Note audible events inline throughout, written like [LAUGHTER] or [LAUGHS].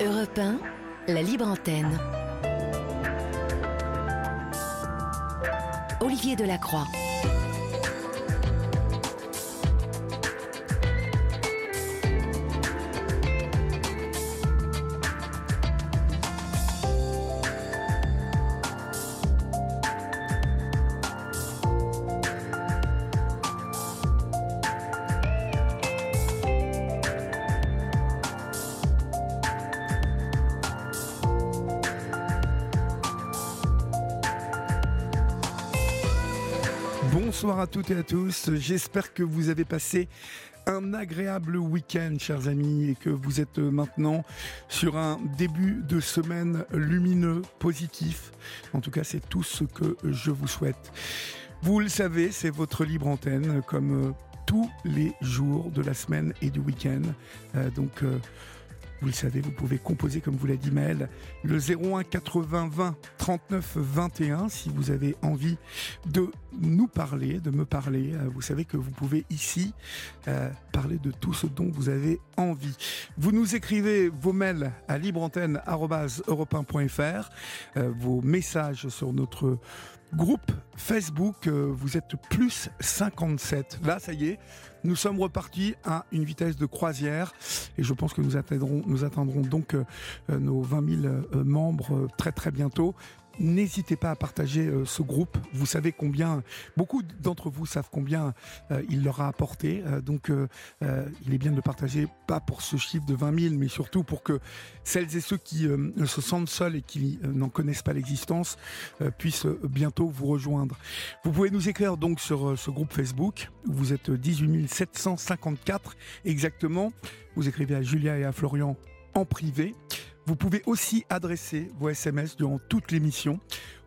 Europe 1, la libre antenne. Olivier Delacroix. Toutes et à tous. J'espère que vous avez passé un agréable week-end, chers amis, et que vous êtes maintenant sur un début de semaine lumineux, positif. En tout cas, c'est tout ce que je vous souhaite. Vous le savez, c'est votre libre antenne, comme tous les jours de la semaine et du week-end. Euh, donc, euh, vous le savez, vous pouvez composer, comme vous l'a dit Maël, le 01 80 20 39 21 si vous avez envie de nous parler, de me parler. Euh, vous savez que vous pouvez ici euh, parler de tout ce dont vous avez envie. Vous nous écrivez vos mails à libreantenne.europe1.fr, euh, vos messages sur notre groupe Facebook, vous êtes plus 57. Là, ça y est, nous sommes repartis à une vitesse de croisière et je pense que nous atteindrons, nous atteindrons donc euh, nos 20 000 euh, membres euh, très très bientôt. N'hésitez pas à partager euh, ce groupe. Vous savez combien, beaucoup d'entre vous savent combien euh, il leur a apporté. Euh, donc, il est bien de le partager, pas pour ce chiffre de 20 000, mais surtout pour que celles et ceux qui se sentent seuls et qui n'en connaissent pas l'existence puissent bientôt vous rejoindre. Vous pouvez nous écrire donc sur ce groupe Facebook. Vous êtes 18 754 exactement. Vous écrivez à Julia et à Florian en privé. Vous pouvez aussi adresser vos SMS durant toute l'émission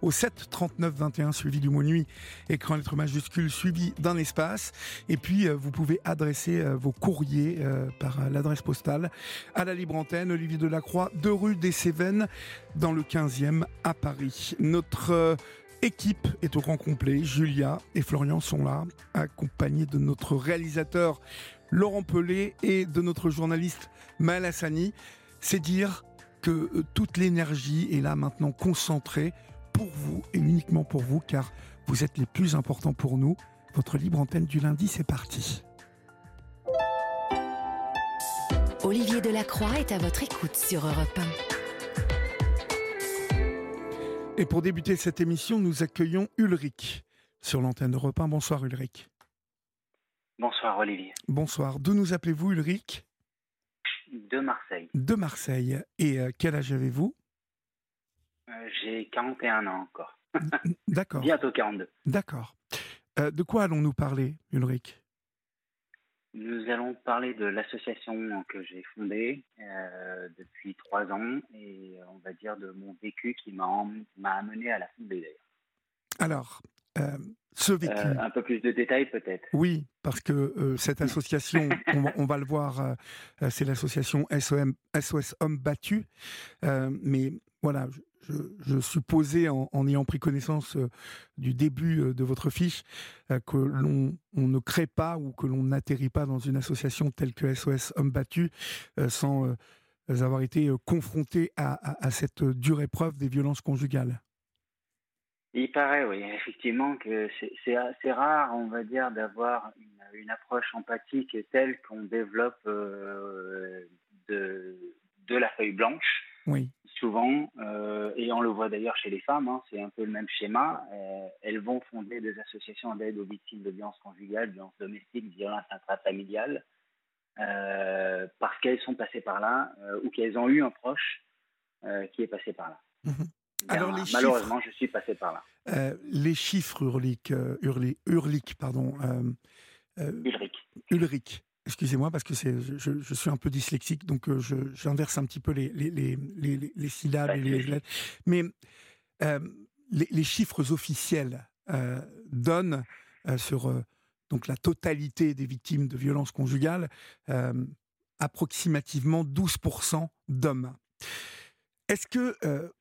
au 7 39 21 suivi du mot nuit, écran lettre majuscule suivi d'un espace. Et puis euh, vous pouvez adresser euh, vos courriers euh, par l'adresse postale à la libre antenne Olivier Delacroix, 2 rue des Cévennes, dans le 15e à Paris. Notre équipe est au grand complet. Julia et Florian sont là, accompagnés de notre réalisateur Laurent Pelé et de notre journaliste Maël Hassani. C'est dire que euh, toute l'énergie est là maintenant concentrée pour vous et uniquement pour vous, car vous êtes les plus importants pour nous. Votre libre antenne du lundi, c'est parti. Olivier Delacroix est à votre écoute sur Europe 1. Et pour débuter cette émission, nous accueillons Ulrich sur l'antenne d'Europe 1. Bonsoir Ulrich. Bonsoir Olivier. Bonsoir. D'où nous appelez-vous Ulrich? De Marseille. De Marseille. Et euh, quel âge avez-vous? Euh, J'ai 41 ans encore. [LAUGHS] D'accord. Bientôt 42. D'accord. Euh, de quoi allons-nous parler, Ulrich? Nous allons parler de l'association que j'ai fondée depuis trois ans et on va dire de mon vécu qui m'a amené à la fonder d'ailleurs. Alors, ce vécu. un peu plus de détails peut-être. Oui, parce que cette association, [LAUGHS] on, va, le voir, c'est l'association SOS Hommes Battus. mais voilà, je, supposais, en, ayant pris connaissance du début de votre fiche, que l'on ne crée pas ou que l'on n'atterrit pas dans une association telle que SOS Hommes Battus sans avoir été confronté à cette dure épreuve des violences conjugales. Il paraît, oui, effectivement, que c'est assez rare, on va dire, d'avoir une, une, approche empathique telle qu'on développe euh, de, de, la feuille blanche. Oui. Souvent, euh, et on le voit d'ailleurs chez les femmes, hein, c'est un peu le même schéma. Euh, elles vont fonder des associations d'aide aux victimes de violences conjugales, violences domestiques, violences intrafamiliales, parce qu'elles sont passées par là ou qu'elles ont eu un proche qui est passé par là. Mmh alors, les malheureusement, je suis passé par là. Euh, les chiffres Urlic, euh, Urlic pardon. Euh, Ulrich. Ulrich. Excusez-moi parce que je, je, suis un peu dyslexique, donc j'inverse un petit peu les, les, les, les, les syllabes et les lettres. Mais les, chiffres officiels donnent sur donc la totalité des victimes de violences conjugales approximativement 12% d'hommes. Est-ce que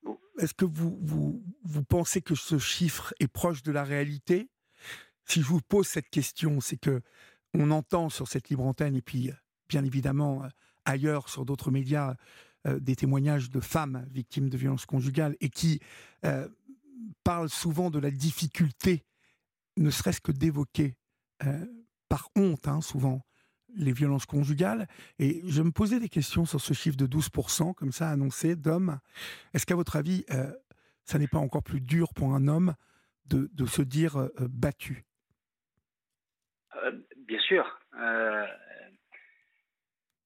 oh. Est-ce que vous, vous, pensez que ce chiffre est proche de la réalité? Si je vous pose cette question, c'est que on entend sur cette libre antenne, et puis bien évidemment ailleurs sur d'autres médias des témoignages de femmes victimes de violences conjugales et qui parlent souvent de la difficulté, ne serait-ce que d'évoquer par honte, hein, souvent, les violences conjugales. Et je me posais des questions sur ce chiffre de 12%, comme ça annoncé, d'hommes. Est-ce qu'à votre avis, euh, ça n'est pas encore plus dur pour un homme de, se dire euh, battu? Euh, Bien sûr.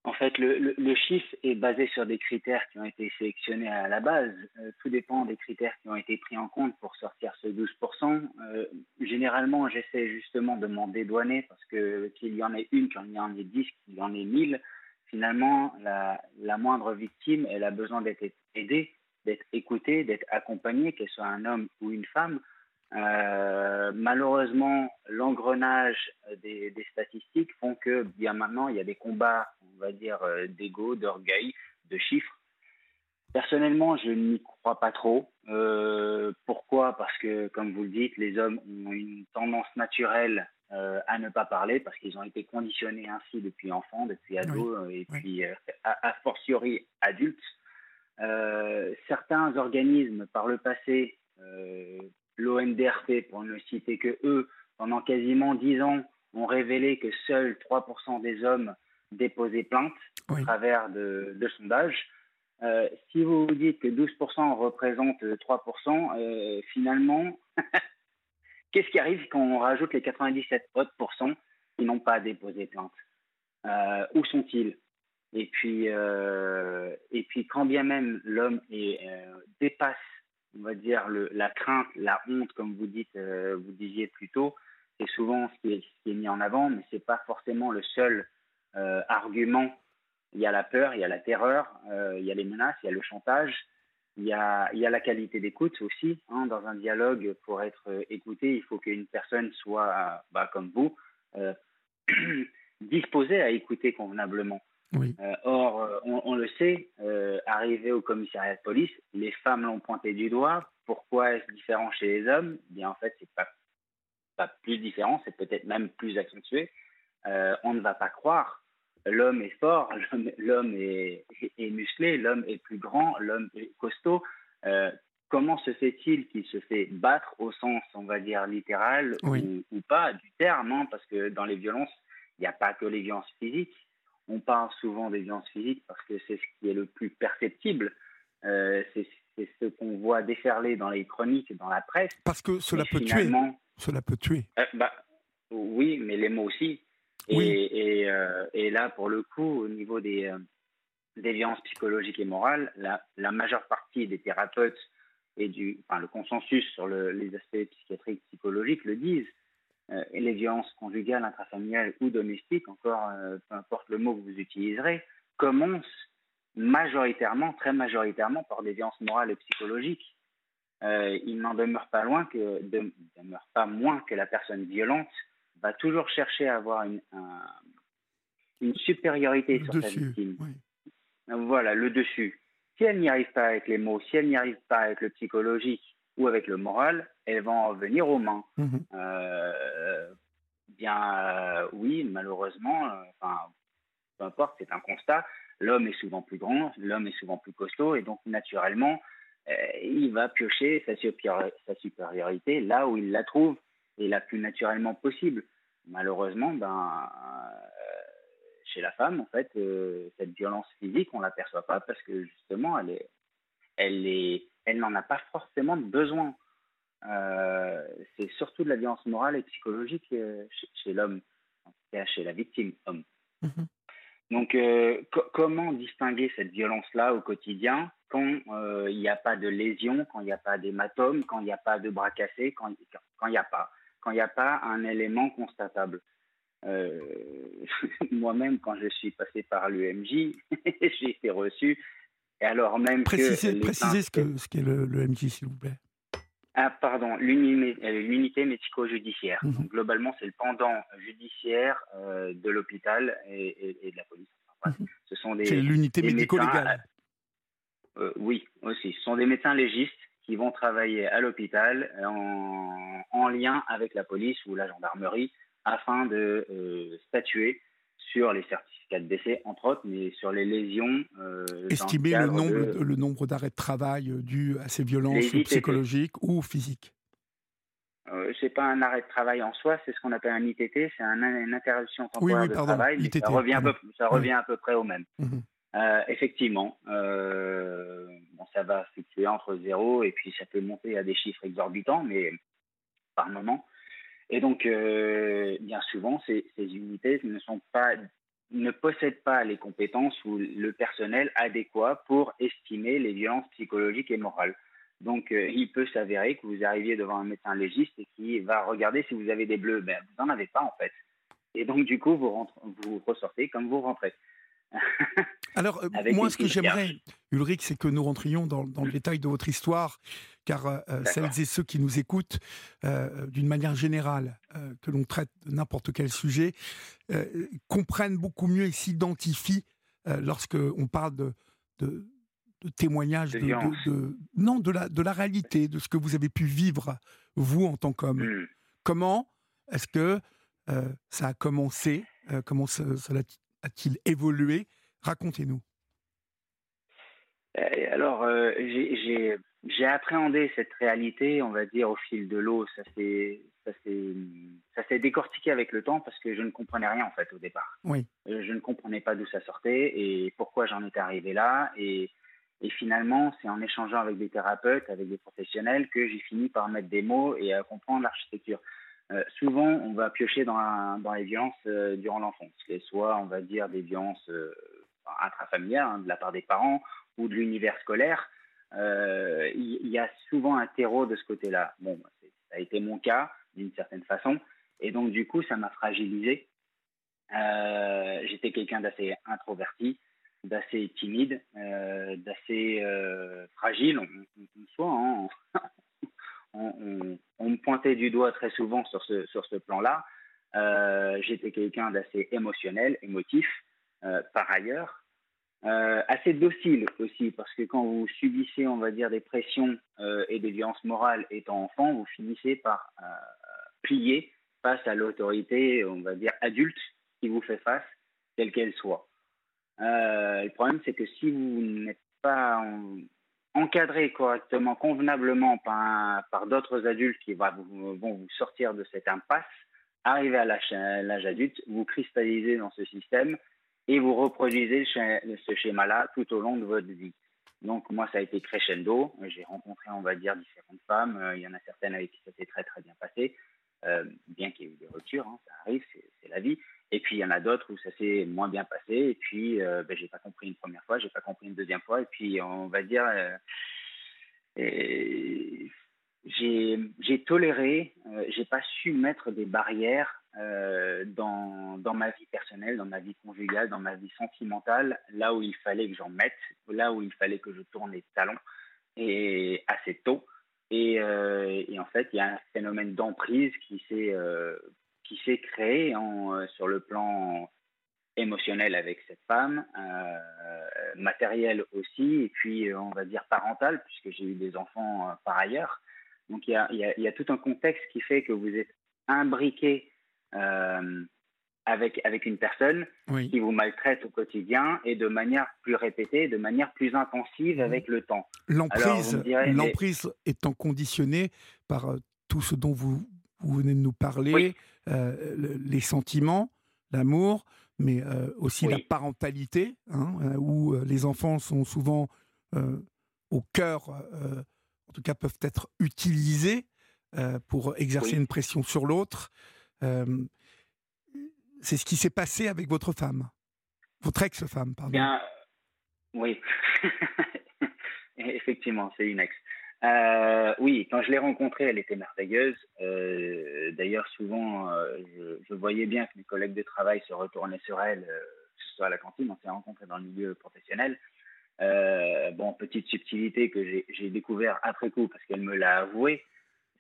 En fait, le, chiffre est basé sur des critères qui ont été sélectionnés à la base. Euh, tout dépend des critères qui ont été pris en compte pour sortir ce 12%. Euh, généralement, j'essaie justement de m'en dédouaner parce que qu'il y en ait une, qu'il y en ait dix, qu'il y en ait mille, finalement, la, la moindre victime, elle a besoin d'être aidée, d'être écoutée, d'être accompagnée, qu'elle soit un homme ou une femme. Euh, malheureusement, l'engrenage des, statistiques font que bien maintenant, il y a des combats, on va dire, euh, d'ego, d'orgueil, de chiffres. Personnellement, je n'y crois pas trop. Euh, pourquoi? Parce que, comme vous le dites, les hommes ont une tendance naturelle à ne pas parler parce qu'ils ont été conditionnés ainsi depuis enfant, depuis ado et puis a, fortiori adultes. certains organismes, par le passé, l'ONDRP, pour ne citer que eux, pendant quasiment dix ans, ont révélé que seuls 3% des hommes déposaient plainte à travers de, sondages. Euh, si vous vous dites que 12% représentent 3%, euh, finalement, [LAUGHS] qu'est-ce qui arrive quand on rajoute les 97 autres qui n'ont pas déposé plainte? Euh, Où sont-ils? Et puis, et puis, quand bien même l'homme dépasse on va dire, le, la crainte, la honte, comme vous dites, euh, vous disiez plus tôt, c'est souvent ce qui, est, ce mis en avant, mais c'est pas forcément le seul euh, argument. Il y a la peur, il y a la terreur, euh, il y a les menaces, il y a le chantage, il y a, il y a la qualité d'écoute aussi. Hein, dans un dialogue, pour être écouté, il faut qu'une personne soit, bah, comme vous, [CLEARS THROAT] disposée à écouter convenablement. Euh, or, euh, on, le sait, euh, arrivé au commissariat de police, les femmes l'ont pointé du doigt. Pourquoi est-ce différent chez les hommes? Eh Bien, en fait, c'est pas pas plus différent, c'est peut-être même plus accentué. on ne va pas croire. L'homme est fort, [LAUGHS] l'homme est, est, musclé, l'homme est plus grand, l'homme est costaud. comment se fait-il qu'il se fait battre au sens, on va dire, littéral ou, ou, pas du terme hein, Parce que dans les violences, il n'y a pas que les violences physiques on parle souvent des violences physiques parce que c'est ce qui est le plus perceptible. Euh, c'est ce qu'on voit déferler dans les chroniques, dans la presse. Parce que cela peut tuer. Cela peut tuer. Euh, bah, oui, mais les mots aussi. Et, euh, et, là, pour le coup, au niveau des, des violences psychologiques et morales, la, la, majeure partie des thérapeutes et du, enfin, le consensus sur les aspects psychiatriques, psychologiques le disent. Euh, et les violences conjugales, intrafamiliales ou domestiques, encore euh, peu importe le mot que vous utiliserez, commencent majoritairement, très majoritairement, par des violences morales et psychologiques. Euh, il n'en demeure pas loin que, demeure pas moins que la personne violente va toujours chercher à avoir une, une supériorité sur sa victime. Voilà, le dessus. Si elle n'y arrive pas avec les mots, si elle n'y arrive pas avec le psychologique, ou avec le moral, elles vont en venir aux mains. Mhm. Euh, bien, euh, oui, malheureusement, euh, enfin, peu importe, c'est un constat. L'homme est souvent plus grand, l'homme est souvent plus costaud, et donc naturellement, il va piocher sa, sa, supériorité là où il la trouve et la plus naturellement possible. Malheureusement, ben, chez la femme, en fait, cette violence physique, on l'aperçoit pas parce que justement, elle est, elle est elle n'en a pas forcément besoin. Euh, c'est surtout de la violence morale et psychologique euh, chez, l'homme, chez la victime homme. Mhm. Donc, euh, comment distinguer cette violence-là au quotidien quand il n'y a pas de lésion, quand il n'y a pas d'hématome, quand il n'y a pas de bras cassés, quand il n'y a pas, quand il n'y a pas un élément constatable? [LAUGHS] Moi-même, quand je suis passé par l'UMJ, [LAUGHS] j'ai été reçu alors même précisez, que précisez ce qu'est ce le, le MJ, s'il vous plaît. Ah, pardon, l'unité médico-judiciaire. Mhm. globalement, c'est le pendant judiciaire euh, de l'hôpital et, de la police. Mhm. Ce sont des. C'est l'unité médico-légale. Euh, oui, aussi. Ce sont des médecins légistes qui vont travailler à l'hôpital en, en, lien avec la police ou la gendarmerie afin de euh, statuer sur les certificats de décès, entre autres, mais sur les lésions. Estimer le, nombre, le nombre d'arrêts de travail dus à ces violences psychologiques ou physiques euh, c'est pas un arrêt de travail en soi, c'est ce qu'on appelle un ITT, c'est un, une interruption temporaire de travail, ça revient, à peu, ça revient à peu près au même. Mhm. Euh, effectivement, euh, bon, ça va fluctuer entre zéro et puis ça peut monter à des chiffres exorbitants, mais par moment. Et donc, euh, bien souvent, ces, ces, unités ne sont pas, ne possèdent pas les compétences ou le personnel adéquat pour estimer les violences psychologiques et morales. Donc, euh, il peut s'avérer que vous arriviez devant un médecin légiste et qui va regarder si vous avez des bleus. Ben, vous n'en avez pas, en fait. Et donc, du coup, vous, vous ressortez comme vous rentrez. [LAUGHS] Alors, euh, moi, ce que j'aimerais, Ulrich, c'est que nous rentrions dans, le détail de votre histoire, car euh, celles et ceux qui nous écoutent, d'une manière générale, que l'on traite de n'importe quel sujet, comprennent beaucoup mieux et s'identifient lorsque on parle de, de de témoignages de, non de la de la réalité de ce que vous avez pu vivre vous en tant qu'homme. Hmm. Comment est-ce que euh, ça a commencé euh, Comment cela a-t-il évolué? Racontez-nous. Eh, alors euh, j'ai appréhendé cette réalité, on va dire au fil de l'eau. Ça s'est ça s'est décortiqué avec le temps parce que je ne comprenais rien en fait au départ. Oui. Je ne comprenais pas d'où ça sortait et pourquoi j'en étais arrivé là et et finalement, c'est en échangeant avec des thérapeutes, avec des professionnels, que j'ai fini par mettre des mots et à comprendre l'architecture. Euh, souvent, on va piocher dans, dans les violences euh, durant l'enfance, soit, on va dire, des violences euh, intrafamiliales hein, de la part des parents ou de l'univers scolaire. Il y, a souvent un terreau de ce côté-là. Bon, bah, ça a été mon cas d'une certaine façon, et donc du coup, ça m'a fragilisé. J'étais quelqu'un d'assez introverti d'assez timide, euh, d'assez euh, fragile, on, soit. Hein. [LAUGHS] on, on, me pointait du doigt très souvent sur ce, sur ce plan-là. Euh, j'étais quelqu'un d'assez émotionnel, émotif, par ailleurs. Assez docile aussi, parce que quand vous subissez, on va dire, des pressions et des violences morales étant enfant, vous finissez par plier face à l'autorité, on va dire, adulte qui vous fait face, telle qu'elle soit. Euh, le problème, c'est que si vous n'êtes pas encadré correctement, convenablement par d'autres adultes qui vont vous sortir de cette impasse, arrivé à l'âge adulte, vous cristallisez dans ce système et vous reproduisez ce schéma-là tout au long de votre vie. Donc moi, ça a été crescendo. J'ai rencontré, on va dire, différentes femmes. Euh, il y en a certaines avec qui ça s'est très très bien passé, euh, bien qu'il y ait eu des ruptures, hein, ça arrive, c'est la vie. Et puis il y en a d'autres où ça s'est moins bien passé. Et puis euh, ben, j'ai pas compris une première fois, j'ai pas compris une deuxième fois. Et puis on va dire, euh, j'ai toléré, j'ai pas su mettre des barrières euh, dans, ma vie personnelle, dans ma vie conjugale, dans ma vie sentimentale, là où il fallait que j'en mette, là où il fallait que je tourne les talons, et assez tôt. Et, et, en fait, il y a un phénomène d'emprise qui s'est s'est créé euh, sur le plan émotionnel avec cette femme, euh, matériel aussi, et puis euh, on va dire parental, puisque j'ai eu des enfants par ailleurs. Donc il y a, y a, tout un contexte qui fait que vous êtes imbriqué avec, avec une personne qui vous maltraite au quotidien et de manière plus répétée, de manière plus intensive avec le temps. L'emprise étant conditionnée par tout ce dont vous, vous venez de nous parler, euh, les sentiments, l'amour, mais euh, aussi la parentalité, hein, euh, où les enfants sont souvent au cœur, en tout cas peuvent être utilisés pour exercer une pression sur l'autre. C'est ce qui s'est passé avec votre femme, votre ex-femme, pardon. Bien, oui, [LAUGHS] effectivement, c'est une ex. Euh, oui, quand je l'ai rencontrée, elle était merveilleuse. Euh, D'ailleurs, souvent, euh, je, je, voyais bien que mes collègues de travail se retournaient sur elle, que ce soit à la cantine, on s'est rencontrés dans le milieu professionnel. Bon, petite subtilité que j'ai découvert après coup, parce qu'elle me l'a avoué,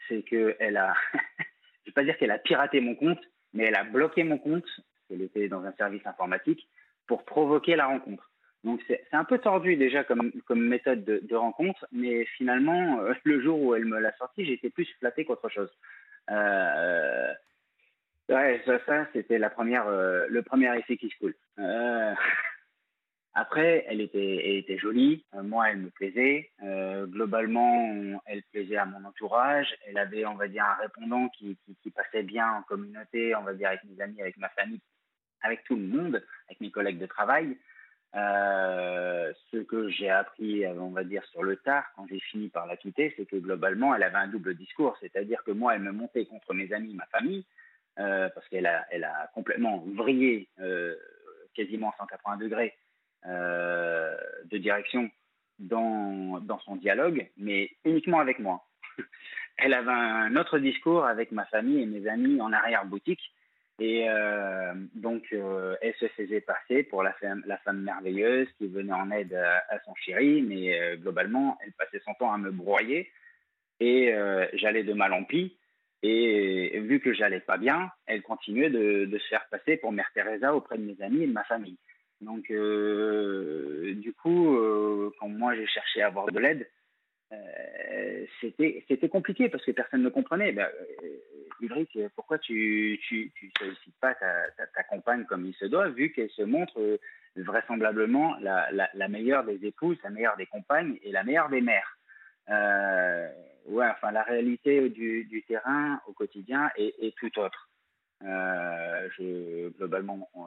c'est qu'elle a, [LAUGHS] je vais pas dire qu'elle a piraté mon compte, mais elle a bloqué mon compte, elle était dans un service informatique, pour provoquer la rencontre. Donc c'est un peu tordu déjà comme, méthode de, rencontre, mais finalement, euh, [LAUGHS] le jour où elle me l'a sorti, j'étais plus flatté qu'autre chose. Euh, Ouais, ça, c'était la première, le premier essai qui se coule. [LAUGHS] Après, elle était, jolie. Euh, moi, elle me plaisait. Euh, globalement, elle plaisait à mon entourage. Elle avait, on va dire, un répondant qui, passait bien en communauté, on va dire, avec mes amis, avec ma famille, avec tout le monde, avec mes collègues de travail. Euh, ce que j'ai appris, on va dire, sur le tard, quand j'ai fini par la quitter, c'est que globalement, elle avait un double discours. C'est-à-dire que moi, elle me montait contre mes amis, ma famille, parce qu'elle a, a complètement vrillé quasiment 180 degrés de direction dans, son dialogue, mais uniquement avec moi. [LAUGHS] Elle avait un autre discours avec ma famille et mes amis en arrière-boutique. Et euh, donc, euh, elle se faisait passer pour la femme, la femme merveilleuse qui venait en aide à, son chéri, mais globalement, elle passait son temps à me broyer. Et j'allais de mal en pis. Et vu que j'allais pas bien, elle continuait de, de, se faire passer pour Mère Teresa auprès de mes amis et de ma famille. Donc, euh, du coup, euh, quand moi j'ai cherché à avoir de l'aide, euh, c'était compliqué parce que personne ne comprenait. Ben, Ulrich, pourquoi tu tu sollicites pas ta, compagne comme il se doit, vu qu'elle se montre vraisemblablement la, meilleure des épouses, la meilleure des compagnes et la meilleure des mères. ouais, enfin, la réalité du, terrain au quotidien est, tout autre. je, globalement, on,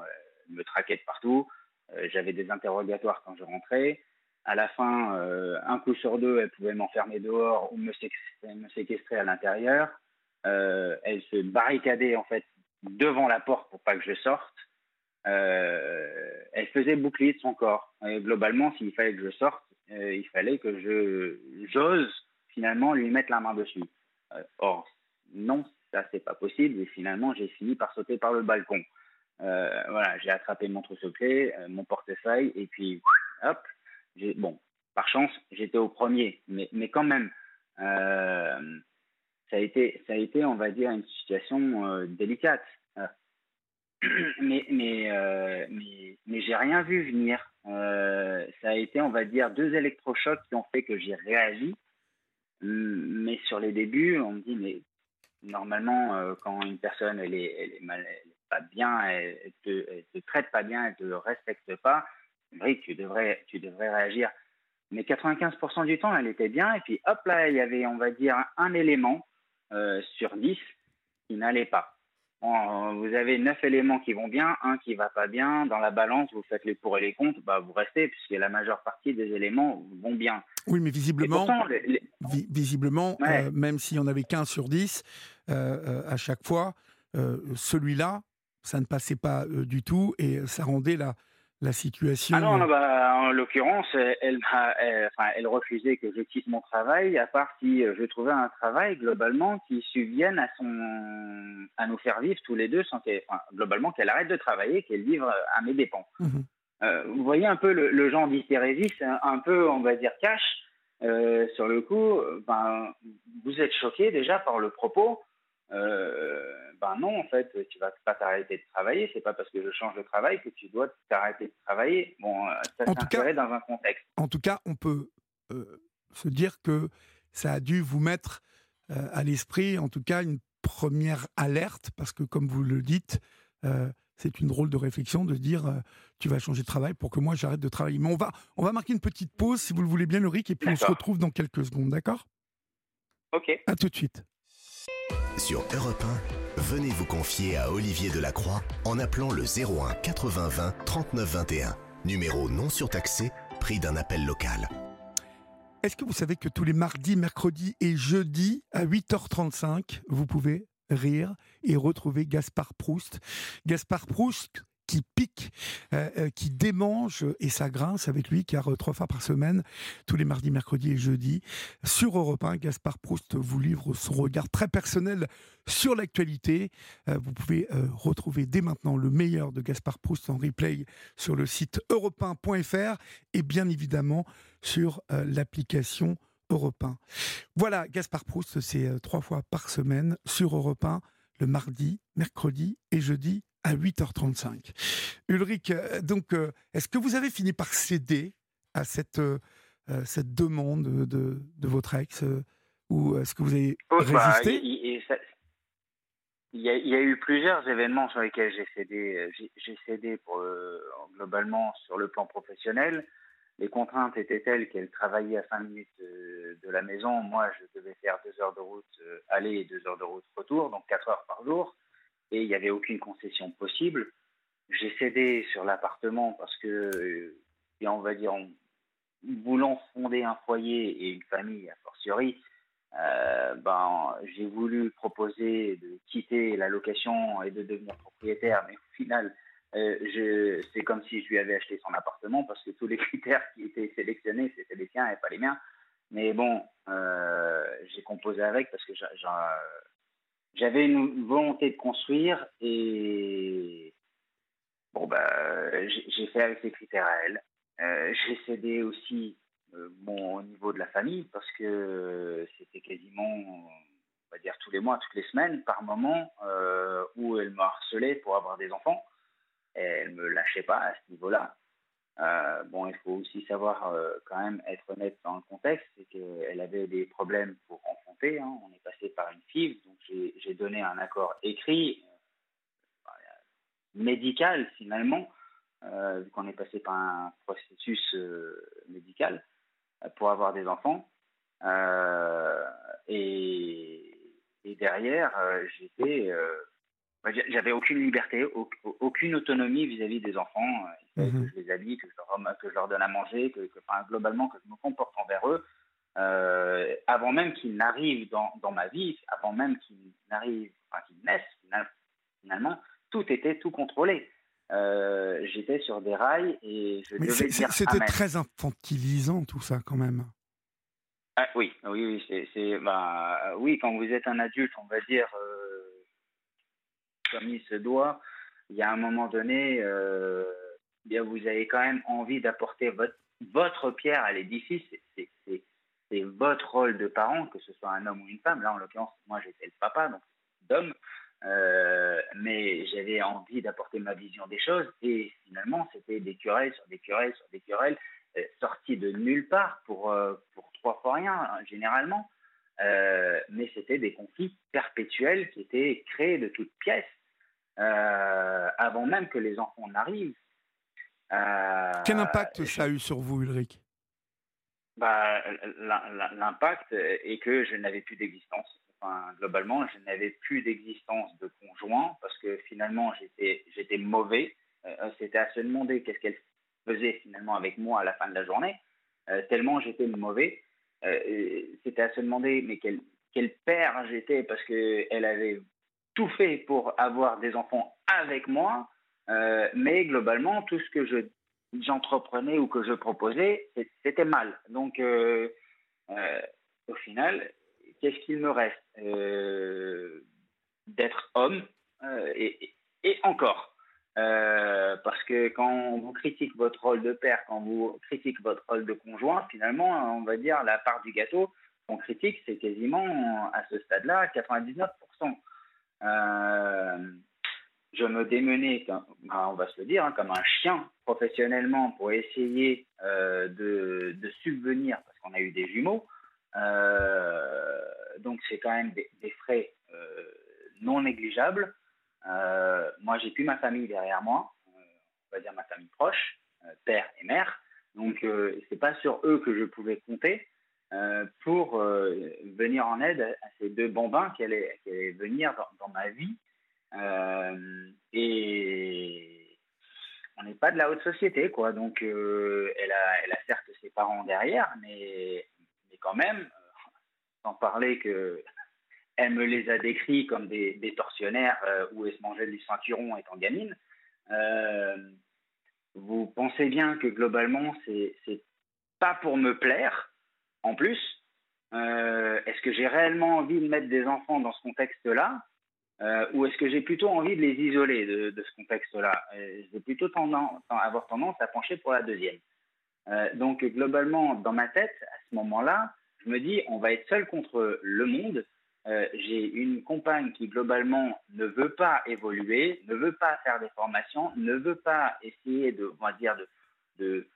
me traquait de partout. Euh, j'avais des interrogatoires quand je rentrais. À la fin, euh, un coup sur deux, elle pouvait m'enfermer dehors ou me séquestrer, à l'intérieur. Euh, elle se barricadait en fait devant la porte pour pas que je sorte. elle faisait bouclier de son corps. Globalement, s'il fallait que je sorte, il fallait que je j'ose finalement lui mettre la main dessus. or, non, ça c'est pas possible. Et finalement, j'ai fini par sauter par le balcon. Euh, voilà, j'ai attrapé mon trousseau-clé, euh, mon portefeuille, et puis, hop, bon, par chance, j'étais au premier, mais, mais quand même, euh, ça, a été, ça a été, on va dire, une situation délicate. [CLEARS THROAT] mais mais, mais, j'ai rien vu venir. ça a été, on va dire, deux électrochocs qui ont fait que j'ai réagi. Mais sur les débuts, on me dit, mais normalement, quand une personne elle est, elle mal, pas bien, elle, te, te traite pas bien, elle te respecte pas, oui, tu devrais, tu devrais réagir. Mais 95% du temps, elle était bien. Et puis, hop là, il y avait, on va dire, un, élément euh, sur 10 qui n'allait pas. vous avez 9 éléments qui vont bien, un qui va pas bien. Dans la balance, vous faites les pour et les contre, bah, vous restez, puisque la majeure partie des éléments vont bien. Oui, mais visiblement, visiblement euh, même s'il n'y en avait qu'un sur 10, euh, à chaque fois, celui-là ça ne passait pas euh, du tout et ça rendait la, la situation. Ah non, euh, bah, en l'occurrence, elle, elle, enfin, elle, refusait que je quitte mon travail, à part si euh, je trouvais un travail globalement qui subvienne à son, à nous faire vivre tous les deux, sans qu'elle, enfin, globalement qu'elle arrête de travailler, qu'elle vive à mes dépens. Mmh vous voyez un peu le, genre d'hystérésie, un peu, on va dire, cash. sur le coup, ben, vous êtes choqué déjà par le propos. Euh, ben non, en fait, tu vas pas t'arrêter de travailler. C'est pas parce que je change de travail que tu dois t'arrêter de travailler. Bon, euh, ça s'insérait dans un contexte. En tout cas, on peut euh, se dire que ça a dû vous mettre à l'esprit, en tout cas, une première alerte, parce que comme vous le dites, c'est une drôle de réflexion de dire tu vas changer de travail pour que moi j'arrête de travailler. Mais on va, on va marquer une petite pause, si vous le voulez bien, Loric, et puis on se retrouve dans quelques secondes, d'accord? Ok. À tout de suite. Sur Europe 1, venez vous confier à Olivier Delacroix en appelant le 01 80 20 39 21. Numéro non surtaxé, prix d'un appel local. Est-ce que vous savez que tous les mardis, mercredis et jeudis à 8h35, vous pouvez rire et retrouver Gaspard Proust? Gaspard Proust qui pique, euh, euh, qui démange et ça grince avec lui, car euh, trois fois par semaine, tous les mardis, mercredis et jeudis, sur Europe 1, Gaspard Proust vous livre son regard très personnel sur l'actualité. vous pouvez retrouver dès maintenant le meilleur de Gaspard Proust en replay sur le site europe et bien évidemment sur l'application Europe 1. Voilà, Gaspard Proust, c'est trois fois par semaine sur Europe 1, le mardi, mercredi et jeudi à 8h35. Ulrich, euh, donc, euh, est-ce que vous avez fini par céder à cette, euh, cette demande de, de votre ex ou est-ce que vous avez oh, bah, résisté? il y, a, eu plusieurs événements sur lesquels j'ai cédé. J'ai cédé pour, globalement sur le plan professionnel. Les contraintes étaient telles qu'elle travaillait à 5 minutes de la maison. Moi, je devais faire 2 heures de route aller et 2 heures de route retour, donc 4 heures par jour. Et il n'y avait aucune concession possible. J'ai cédé sur l'appartement parce que, on va dire, en voulant fonder un foyer et une famille, a fortiori, euh, ben, j'ai voulu proposer de quitter la location et de devenir propriétaire, mais au final, euh, c'est comme si je lui avais acheté son appartement parce que tous les [LAUGHS] critères qui étaient sélectionnés, c'était les siens et pas les miens. Mais bon, euh, j'ai composé avec parce que j'avais une volonté de construire et bon, bah, j'ai fait avec ces critères à elle. [LAUGHS] j'ai cédé aussi euh, au niveau de la famille, parce que c'était quasiment, on va dire, tous les mois, toutes les semaines, par moment, euh, où elle me harcelait pour avoir des enfants. Et elle me lâchait pas à ce niveau-là. Euh, bon, il faut aussi savoir quand même être honnête dans le contexte, c'est qu'elle avait des problèmes pour enfanter. Hein. On est passé par une FIV, donc j'ai donné un accord écrit, médical finalement, vu qu'on est passé par un processus médical pour avoir des enfants. Euh, et, derrière, euh, j'étais, euh, j'avais aucune liberté, aucune autonomie vis-à-vis des enfants. Fallait que je les habille, que je leur, que je leur donne à manger, que, globalement que je me comporte envers eux. avant même qu'ils n'arrivent dans, dans, ma vie, avant même qu'ils n'arrivent, enfin qu'ils naissent finalement, tout était tout contrôlé. Euh, j'étais sur des rails et je devais dire C'était très infantilisant tout ça quand même. Ah, oui, oui, oui, c'est, bah, oui, quand vous êtes un adulte, on va dire, euh, il se doit, il y a un moment donné, euh, bien, vous avez quand même envie d'apporter votre, votre pierre à l'édifice. C'est, c'est votre rôle de parent, que ce soit un homme ou une femme. Là, en l'occurrence, moi, j'étais le papa, donc d'homme. Euh, mais j'avais envie d'apporter ma vision des choses et finalement c'était des querelles sur des querelles sur des querelles euh, sorties de nulle part pour, euh, pour trois fois rien hein, généralement mais c'était des conflits perpétuels qui étaient créés de toutes pièces avant même que les enfants n'arrivent. Quel impact ça a eu sur vous Ulrich? Bah, L'impact est que je n'avais plus d'existence globalement, je n'avais plus d'existence de conjoint parce que finalement, j'étais, mauvais. Euh, c'était à se demander qu'est-ce qu'elle faisait finalement avec moi à la fin de la journée, euh, tellement j'étais mauvais. Euh, c'était à se demander mais quel, quel père j'étais parce qu'elle avait tout fait pour avoir des enfants avec moi, mais globalement, tout ce que je, j'entreprenais ou que je proposais, c'était mal. Donc, au final, qu'est-ce qu'il me reste euh, D'être homme euh, et, encore? Euh, parce que quand on vous critique votre rôle de père, quand vous critique votre rôle de conjoint, finalement, on va dire la part du gâteau qu'on critique, c'est quasiment à ce stade-là 99%. Je me démenais, ben, on va se le dire, hein, comme un chien professionnellement pour essayer de, de, subvenir, parce qu'on a eu des jumeaux, euh, donc c'est quand même des, frais euh, non négligeables. Euh, moi, j'ai plus ma famille derrière moi, on va dire ma famille proche, père et mère. Donc, ce c'est pas sur eux que je pouvais compter pour venir en aide à ces deux bambins qui allaient, venir dans, ma vie. et on n'est pas de la haute société, quoi. Donc, elle, a, elle a certes ses parents derrière, mais quand même, euh, sans parler que [LAUGHS] elle me les a décrits comme des, tortionnaires euh, où elle se mangeait du ceinturon étant gamine. Euh, vous pensez bien que globalement, c'est pas pour me plaire. En plus, est-ce que j'ai réellement envie de mettre des enfants dans ce contexte-là ou est-ce que j'ai plutôt envie de les isoler de, ce contexte-là? J'ai plutôt avoir tendance à pencher pour la deuxième. Euh, donc globalement, dans ma tête, à ce moment-là, je me dis, on va être seul contre le monde. Euh, j'ai une compagne qui globalement ne veut pas évoluer, ne veut pas faire des formations, ne veut pas essayer de, dire, de,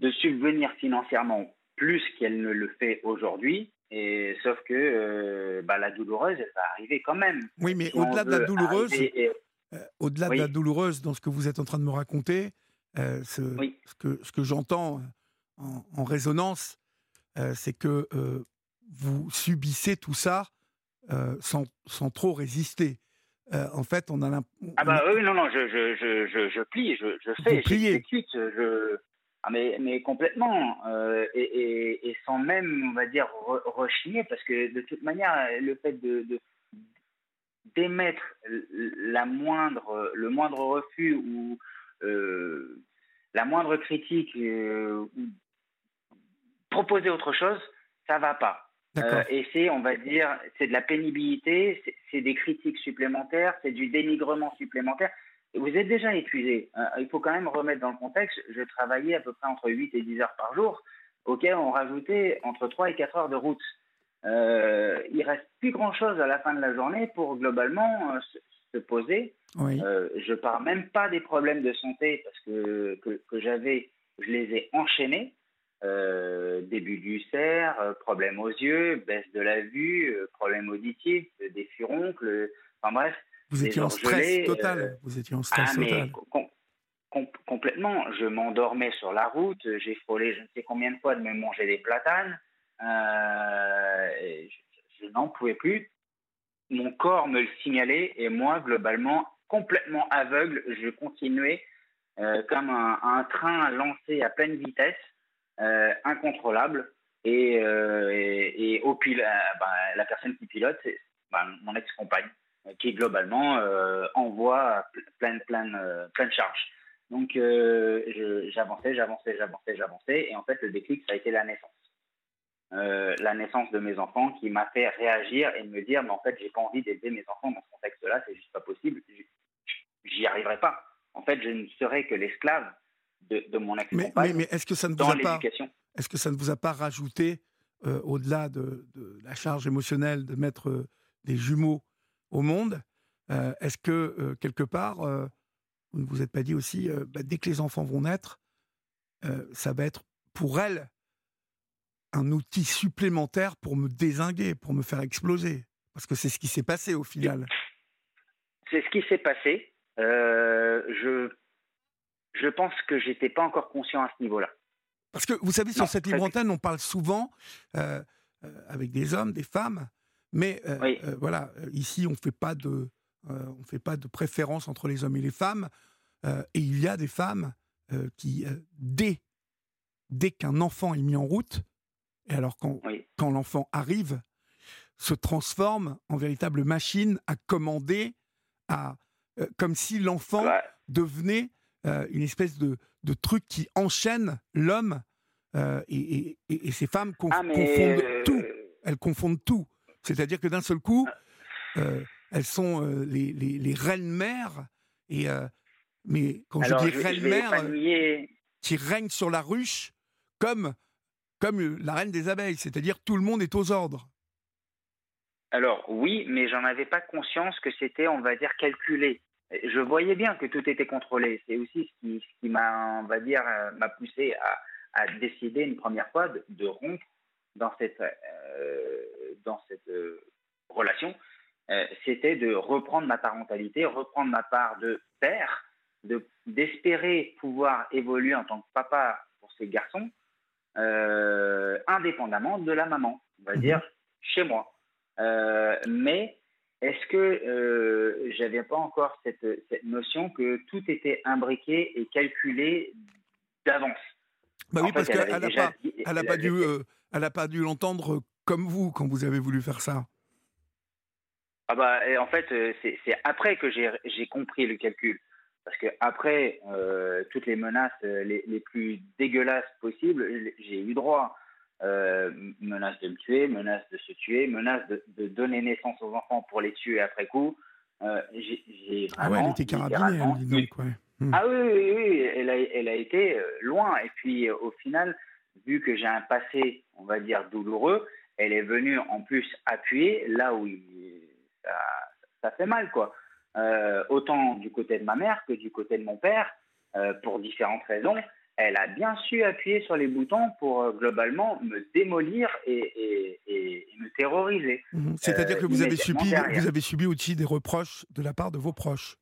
de subvenir financièrement plus qu'elle ne le fait aujourd'hui. Et sauf que bah, la douloureuse, elle va arriver quand même. Oui, mais au-delà de la douloureuse, au-delà de la douloureuse, dans ce que vous êtes en train de me raconter, ce, ce, que, ce que j'entends en, résonance, c'est que vous subissez tout ça sans, sans, trop résister. en fait, on a l'impression. Ah bah oui, non, non, je, je, je, je plie, je, je fais, j'exécute, je, ah mais, mais complètement, et, et, et, sans même, on va dire, rechigner, parce que de toute manière, le fait de, d'émettre la moindre, le moindre refus ou la moindre critique ou proposer autre chose, ça va pas. Euh, et c'est, on va dire, c'est de la pénibilité, c'est des critiques supplémentaires, c'est du dénigrement supplémentaire. Vous êtes déjà épuisé. Hein. il faut quand même remettre dans le contexte. Je travaillais à peu près entre 8 et 10 heures par jour, auquel on rajoutait entre 3 et 4 heures de route. Euh, il reste plus grand-chose à la fin de la journée pour globalement euh, se, poser. Oui. Euh, je parle même pas des problèmes de santé parce que, que, que j'avais, je les ai enchaînés. Euh, début d'ulcère, euh, problème aux yeux, baisse de la vue, euh, problème auditif, des furoncles, enfin bref. Vous étiez en stress total. Vous étiez en stress ah, total. complètement. Je m'endormais sur la route. J'ai frôlé je ne sais combien de fois de me manger des platanes. je, n'en pouvais plus. Mon corps me le signalait et moi, globalement, complètement aveugle, je continuais comme un, un train lancé à pleine vitesse euh, incontrôlable. Et, euh, et, au pil euh, bah, la personne qui pilote, c'est bah, mon ex-compagne, qui globalement envoie plein, plein, plein de charges. Donc j'avançais, j'avançais, j'avançais, j'avançais, et en fait le déclic, ça a été la naissance. la naissance de mes enfants qui m'a fait réagir et me dire mais en fait j'ai pas envie d'aider mes enfants dans ce contexte-là, c'est juste pas possible, j'y arriverai pas. En fait je ne serai que l'esclave de, mon ex mais, mais, est-ce que ça ne vous a pas est-ce que ça ne vous a pas rajouté euh, au-delà de, la charge émotionnelle de mettre euh, des jumeaux au monde euh, Est-ce que quelque part vous ne vous êtes pas dit aussi bah, dès que les enfants vont naître, ça va être pour elle un outil supplémentaire pour me désinguer, pour me faire exploser? Parce que c'est ce qui s'est passé au final. C'est ce qui s'est passé. je je pense que j'étais pas encore conscient à ce niveau-là. Parce que vous savez, sur cette libre antenne, on parle souvent euh, euh, avec des hommes, des femmes, mais euh, voilà, ici, on fait pas de, on fait pas de préférence entre les hommes et les femmes, et il y a des femmes qui, dès, dès qu'un enfant est mis en route, et alors quand, quand l'enfant arrive, se transforme en véritable machine à commander, à, comme si l'enfant devenait euh, une espèce de, de, truc qui enchaîne l'homme euh, et, et, ces femmes ah, confondent euh, tout. Elles confondent tout. C'est-à-dire que d'un seul coup, elles sont les, les, les, reines mères. Et, mais quand je dis reines mères, qui règnent sur la ruche comme, comme la reine des abeilles, c'est-à-dire tout le monde est aux ordres. Alors oui, mais j'en avais pas conscience que c'était, on va dire, calculé je voyais bien que tout était contrôlé. C'est aussi ce qui, ce qui m'a, on va dire, euh, m'a poussé à, à, décider une première fois de, de rompre dans cette, euh, dans cette euh, relation. Euh, c'était de reprendre ma parentalité, reprendre ma part de père, de, d'espérer pouvoir évoluer en tant que papa pour ces garçons, indépendamment de la maman, on va mhm. dire, chez moi. mais est-ce que euh, j'avais pas encore cette, cette, notion que tout était imbriqué et calculé d'avance? Bah oui, parce qu'elle n'a pas, elle a pas, dû, euh, elle a pas dû l'entendre comme vous quand vous avez voulu faire ça. Ah bah, en fait, euh, c'est après que j'ai compris le calcul. Parce que après euh, toutes les menaces les, les plus dégueulasses possibles, j'ai eu droit. Euh, menace de me tuer, menace de se tuer, menace de, de, donner naissance aux enfants pour les tuer après coup. Euh, j'ai ah ouais, elle était carabinée, elle, dit donc, ouais. Hmm. Ah oui, oui, oui, elle a, elle a été euh, loin. Et puis, au final, vu que j'ai un passé, on va dire, douloureux, elle est venue en plus appuyer là où ça, ça, fait mal, quoi. autant du côté de ma mère que du côté de mon père, pour différentes raisons. elle a bien su appuyer sur les boutons pour euh, globalement me démolir et, me terroriser. Mhm. C'est-à-dire que vous avez, subi, vous avez subi aussi des reproches de la part de vos proches?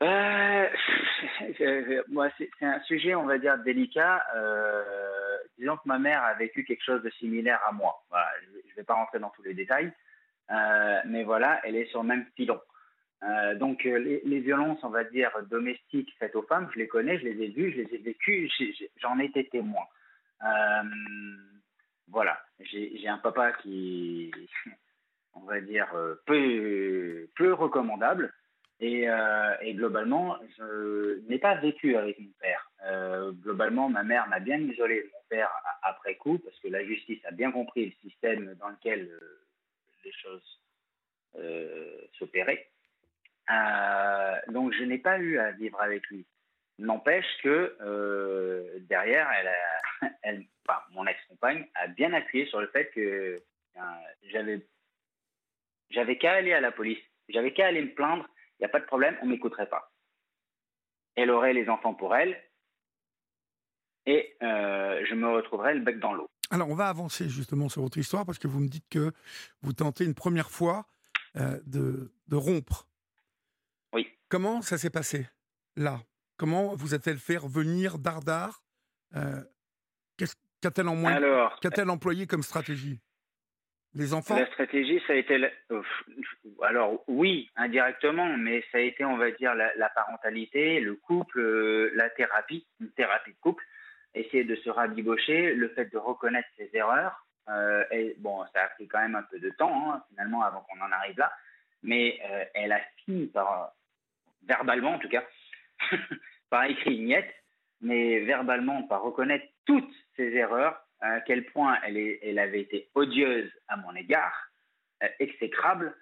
[LAUGHS] Moi, c'est un sujet, on va dire, délicat. Disons que ma mère a vécu quelque chose de similaire à moi. je ne vais pas rentrer dans tous les détails, mais voilà, elle est sur le même filon. Euh, donc euh, les, violences, on va dire, domestiques faites aux femmes, je les connais, je les ai vues, je les ai vécues, j'en ai été témoin. Euh, voilà, j'ai un papa qui, [LAUGHS] on va dire, peu, recommandable. Et, et, globalement, je n'ai pas vécu avec mon père. globalement, ma mère m'a bien isolé après coup, parce que la justice a bien compris le système dans lequel les choses s'opéraient. Euh, donc je n'ai pas eu à vivre avec lui. N'empêche que euh, derrière, elle, [LAUGHS] elle mon ex-compagne a bien appuyé sur le fait que euh, j'avais, j'avais qu'à aller à la police, j'avais qu'à aller me plaindre, il n'y a pas de problème, on m'écouterait pas. Elle aurait les enfants pour elle, et je me retrouverais le bec dans l'eau. Alors, on va avancer justement sur votre histoire parce que vous me dites que vous tentez une première fois de, de, rompre. Comment ça s'est passé là? Comment vous a-t-elle fait revenir Dardar euh, Qu'a-t-elle en moins Qu'a-t-elle employé comme stratégie? Les enfants? La stratégie, ça a été. Alors, oui, indirectement, mais ça a été, on va dire, la, parentalité, le couple, euh, la thérapie, une thérapie de couple, essayer de se rabibocher, le fait de reconnaître ses erreurs. Euh, bon, ça a pris quand même un peu de temps, hein, finalement, avant qu'on en arrive là. Mais elle a fini par verbalement en tout cas, [LAUGHS] par écrit niette, mais verbalement par reconnaître toutes ses erreurs, à quel point elle, avait été odieuse à mon égard, euh, exécrable,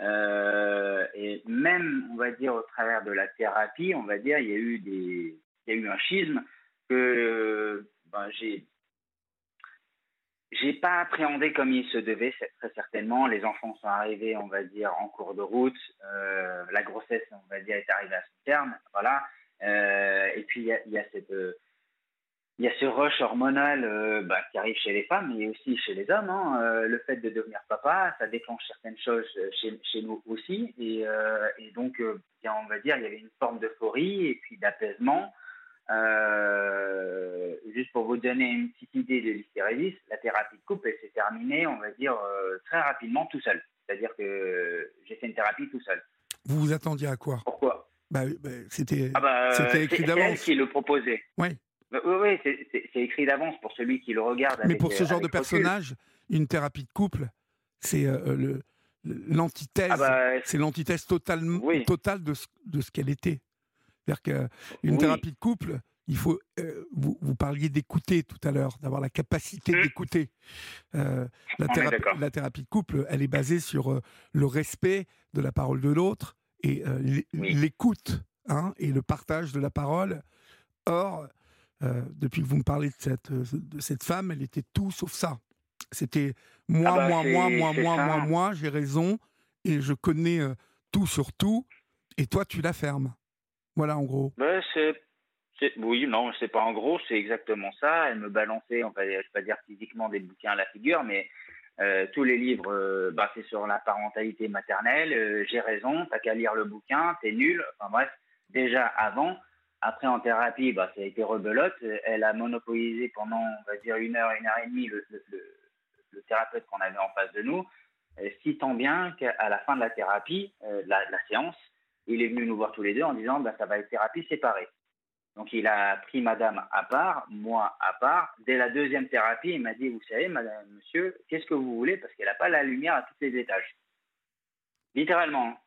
euh, et même, on va dire, au travers de la thérapie, on va dire, il y a eu, il y a eu un schisme que ben, j'ai j'ai pas appréhendé comme il se devait, très certainement. Les enfants sont arrivés, on va dire, en cours de route. Euh, la grossesse, on va dire, est arrivée à son terme. Voilà. Euh, et puis, il y a, cette. il y a ce rush hormonal euh, bah, qui arrive chez les femmes et aussi chez les hommes. Hein. le fait de devenir papa, ça déclenche certaines choses chez, chez nous aussi. Et donc, on va dire, il y avait une forme d'euphorie et puis d'apaisement. Euh, juste pour vous donner une petite idée de l'hystérésis, la thérapie de couple, elle s'est terminée, on va dire, euh, très rapidement tout seul. C'est-à-dire que j'ai fait une thérapie tout seul. Vous vous attendiez à quoi? Pourquoi? Bah, bah, C'était ah bah, écrit d'avance. C'est elle qui le proposait. Oui. Bah, oui, oui c'est écrit d'avance pour celui qui le regarde. Mais pour ce genre de personnage, une thérapie de couple, c'est euh, le l'antithèse, ah c'est l'antithèse totale, totale de ce, de ce qu'elle était. C'est-à-dire qu'une thérapie de couple, il faut. Euh, vous, vous, parliez d'écouter tout à l'heure, d'avoir la capacité mmh. d'écouter. Euh, la, thérapie, la, thérapie de couple, elle est basée sur euh, le respect de la parole de l'autre et l'écoute hein, et le partage de la parole. Or, depuis que vous me parlez de cette, de cette femme, elle était tout sauf ça. C'était moi, ah bah, moi, moi, moi, moi, moi, moi, j'ai raison et je connais tout sur tout et toi, tu la fermes. Voilà, en gros. Ben, c'est, oui, non, c'est pas en gros, c'est exactement ça. Elle me balançait, on va, vais pas dire physiquement des bouquins à la figure, mais euh, tous les livres euh, bah, c'est sur la parentalité maternelle. Euh, j'ai raison, t'as qu'à lire le bouquin, t'es nul. Enfin bref, déjà avant. Après, en thérapie, bah, ça a été rebelote. Elle a monopolisé pendant, on va dire, une heure, une heure et demie le, le, thérapeute qu'on avait en face de nous. si tant bien qu'à la fin de la thérapie, la, la séance, il est venu nous voir tous les deux en disant bah, ça va être thérapie séparée. Donc il a pris madame à part, moi à part. Dès la deuxième thérapie, il m'a dit Vous savez, madame, monsieur, qu'est-ce que vous voulez? Parce qu'elle n'a pas la lumière à tous les étages. Littéralement.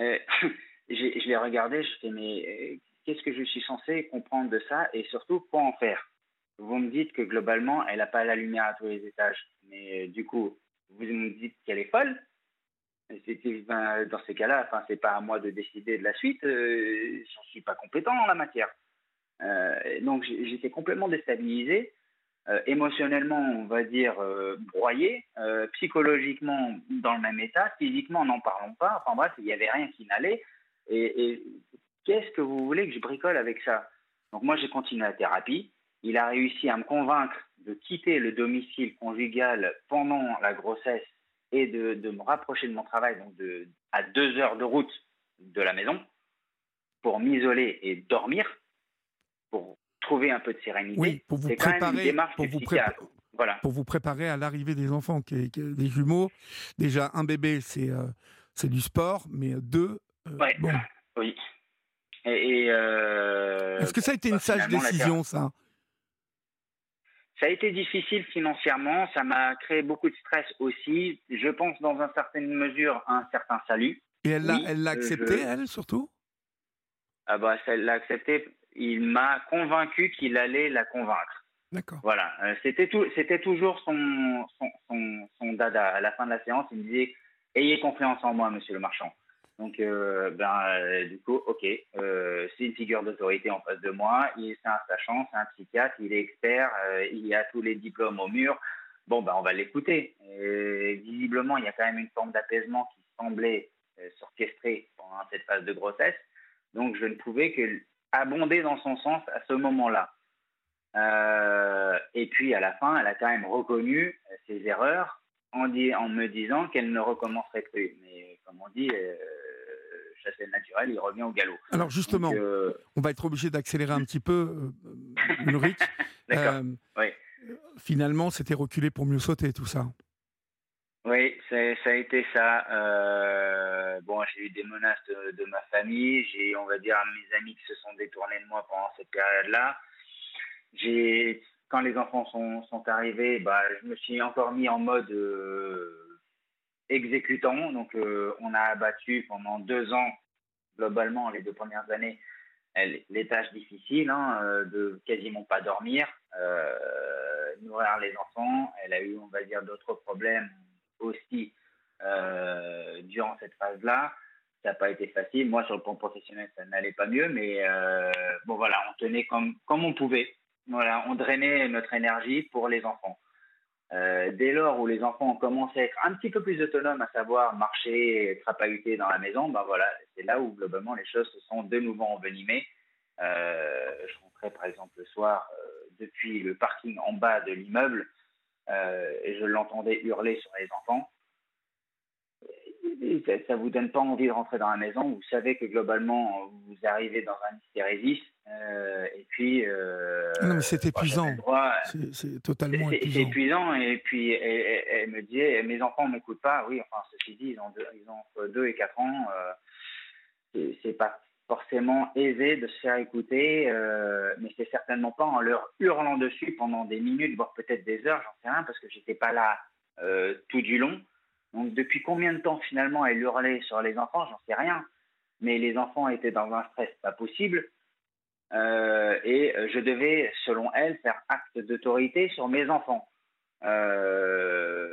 Euh, [LAUGHS] je l'ai regardé, je fais Mais euh, qu'est-ce que je suis censé comprendre de ça Et surtout, quoi en faire? Vous me dites que globalement, elle n'a pas la lumière à tous les étages. Mais euh, du coup, vous me dites qu'elle est folle ben, dans ces cas-là, enfin, c'est pas à moi de décider de la suite. Euh, J'en suis pas compétent en la matière. Euh, donc j'étais complètement déstabilisé, euh, émotionnellement, on va dire broyé, psychologiquement dans le même état, physiquement n'en parlons pas. Enfin bref, il n'y avait rien qui n'allait. Et qu'est-ce que vous voulez que je bricole avec ça? Donc moi, j'ai continué la thérapie. Il a réussi à me convaincre de quitter le domicile conjugal pendant la grossesse et de, de me rapprocher de mon travail, donc de, à deux heures de route de la maison, pour m'isoler et dormir, pour trouver un peu de sérénité. Oui, pour vous préparer, pour vous, efficace. prépa- Voilà. pour vous préparer à l'arrivée des enfants, qui des jumeaux. Déjà, un bébé, c'est euh, c'est du sport, mais deux, euh, Ouais. bon. Oui. Et, et, euh, Est-ce que ça a été bah, une sage finalement, la décision, ça? Ça a été difficile financièrement, ça m'a créé beaucoup de stress aussi. Je pense dans une certaine mesure un certain salut. Et elle l'a Oui, elle euh, accepté, je- elle, surtout? Ah bah, ça l'a accepté. Il m'a convaincu qu'il allait la convaincre. D'accord. Voilà, Euh, c'était tout, c'était toujours son, son, son, son dada. À la fin de la séance, il me disait ayez confiance en moi, Monsieur le Marchand. Donc, euh, ben, euh, du coup, ok, euh, c'est une figure d'autorité en face de moi. C'est un sachant, c'est un psychiatre, il est expert, il a tous les diplômes au mur. Bon, ben, on va l'écouter. Visiblement, il y a quand même une forme d'apaisement qui semblait s'orchestrer pendant cette phase de grossesse. Donc, je ne pouvais que abonder dans son sens à ce moment-là. Et puis à la fin, elle a quand même reconnu ses erreurs en, di- en me disant qu'elle ne recommencerait plus. Mais comme on dit, chasser le naturel, il revient au galop. Alors, justement, Donc, euh, on va être obligé d'accélérer un petit peu, euh, Ulrich. [LAUGHS] D'accord. Euh, Oui. Finalement, c'était reculé pour mieux sauter, tout ça. Oui, c'est- ça a été ça. Euh, bon, j'ai eu des menaces de, de ma famille. J'ai, on va dire, mes amis qui se sont détournés de moi pendant cette période-là. J'ai, quand les enfants sont, sont arrivés, bah, je me suis encore mis en mode euh, exécutant. Donc, euh, on a abattu pendant deux ans, globalement, les deux premières années, les tâches difficiles, hein, euh, de quasiment pas dormir, euh, nourrir les enfants. Elle a eu, on va dire, d'autres problèmes aussi durant cette phase-là. Ça n'a pas été facile. Moi, sur le plan professionnel, ça n'allait pas mieux, mais bon, voilà, on tenait comme, comme on pouvait. Voilà, on drainait notre énergie pour les enfants. Euh, dès lors où les enfants ont commencé à être un petit peu plus autonomes, à savoir marcher, trapahuter dans la maison, ben voilà, c'est là où globalement les choses se sont de nouveau envenimées. Euh, je rentrais par exemple le soir euh, depuis le parking en bas de l'immeuble et je l'entendais hurler sur les enfants. Ça, ça vous donne pas envie de rentrer dans la maison. Vous savez que globalement vous arrivez dans un hystérésis euh, et puis. euh, Non, mais c'est bon, épuisant. droit- C'est- totalement c'est épuisant. et puis elle, elle- elle me disait mes enfants m'écoutent pas oui enfin ceci dit ils ont deux, ils ont entre 2 et 4 ans euh, c'est- pas forcément aisé de se faire écouter euh, mais c'est certainement pas en leur hurlant dessus pendant des minutes voire peut-être des heures j'en sais rien parce que j'étais pas là euh, tout du long donc depuis combien de temps finalement elle hurlait sur les enfants? J'en sais rien mais les enfants étaient dans un stress pas possible euh, et euh, je devais, selon elle, faire acte d'autorité sur mes enfants. Euh,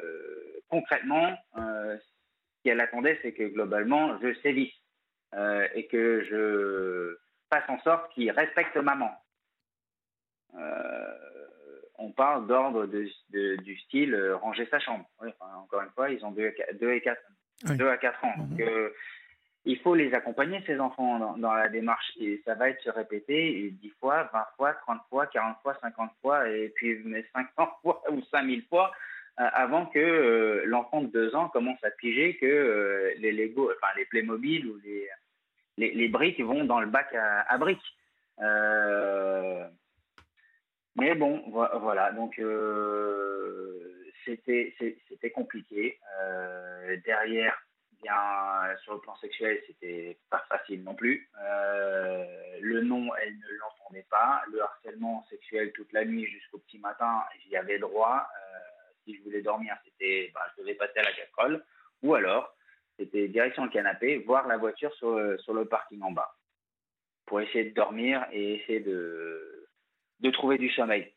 concrètement, euh, ce qu'elle attendait, c'est que globalement, je sévisse et que je fasse en sorte qu'ils respectent maman. On parle d'ordre du style ranger sa chambre. Oui, enfin, encore une fois, ils ont 2 et 4, Oui. à 4 ans. Donc, euh, il faut les accompagner, ces enfants, dans, dans la démarche. Et ça va être se répéter 10 fois, 20 fois, 30 fois, 40 fois, 50 fois, et puis mais 500 [LAUGHS] fois ou 5000 fois, euh, avant que euh, l'enfant de 2 ans commence à piger que euh, les Lego, enfin les Playmobil ou les, les, les briques vont dans le bac à, à briques. Euh, mais bon, vo- voilà, donc euh, c'était compliqué. Euh, derrière, bien sur le plan sexuel, c'était pas facile non plus. Euh, le nom, elle ne l'entendait pas. Le harcèlement sexuel toute la nuit jusqu'au petit matin, j'y avais droit. Euh, si je voulais dormir, c'était, bah, je devais passer à la casserole. Ou alors, c'était direction le canapé, voir la voiture sur, le- sur le parking en bas, pour essayer de dormir et essayer de, de trouver du sommeil.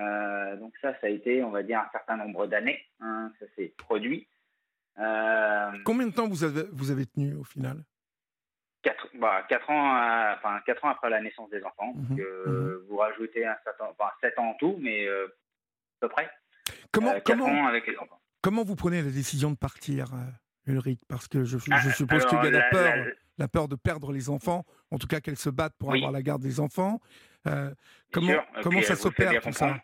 Euh, donc ça, ça a été, on va dire, un certain nombre d'années. hein, ça s'est produit. Euh, Combien de temps vous avez, vous avez tenu au final? Quatre, bah, quatre ans, à- enfin, quatre ans après la naissance des enfants. Mhm, Donc, euh, Vous rajoutez un certain, enfin, sept ans en tout, mais euh, à peu près. Comment, Euh, comment, ans avec les enfants. comment vous prenez la décision de partir, euh, Ulrich? Parce que je, je Ah, suppose qu'il y a la la- peur, la- la peur de perdre les enfants, en tout cas qu'elles se battent pour Oui. avoir la garde des enfants. comment comment ça s'opère tout ça?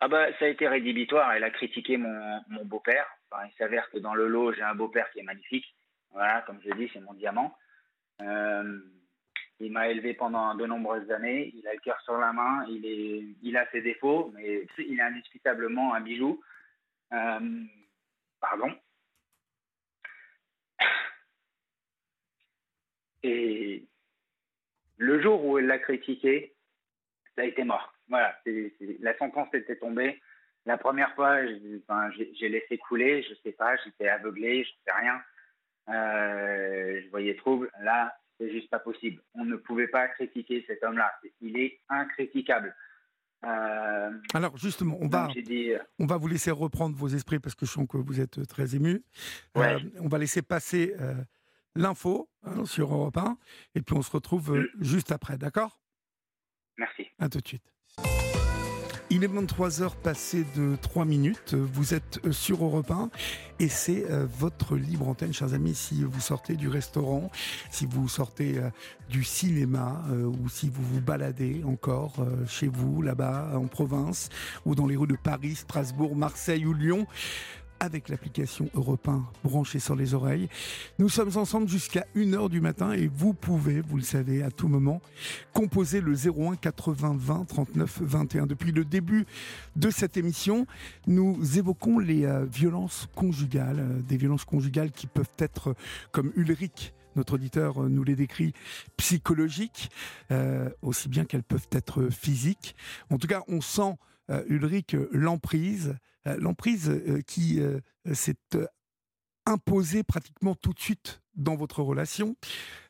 ah bah, ça a été rédhibitoire. Elle a critiqué mon, mon beau-père. Il s'avère que dans le lot, j'ai un beau-père qui est magnifique. Voilà, comme je dis, c'est mon diamant. Euh, il m'a élevé pendant de nombreuses années. Il a le cœur sur la main. Il, est, il a ses défauts, mais il est indiscutablement un bijou. Euh, pardon. Et le jour où elle l'a critiqué, ça a été mort. Voilà, la sentence était tombée. La première fois, j'ai laissé couler, je sais pas, j'étais aveuglé, je sais rien. Euh, je voyais trouble. Là, c'est juste pas possible. On ne pouvait pas critiquer cet homme-là. Il est incritiquable. Euh, Alors justement, on va, euh, on va vous laisser reprendre vos esprits parce que je sens que vous êtes très ému. on va laisser passer l'info hein, sur Europe 1 et puis on se retrouve mm. juste après, d'accord? Merci. À tout de suite. Il est 23h passé de 3 minutes. Vous êtes euh, sur Europe 1 et c'est euh, votre libre antenne, chers amis. Si vous sortez du restaurant, si vous sortez euh, du cinéma ou si vous vous baladez encore chez vous, là-bas, en province ou dans les rues de Paris, Strasbourg, Marseille ou Lyon, avec l'application Europe 1 branchée sur les oreilles. Nous sommes ensemble jusqu'à 1h du matin et vous pouvez, vous le savez, à tout moment, composer le 01 80 20 39 21. Depuis le début de cette émission, nous évoquons les euh, violences conjugales, euh, des violences conjugales qui peuvent être, comme Ulrich notre auditeur euh, nous les décrit, psychologiques, aussi bien qu'elles peuvent être physiques. En tout cas, on sent, Ulrich, l'emprise, euh, l'emprise euh, qui euh, s'est imposée pratiquement tout de suite dans votre relation.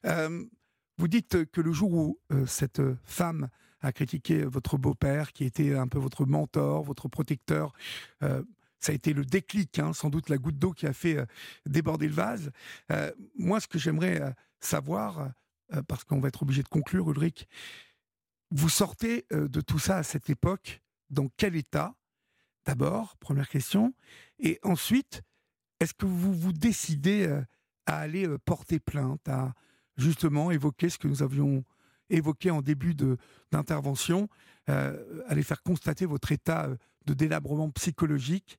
vous dites que le jour où cette femme a critiqué votre beau-père, qui était un peu votre mentor, votre protecteur, ça a été le déclic, hein, sans doute la goutte d'eau qui a fait déborder le vase. moi, ce que j'aimerais savoir, parce qu'on va être obligé de conclure, Ulrich, vous sortez de tout ça à cette époque, dans quel état? D'abord, première question. Et ensuite, est-ce que vous vous décidez euh, à aller euh, porter plainte, à justement évoquer ce que nous avions évoqué en début d'intervention, euh, aller faire constater votre état de délabrement psychologique,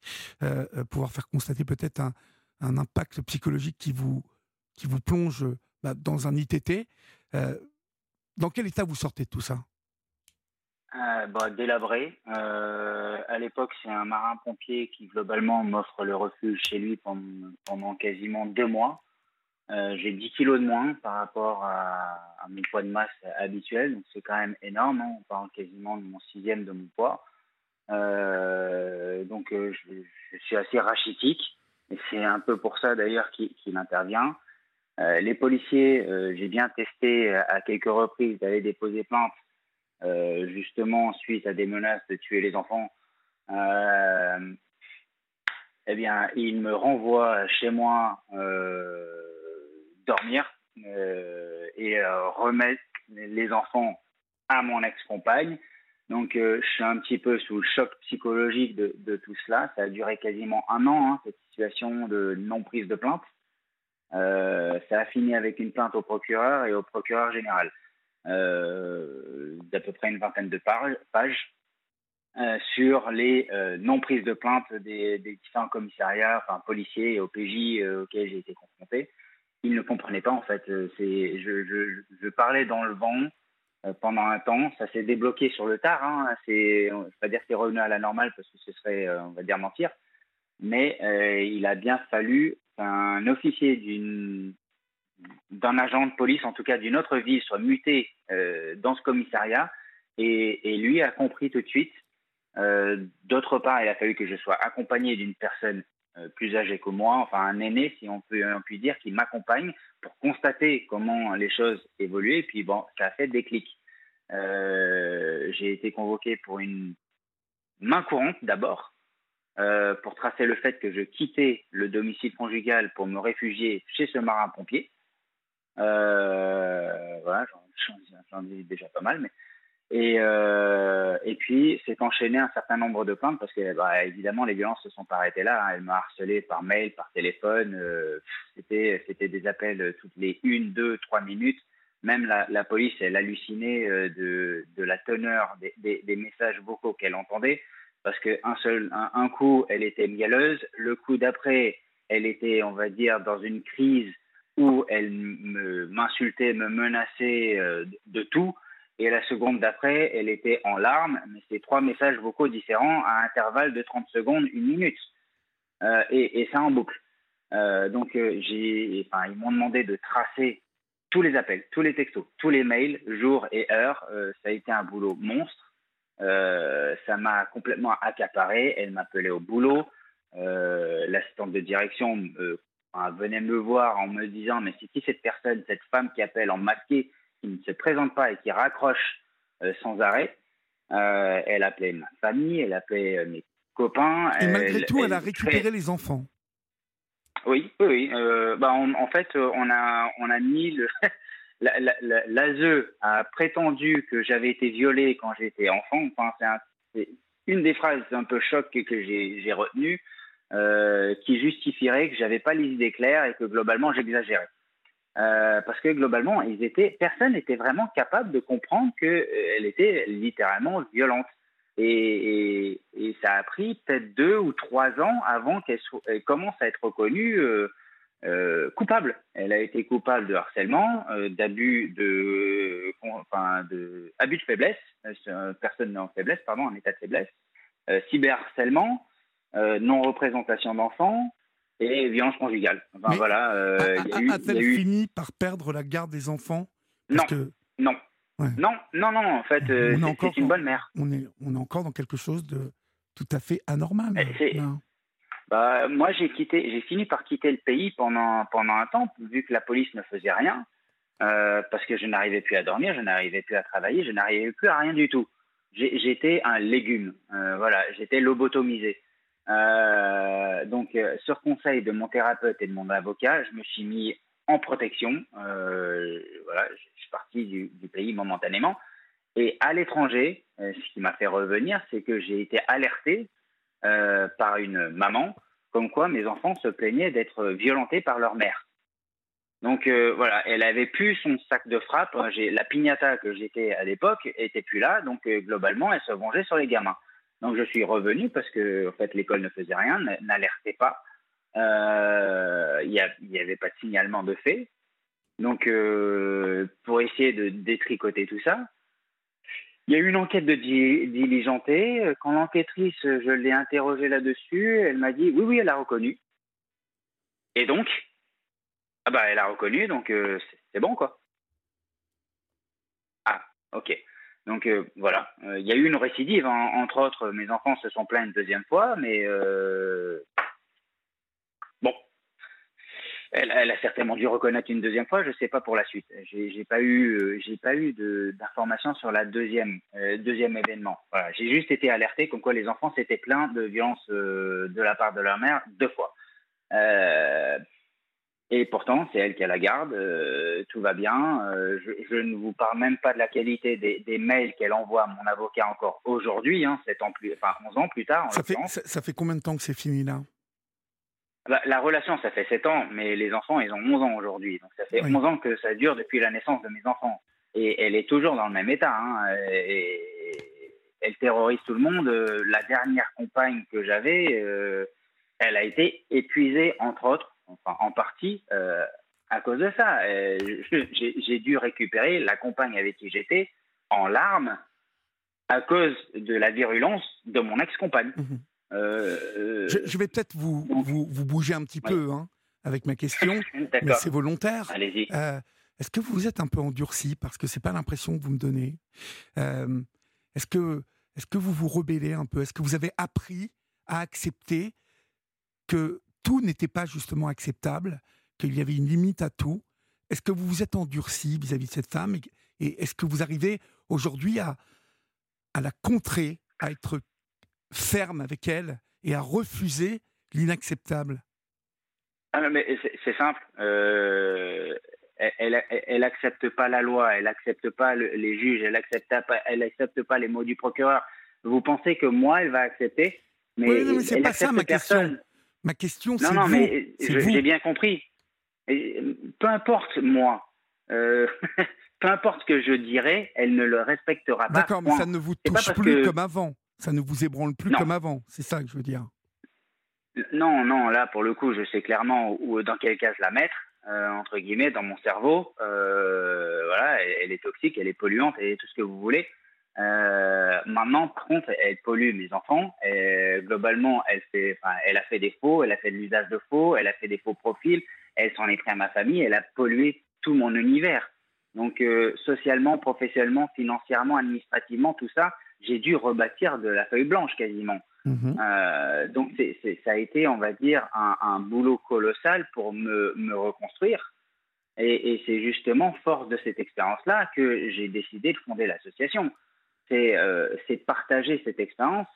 pouvoir faire constater peut-être un, impact psychologique qui vous, qui vous plonge bah, dans un ITT. dans quel état vous sortez de tout ça? Euh, bah, délabré. Euh, à l'époque, c'est un marin-pompier qui globalement m'offre le refuge chez lui pendant, quasiment deux mois. Euh, j'ai 10 kilos de moins par rapport à, mon poids de masse habituel, donc c'est quand même énorme. Hein. On parle quasiment de mon sixième de mon poids. donc je, suis assez rachitique, et c'est un peu pour ça d'ailleurs qu'il intervient. les policiers, j'ai bien testé à quelques reprises d'aller déposer plainte euh, justement suite à des menaces de tuer les enfants, euh, eh bien, il me renvoie chez moi euh, dormir et remettre les enfants à mon ex-compagne. Donc, je suis un petit peu sous le choc psychologique de, tout cela. Ça a duré quasiment un an, hein, cette situation de non-prise de plainte. Ça a fini avec une plainte au procureur et au procureur général. Euh, d'à peu près une vingtaine de pages euh, sur les euh, non-prises de plainte des, différents commissariats, enfin policiers et OPJ auxquels j'ai été confronté. Ils ne comprenaient pas en fait. Je, parlais dans le vent pendant un temps. Ça s'est débloqué sur le tard. Hein. C'est, je ne vais pas dire que c'est revenu à la normale parce que ce serait, on va dire, mentir. Mais il a bien fallu qu'un officier d'une d'un agent de police, en tout cas d'une autre ville, soit muté euh, dans ce commissariat. Et, lui a compris tout de suite. Euh, d'autre part, il a fallu que je sois accompagné d'une personne euh, plus âgée que moi, enfin un aîné, si on peut, on peut dire, qui m'accompagne pour constater comment les choses évoluaient. Et puis bon, ça a fait déclic. J'ai été convoqué pour une main courante d'abord, pour tracer le fait que je quittais le domicile conjugal pour me réfugier chez ce marin-pompier. Euh, voilà, j'en ai déjà pas mal, mais et, euh, et puis, c'est enchaîné un certain nombre de plaintes parce que, bah, évidemment, les violences se sont pas arrêtées là. Hein. Elle m'a harcelé par mail, par téléphone. Euh, c'était, c'était des appels toutes les une, deux, trois minutes. même la, police, elle hallucinait de, de la teneur des, des, messages vocaux qu'elle entendait, parce qu'un seul, un, coup, elle était mielleuse, le coup d'après, elle était, on va dire, dans une crise où elle m'insultait, me, menaçait de tout. Et la seconde d'après, elle était en larmes, mais c'est trois messages vocaux différents à intervalles de 30 secondes, une minute. Euh, et, ça en boucle. Euh, donc, euh, ils m'ont demandé de tracer tous les appels, tous les textos, tous les mails, jour et heure. Euh, ça a été un boulot monstre. Euh, ça m'a complètement accaparé. Elle m'appelait au boulot. L'assistante de direction venait me voir en me disant Mais c'est qui cette personne, cette femme qui appelle en masqué qui ne se présente pas et qui raccroche euh, sans arrêt. Euh, elle appelait ma famille, elle appelait euh, mes copains. Et malgré tout, elle, a récupéré les enfants. Oui, oui, oui. bah en fait, on a, on a mis le. [LAUGHS] L'ASE a prétendu que j'avais été violée quand j'étais enfant. Enfin, c'est une des phrases un peu choc que j'ai retenues, qui justifierait que j'avais pas les idées claires et que globalement j'exagérais. Euh, parce que globalement, ils étaient, personne n'était vraiment capable de comprendre qu'elle euh, était littéralement violente. Et, ça a pris peut-être deux ou trois ans avant qu'elle commence à être reconnue euh, coupable. Elle a été coupable de harcèlement, d'abus de, enfin, de, abus de faiblesse, personne en faiblesse, pardon, en état de faiblesse, cyberharcèlement, non-représentation d'enfants, et violence conjugale. Enfin, voilà, euh, a-t-elle fini par perdre la garde des enfants? Non. Non. non. Non, non, en fait, euh, c'est une bonne mère. On est, on est encore dans quelque chose de tout à fait anormal. Bah, moi, j'ai quitté, j'ai fini par quitter le pays pendant, pendant un temps, vu que la police ne faisait rien, euh, parce que je n'arrivais plus à dormir, je n'arrivais plus à travailler, je n'arrivais plus à rien du tout. J'étais un légume, voilà, j'étais lobotomisé. Euh, donc, euh, sur conseil de mon thérapeute et de mon avocat, je me suis mis en protection. Euh, voilà, je suis parti du, pays momentanément. Et à l'étranger, ce qui m'a fait revenir, c'est que j'ai été alerté par une maman, comme quoi mes enfants se plaignaient d'être violentés par leur mère. Donc voilà, elle avait plus son sac de frappe. La piñata que j'étais à l'époque était plus là, donc globalement, elle se vengeait sur les gamins. Donc je suis revenu parce que en fait l'école ne faisait rien, n'alertait pas. Euh, il n'y avait pas de signalement de fait. Donc euh, pour essayer de détricoter tout ça, il y a eu une enquête de diligentée. Quand l'enquêtrice, je l'ai interrogée là-dessus, elle m'a dit oui, oui, elle a reconnu. Et donc, ah bah elle a reconnu, donc euh, c'est bon quoi. Ah, ok. Donc euh, voilà, euh, il y a eu une récidive. entre autres, mes enfants se sont plaints une deuxième fois, mais euh, bon, elle, a certainement dû reconnaître une deuxième fois. Je ne sais pas pour la suite. J'ai pas eu, pas eu d'informations sur la deuxième, événement. J'ai juste été alerté comme quoi les enfants s'étaient plaints de violence de la part de leur mère deux fois. Et pourtant, c'est elle qui a la garde, euh, tout va bien. Euh, je, ne vous parle même pas de la qualité des, mails qu'elle envoie à mon avocat encore aujourd'hui, hein, ans plus, enfin 11 ans plus tard. ça, fait, ça, fait combien de temps que c'est fini là? Bah, La relation, ça fait 7 ans, mais les enfants, ils ont 11 ans aujourd'hui. Donc ça fait 11 ans que ça dure depuis la naissance de mes enfants. Et elle est toujours dans le même état. Hein, et, elle terrorise tout le monde. La dernière compagne que j'avais, euh, elle a été épuisée, entre autres, enfin en partie euh, à cause de ça. Euh, j'ai dû récupérer la compagne avec qui j'étais en larmes à cause de la virulence de mon ex-compagne. Mhm. Euh, je, vais peut-être vous, vous, vous, bouger un petit peu hein, avec ma question, [LAUGHS] mais c'est volontaire. Allez-y. Est-ce que vous êtes un peu endurci parce que c'est pas l'impression que vous me donnez? Est-ce que, est que vous vous rebellez un peu? Est-ce que vous avez appris à accepter que tout n'était pas justement acceptable, qu'il y avait une limite à tout. Est-ce que vous vous êtes endurci vis-à-vis de cette femme et, est-ce que vous arrivez aujourd'hui à, à la contrer, à être ferme avec elle et à refuser l'inacceptable? Ah mais c'est simple. Euh, elle, elle, accepte pas la loi, elle accepte pas les juges, elle accepte pas, elle accepte pas les mots du procureur. Vous pensez que moi, elle va accepter Mais, oui, mais c'est pas ça ma question. Ma question, c'est Non, non, mais j'ai bien compris. peu importe moi, [LAUGHS] peu importe ce que je dirai, elle ne le respectera pas. D'accord, mais ça ne vous touche plus comme avant. Ça ne vous ébranle plus comme avant. C'est ça que je veux dire. Non, non, là, pour le coup, je sais clairement où, dans quelle case la mettre. Euh, entre guillemets, dans mon cerveau. Euh, voilà, elle, est toxique, elle est polluante, et tout ce que vous voulez. Euh, maintenant, par contre, elle pollue mes enfants. Et, globalement, elle, fait, elle a fait des faux, elle a fait de l'usage de faux, elle a fait des faux profils, elle s'en est pris à ma famille, elle a pollué tout mon univers. Donc, socialement, professionnellement, financièrement, administrativement, tout ça, j'ai dû rebâtir de la feuille blanche quasiment. Mhm. Euh, donc ça a été, on va dire, un, boulot colossal pour me, me reconstruire. Et, c'est justement force de cette expérience-là que j'ai décidé de fonder l'association. C'est euh, partager cette expérience,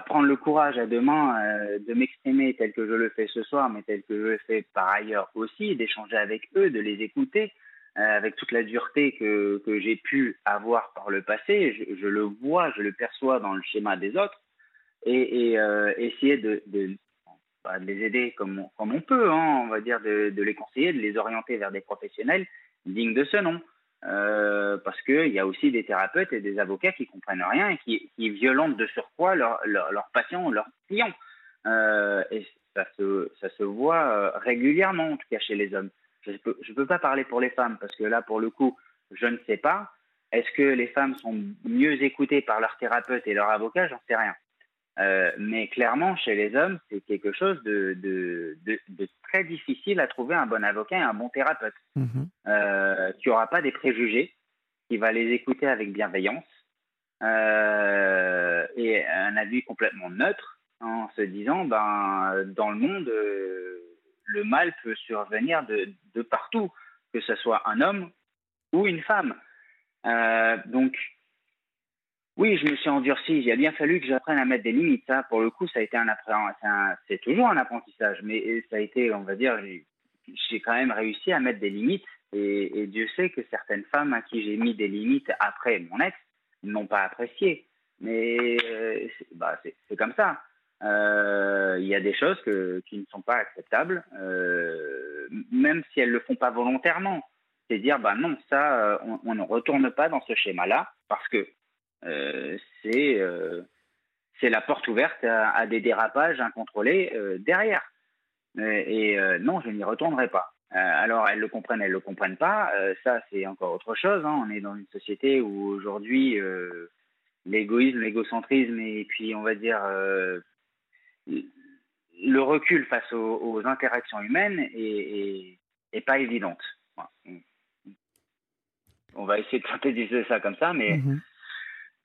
prendre le courage à deux mains euh, de m'exprimer tel que je le fais ce soir, mais tel que je le fais par ailleurs aussi, d'échanger avec eux, de les écouter, euh, avec toute la dureté que, que j'ai pu avoir par le passé. Je, le vois, je le perçois dans le schéma des autres et, euh, essayer de, bah, de, les aider comme on, peut, hein, on va dire, de, les conseiller, de les orienter vers des professionnels dignes de ce nom. Euh, parce qu'il y a aussi des thérapeutes et des avocats qui comprennent rien et qui, qui violentent de surcroît leurs leur, patients, leurs clients. Euh, et ça se, ça se voit régulièrement, en tout cas chez les hommes. Je ne peux, peux pas parler pour les femmes parce que là, pour le coup, je ne sais pas. Est-ce que les femmes sont mieux écoutées par leur thérapeute et leur avocat J'en sais rien. Euh, mais clairement, chez les hommes, c'est quelque chose de, de, de, très difficile à trouver un bon avocat et un bon thérapeute mhm. euh, qui n'aura pas des préjugés, qui va les écouter avec bienveillance euh, et un avis complètement neutre en se disant, ben, dans le monde, le mal peut survenir de, de, partout, que ce soit un homme ou une femme. donc, oui, je me suis endurci. Il a bien fallu que j'apprenne à mettre des limites. Ça, pour le coup, ça a été un. C'est toujours un apprentissage, mais ça a été, on va dire, j'ai quand même réussi à mettre des limites. Et, Dieu sait que certaines femmes à qui j'ai mis des limites après mon ex n'ont pas apprécié. Mais euh, bah, c'est comme ça. Euh, il y a des choses qui ne sont pas acceptables, euh, même si elles ne le font pas volontairement. C'est dire, bah non, ça, on, ne retourne pas dans ce schéma-là, parce que euh, c'est euh, c'est la porte ouverte à, des dérapages incontrôlés euh, derrière. Et, non, je n'y retournerai pas. alors, elles le comprennent, elles le comprennent pas. ça, c'est encore autre chose. Hein. On est dans une société où aujourd'hui, l'égoïsme, l'égocentrisme et puis, on va dire, le recul face aux, interactions humaines est, pas évidente. On va essayer de [LAUGHS] synthétiser ça comme ça, mais mm-hmm.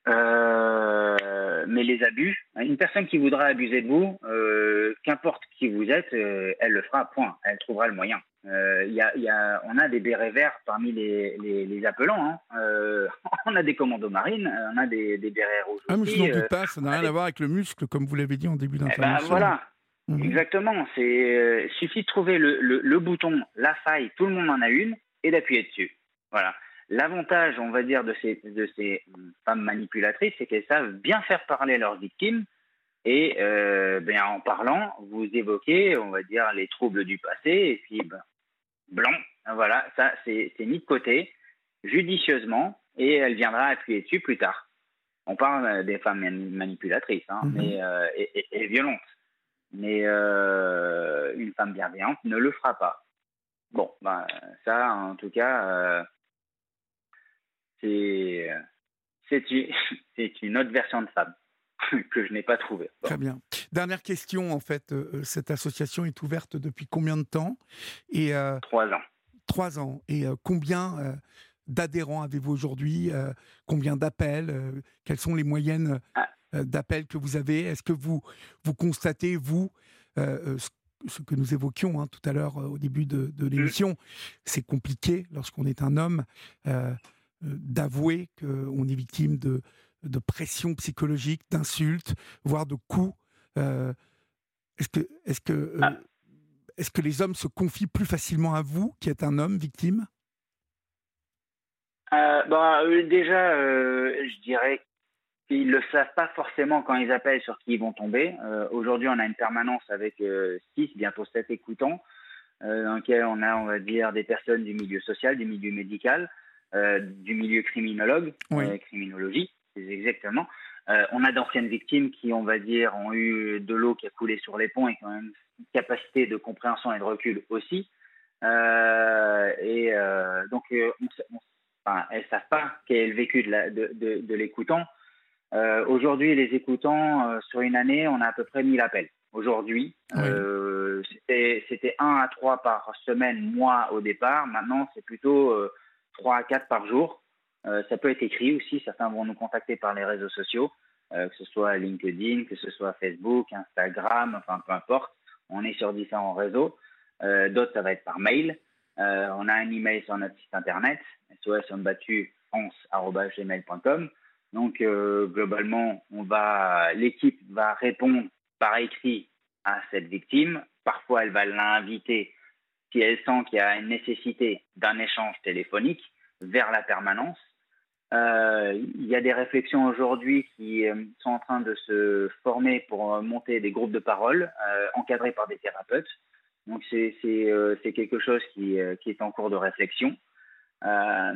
Euh, mais les abus, une personne qui voudra abuser de vous, euh, qu'importe qui vous êtes, euh, elle le fera, point. Elle trouvera le moyen. Y y a, on a des bérets verts parmi les, les, appelants. Hein. [LAUGHS] on a des commandos marines, on a des, des bérets rouges. Ah, mais je n'en doute pas, ça n'a rien à voir avec le muscle, comme vous l'avez dit en début eh ben, d'intervention. voilà, mhm. exactement. C'est suffit de trouver le, le, le bouton, la faille, tout le monde en a une, et d'appuyer dessus. Voilà. L'avantage, on va dire, de ces, de ces femmes manipulatrices, c'est qu'elles savent bien faire parler leurs victimes. Et euh, ben, en parlant, vous évoquez, on va dire, les troubles du passé. Et puis, ben, blanc, voilà, ça, c'est mis de côté judicieusement. Et elle viendra appuyer dessus plus tard. On parle des femmes manipulatrices hein, mhm. mais, euh, et, violentes. Mais euh, une femme bienveillante ne le fera pas. Bon, ben, ça, en tout cas c'est [LAUGHS] c'est une autre version de femme [LAUGHS] que je n'ai pas trouvée. Très bien. Dernière question, en fait, euh, euh, cette association est ouverte depuis combien de temps? Et euh, Trois ans. Trois ans. Et combien d'adhérents avez-vous aujourd'hui? Combien d'appels? Quelles sont les moyennes ah. d'appels que vous avez? Est-ce que vous, vous constatez, vous, ce que nous évoquions hein, tout à l'heure au début de, de mmh. l'émission, c'est compliqué lorsqu'on est un homme euh, d'avouer qu'on est victime de, de pression psychologique, d'insultes, voire de coups. Euh, est-ce que, est que, euh, ah. est que les hommes se confient plus facilement à vous, qui êtes un homme victime? Bah, Déjà, je dirais qu'ils ne le savent pas forcément quand ils appellent sur qui ils vont tomber. Aujourd'hui, on a une permanence avec 6, bientôt 7 écoutants. dans lequel on a, on va dire, des personnes du milieu social, du milieu médical, du milieu criminologue, criminologie, exactement. on a d'anciennes victimes qui, on va dire, ont eu de l'eau qui a coulé sur les ponts et qui ont une capacité de compréhension et de recul aussi. et donc, on, enfin, elles ne savent pas quel est le vécu de, l'écoutant. Euh, aujourd'hui, les écoutants, euh, sur une année, on a à peu près 1000 appels. Aujourd'hui, euh, c'était 1 à 3 par semaine, mois au départ. Maintenant, c'est plutôt 3 à 4 par jour. ça peut être écrit aussi. Certains vont nous contacter par les réseaux sociaux, que ce soit LinkedIn, que ce soit Facebook, Instagram, enfin peu importe. On est sur différents réseaux. D'autres, ça va être par mail. Euh, on a un email sur notre site internet, sosombattu.france.gmail.com. Donc, euh, globalement, l'équipe va répondre par écrit à cette victime. Parfois, elle va l'inviter si elle sent qu'il y a une nécessité d'un échange téléphonique vers la permanence. Euh, il y a des réflexions aujourd'hui qui sont en train de se former pour monter des groupes de parole encadrés par des thérapeutes. Donc euh, c'est quelque chose qui, euh, qui, est en cours de réflexion. Euh,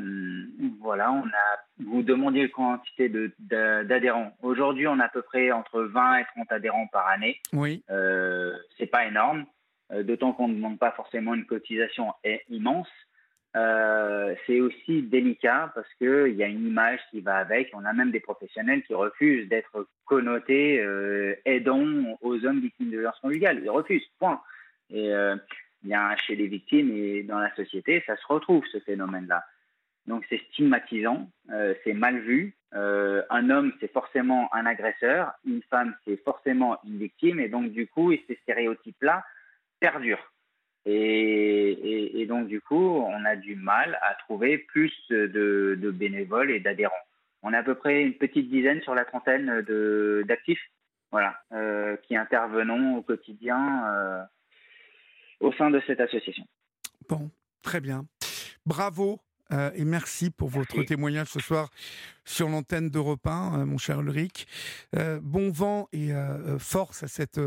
voilà, on a, vous demandiez la quantité d'adhérents. Aujourd'hui, on a à peu près entre 20 et 30 adhérents par année. Oui. Euh, c'est pas énorme, d'autant qu'on ne demande pas forcément une cotisation immense. Euh, c'est aussi délicat parce qu'il y a une image qui va avec. On a même des professionnels qui refusent d'être connotés euh, aidants aux hommes victimes de violence conjugale. Ils refusent, point. Et euh, chez les victimes et dans la société, ça se retrouve ce phénomène-là. Donc c'est stigmatisant, euh, c'est mal vu. Euh, un homme, c'est forcément un agresseur, une femme, c'est forcément une victime, et donc du coup, ces stéréotypes-là perdurent. Et, et, donc du coup, on a du mal à trouver plus de, bénévoles et d'adhérents. On a à peu près une petite dizaine sur la trentaine d'actifs, voilà, qui intervenons au quotidien au sein de cette association. Bon, très bien. Bravo euh, et merci pour votre témoignage ce soir sur l'antenne d'Europe 1, euh, mon cher Ulrich. Euh, bon vent et force à cette,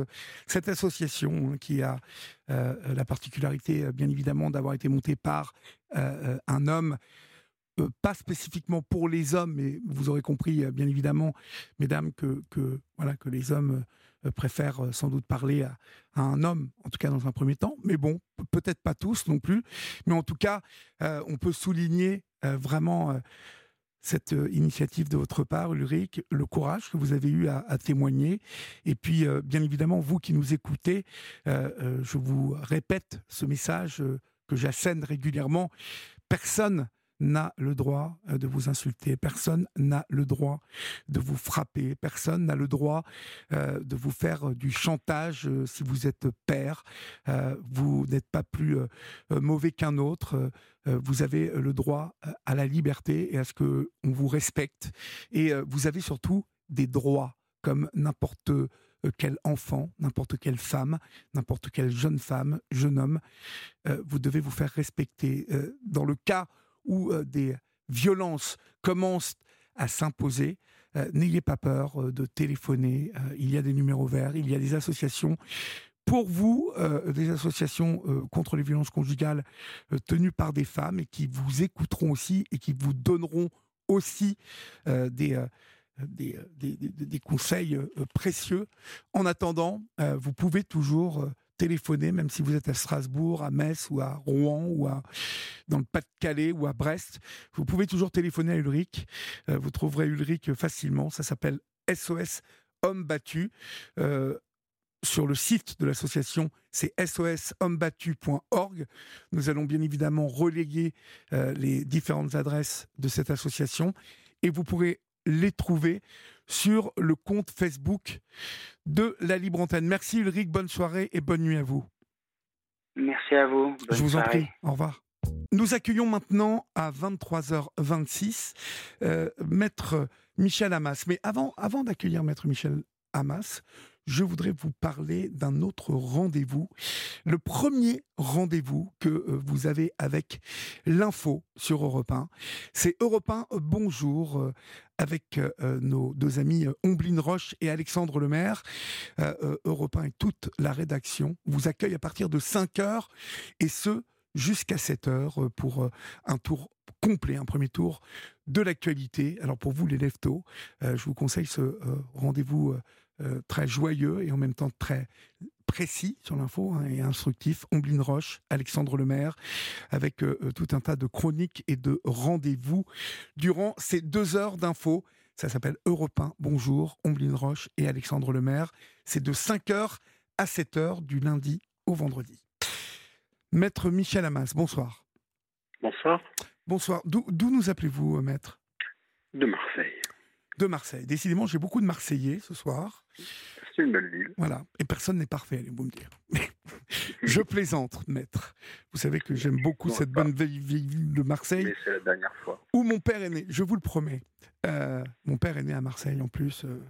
cette association qui a la particularité, bien évidemment, d'avoir été montée par un homme. pas spécifiquement pour les hommes, mais vous aurez compris, bien évidemment, mesdames, que, que, voilà, que les hommes préfèrent euh, sans doute parler à, un homme, en tout cas dans un premier temps. Mais bon, peut-être pas tous non plus. Mais en tout cas, euh, on peut souligner vraiment cette initiative de votre part, Ulrich, le courage que vous avez eu à, témoigner. Et puis, bien évidemment, vous qui nous écoutez, je vous répète ce message que j'assène régulièrement. Personne n'a le droit euh, de vous insulter, personne n'a le droit de vous frapper, personne n'a le droit euh, de vous faire euh, du chantage si vous êtes père, vous n'êtes pas plus mauvais qu'un autre, vous avez le droit à la liberté et à ce que on vous respecte. Et vous avez surtout des droits comme n'importe quel enfant, n'importe quelle femme, n'importe quelle jeune femme, jeune homme, vous devez vous faire respecter. dans le cas où euh, des violences commencent à s'imposer, euh, n'ayez pas peur euh, de téléphoner. il y a des numéros verts, il y a des associations. Pour vous, des associations contre les violences conjugales tenues par des femmes et qui vous écouteront aussi et qui vous donneront aussi des, des, des, conseils précieux. En attendant, vous pouvez toujours téléphoner, même si vous êtes à Strasbourg, à Metz ou à Rouen ou à, dans le Pas-de-Calais ou à Brest. Vous pouvez toujours téléphoner à Ulrich. Euh, vous trouverez Ulrich facilement. Ça s'appelle SOS Hommes Battus. Euh, sur le site de l'association, c'est soshommesbattus.org. Nous allons bien évidemment relayer euh, les différentes adresses de cette association et vous pourrez les trouver sur le compte Facebook de la Libre Antenne. Merci Ulrich, bonne soirée et bonne nuit à vous. Merci à vous. Je vous en prie, au revoir. Nous accueillons maintenant à 23h26 euh, Maître Michel Hamas. Mais avant, avant d'accueillir Maître Michel Hamas, je voudrais vous parler d'un autre rendez-vous. Le premier rendez-vous que euh, vous avez avec l'info sur Europe 1. C'est Europe 1 euh, Bonjour euh, avec nos deux amis Omblin Roche et Alexandre Lemaire. Europe 1 et toute la rédaction vous accueille à partir de 5 heures et ce jusqu'à 7 heures pour un tour complet, un premier tour de l'actualité. Alors pour vous les leftos, je vous conseille ce rendez-vous euh, très joyeux et en même temps très précis sur l'info hein, et instructif. Omblin Roche, Alexandre Lemaire, avec euh, euh, tout un tas de chroniques et de rendez-vous durant ces deux heures d'info. Ça s'appelle Europe 1. Bonjour, Omblin Roche et Alexandre Lemaire. C'est de 5h à 7h du lundi au vendredi. Maître Michel Amas, bonsoir. Bonsoir. Bonsoir. D'où nous appelez-vous, maître? De Marseille. De Marseille. Décidément, j'ai beaucoup de Marseillais ce soir. C'est une belle ville. Voilà. Et personne n'est parfait, allez-vous me dire. [LAUGHS] je plaisante, maître. Vous savez que j'aime beaucoup cette bonne vieille ville de Marseille. Mais c'est la dernière fois. Où mon père est né, je vous le promets. Euh, mon père est né à Marseille en plus. Euh,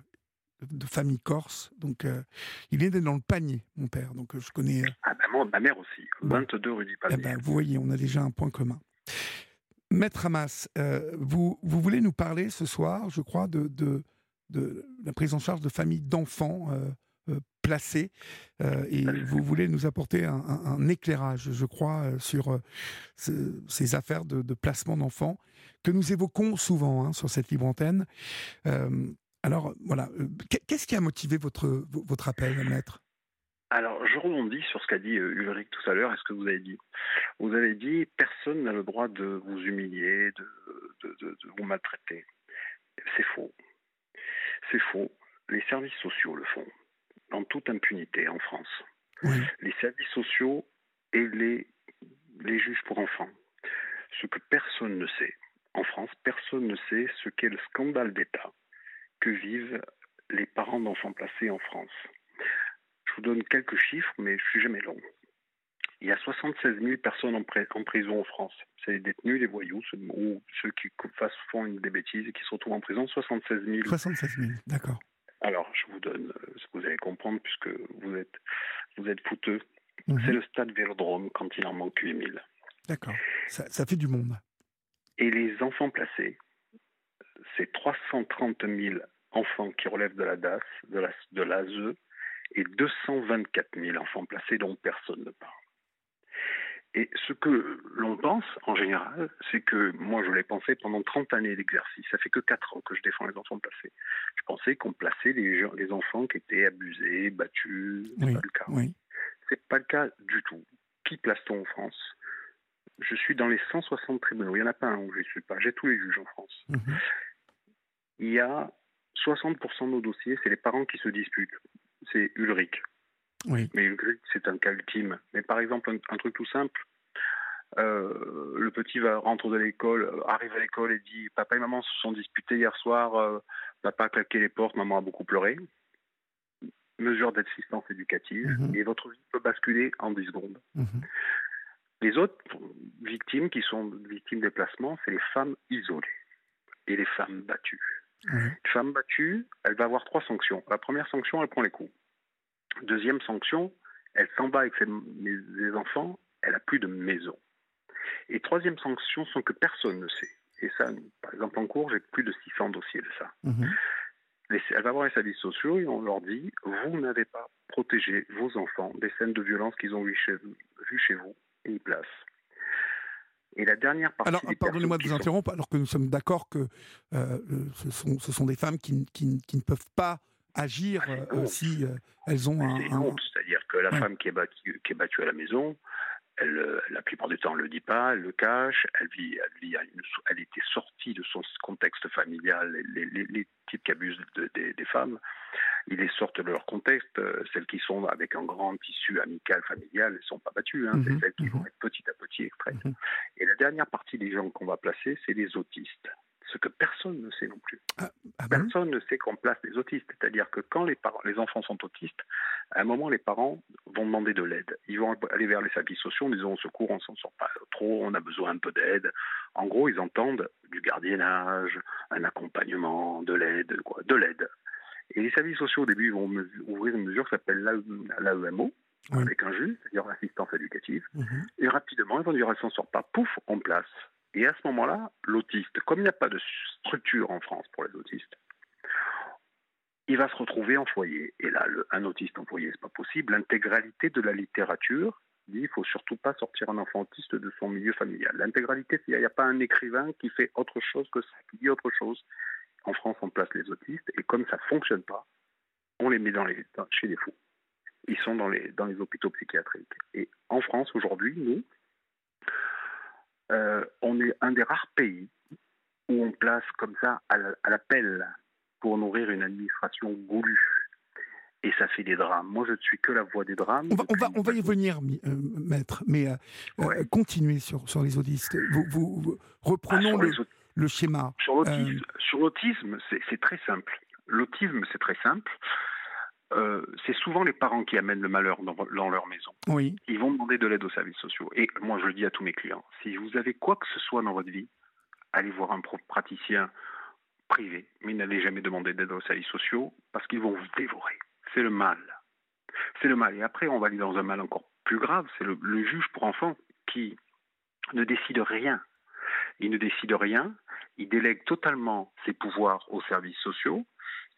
de famille corse, donc euh, il est né dans le panier, mon père, donc je connais. Ah ben moi, ma mère aussi, 22 rue du Panier. Eh ben, vous voyez, on a déjà un point commun. Maître Hamas, vous, vous voulez nous parler ce soir, je crois, de, la prise en charge de familles d'enfants euh, euh, placés. Euh, et vous voulez nous apporter un, éclairage, je crois, sur ces affaires de, placement d'enfants que nous évoquons souvent hein, sur cette libre antenne. alors voilà, qu'est-ce qui a motivé votre appel, maître? Alors, je rebondis sur ce qu'a dit Ulrich tout à l'heure et ce que vous avez dit. Vous avez dit personne n'a le droit de vous humilier, de, de vous maltraiter. C'est faux. C'est faux. Les services sociaux le font, en toute impunité en France. Les services sociaux et les, les juges pour enfants. Ce que personne ne sait, en France, personne ne sait ce qu'est le scandale d'État que vivent les parents d'enfants placés en France. Je vous donne quelques chiffres, mais je suis jamais long. Il y a 76 000 personnes en, prison en France. C'est les détenus, les voyous, ceux, ou ceux qui font des bêtises et qui se retrouvent en prison. 76 000. 76 000, d'accord. Alors, je vous donne euh, ce que vous allez comprendre puisque vous êtes, vous êtes fouteux. Mhm. C'est le stade Vélodrome quand il en manque 8 000. D'accord. Ça, ça, fait du monde. Et les enfants placés, c'est 330 000 enfants qui relèvent de la DAS, de l'ASE, de et 224 000 enfants placés dont personne ne parle. Et ce que l'on pense, en général, c'est que moi, je l'ai pensé pendant 30 années d'exercice. Ça fait que 4 ans que je défends les enfants placés. Je pensais qu'on plaçait les, les, enfants qui étaient abusés, battus. C'est pas le cas. Oui. C'est pas le cas du tout. Qui place-t-on en France? Je suis dans les 160 tribunaux. Il n'y en a pas un où je ne suis pas. J'ai tous les juges en France. Mhm. Il y a 60% de nos dossiers, c'est les parents qui se disputent. C'est Ulrich. Oui. Mais c'est un cas ultime. Mais par exemple, un, truc tout simple. Euh, le petit va rentrer de l'école, euh, arrive à l'école et dit Papa et maman se sont disputés hier soir, euh, papa a claqué les portes, maman a beaucoup pleuré. Mesure d'assistance éducative, mhm. et votre vie peut basculer en 10 secondes. Mhm. Les autres victimes qui sont victimes des placements, c'est les femmes isolées et les femmes battues. Une femme battue, elle va avoir trois sanctions. La première sanction, elle prend les coups. Deuxième sanction, elle s'en va avec ses, enfants, elle a plus de maison. Et troisième sanction, sans que personne ne sait. Et ça, par exemple, en cours, j'ai plus de 600 dossiers de ça. Mhm. Elle va voir les services sociaux et on leur dit vous n'avez pas protégé vos enfants des scènes de violence qu'ils ont vues chez, vu chez vous et ils placent. Et la dernière partie. Alors, pardonnez-moi de vous interrompre, alors que nous sommes d'accord que euh, ce, sont, ce sont des femmes qui, qui, qui ne peuvent pas agir ah, euh, si euh, elles ont un. C'est-à-dire que la femme qui est, battue, qui est battue à la maison, elle, euh, la plupart du temps, elle ne le dit pas, elle le cache, elle vit, elle, vit elle était sortie de son contexte familial, les, les, les types qui abusent des femmes, ils les sortent de leur contexte, celles qui sont avec un grand tissu amical, familial, elles ne sont pas battues, hein, c'est mhm, celles qui vont mhm. être petit à petit extraites. Mhm. Et la dernière partie des gens qu'on va placer, c'est les autistes ce que personne ne sait non plus. Ah, ah personne ne sait qu'on place des autistes. C'est-à-dire que quand les, parents, les enfants sont autistes, à un moment, les parents vont demander de l'aide. Ils vont aller vers les services sociaux en disant au secours, on s'en sort pas trop, on a besoin un peu d'aide. En gros, ils entendent du gardiennage, un accompagnement, de l'aide, quoi, de l'aide. Et les services sociaux, au début, vont ouvrir une mesure qui s'appelle l'AEMO, avec un juge, c'est-à-dire l'assistance éducative. Mhm. Et rapidement, ils vont dire, elle s'en sort pas, pouf, en place. Et à ce moment-là, l'autiste, comme il n'y a pas de structure en France pour les autistes, il va se retrouver en foyer. Et là, un autiste en foyer, c'est pas possible. L'intégralité de la littérature dit il faut surtout pas sortir un enfant autiste de son milieu familial. L'intégralité, il n'y a, pas un écrivain qui fait autre chose que ça, qui dit autre chose. En France, on place les autistes et comme ça fonctionne pas, on les met dans les, chez les fous. Ils sont dans les, dans les hôpitaux psychiatriques. Et en France, aujourd'hui, nous, euh, on est un des rares pays où on place comme ça à l'appel pour nourrir une administration goulue. Et ça fait des drames. Moi, je ne suis que la voix des drames. On va, on va, on va y venir, euh, maître, mais euh, continuez sur, sur les autistes. Vous, reprenons ah, le, le, schéma. Sur l'autisme, c'est très simple. L'autisme, c'est très simple. Euh, c'est souvent les parents qui amènent le malheur dans, leur maison. Oui. Ils vont demander de l'aide aux services sociaux. Et moi, je le dis à tous mes clients, si vous avez quoi que ce soit dans votre vie, allez voir un praticien privé, mais n'allez jamais demander d'aide aux services sociaux parce qu'ils vont vous dévorer. C'est le mal. C'est le mal. Et après, on va aller dans un mal encore plus grave, c'est le, le juge pour enfants qui ne décide rien. Il ne décide rien, il délègue totalement ses pouvoirs aux services sociaux,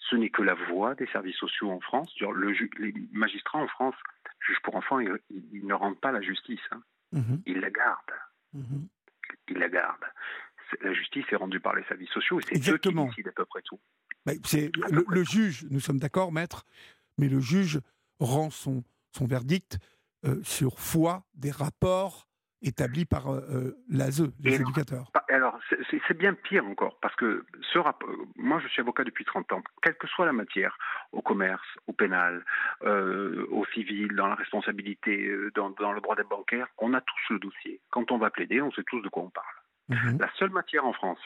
ce n'est que la voix des services sociaux en France. Le, les magistrats en France, juges pour enfants, ils, ne rendent pas la justice. Hein. Mhm. Ils la gardent. Mhm. Ils la gardent. La justice est rendue par les services sociaux et c'est eux qui décident à peu près tout. c'est le, juge, nous sommes d'accord, maître, mais le juge rend son, son verdict euh, sur foi des rapports établi par euh, euh, l'ASE, les éducateurs. Alors, c'est bien pire encore, parce que ce rapport, moi je suis avocat depuis 30 ans, quelle que soit la matière, au commerce, au pénal, euh, au civil, dans la responsabilité, dans, le droit des bancaires, on a tous le dossier. Quand on va plaider, on sait tous de quoi on parle. Mhm. La seule matière en France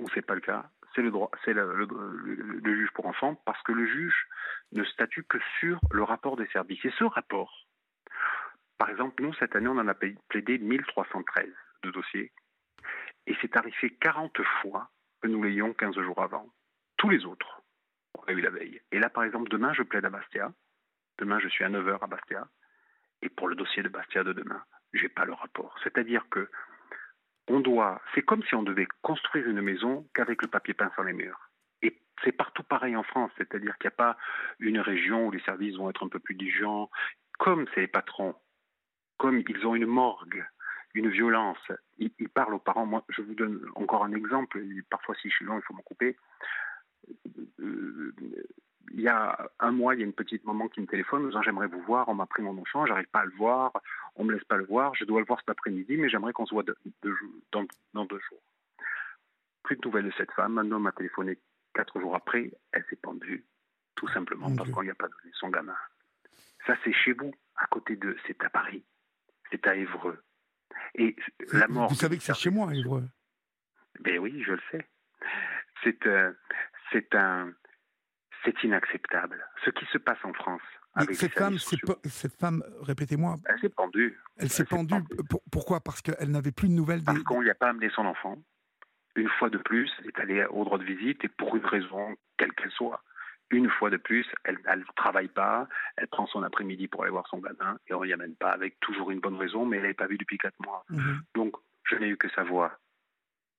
où c'est pas le cas, c'est le droit, c'est le, le, juge pour enfants, parce que le juge ne statue que sur le rapport des services. Et ce rapport, par exemple, nous, cette année, on en a plaidé 1313 de dossiers. Et c'est arrivé 40 fois que nous l'ayons 15 jours avant. Tous les autres, on a eu la veille. Et là, par exemple, demain, je plaide à Bastia. Demain, je suis à 9h à Bastia. Et pour le dossier de Bastia de demain, je n'ai pas le rapport. C'est-à-dire que on doit, c'est comme si on devait construire une maison qu'avec le papier peint sur les murs. Et c'est partout pareil en France, c'est-à-dire qu'il n'y a pas une région où les services vont être un peu plus diligents. Comme c'est les patrons comme ils ont une morgue, une violence, ils, parlent aux parents. Moi, je vous donne encore un exemple. Parfois, si je suis long, il faut m'en couper. Euh, il y a un mois, il y a une petite maman qui me téléphone, disant j'aimerais vous voir, on m'a pris mon enfant, j'arrive pas à le voir, on me laisse pas le voir, je dois le voir cet après-midi, mais j'aimerais qu'on se voit dans, deux jours. Plus de nouvelles de cette femme, un homme a téléphoné quatre jours après, elle s'est pendue, tout simplement parce qu'on n'y a pas donné son gamin. Ça, c'est chez vous, à côté de, c'est à Paris c'est à Évreux. Et la mort. Vous savez que c'est chez moi, Évreux. Ben oui, je le sais. C'est euh, c'est un, c'est inacceptable. Ce qui se passe en France. Avec cette femme, cette femme, répétez-moi. Elle s'est pendue. Elle, s'est pendue. pourquoi? Parce qu'elle n'avait plus de nouvelles. Parce qu'on lui a pas amené son enfant. Une fois de plus, elle est allée au droit de visite et pour une raison quelle qu'elle soit, une fois de plus, elle ne travaille pas, elle prend son après-midi pour aller voir son gamin et on n'y amène pas avec toujours une bonne raison, mais elle n'est pas vue depuis quatre mois. Mhm. Donc, je n'ai eu que sa voix.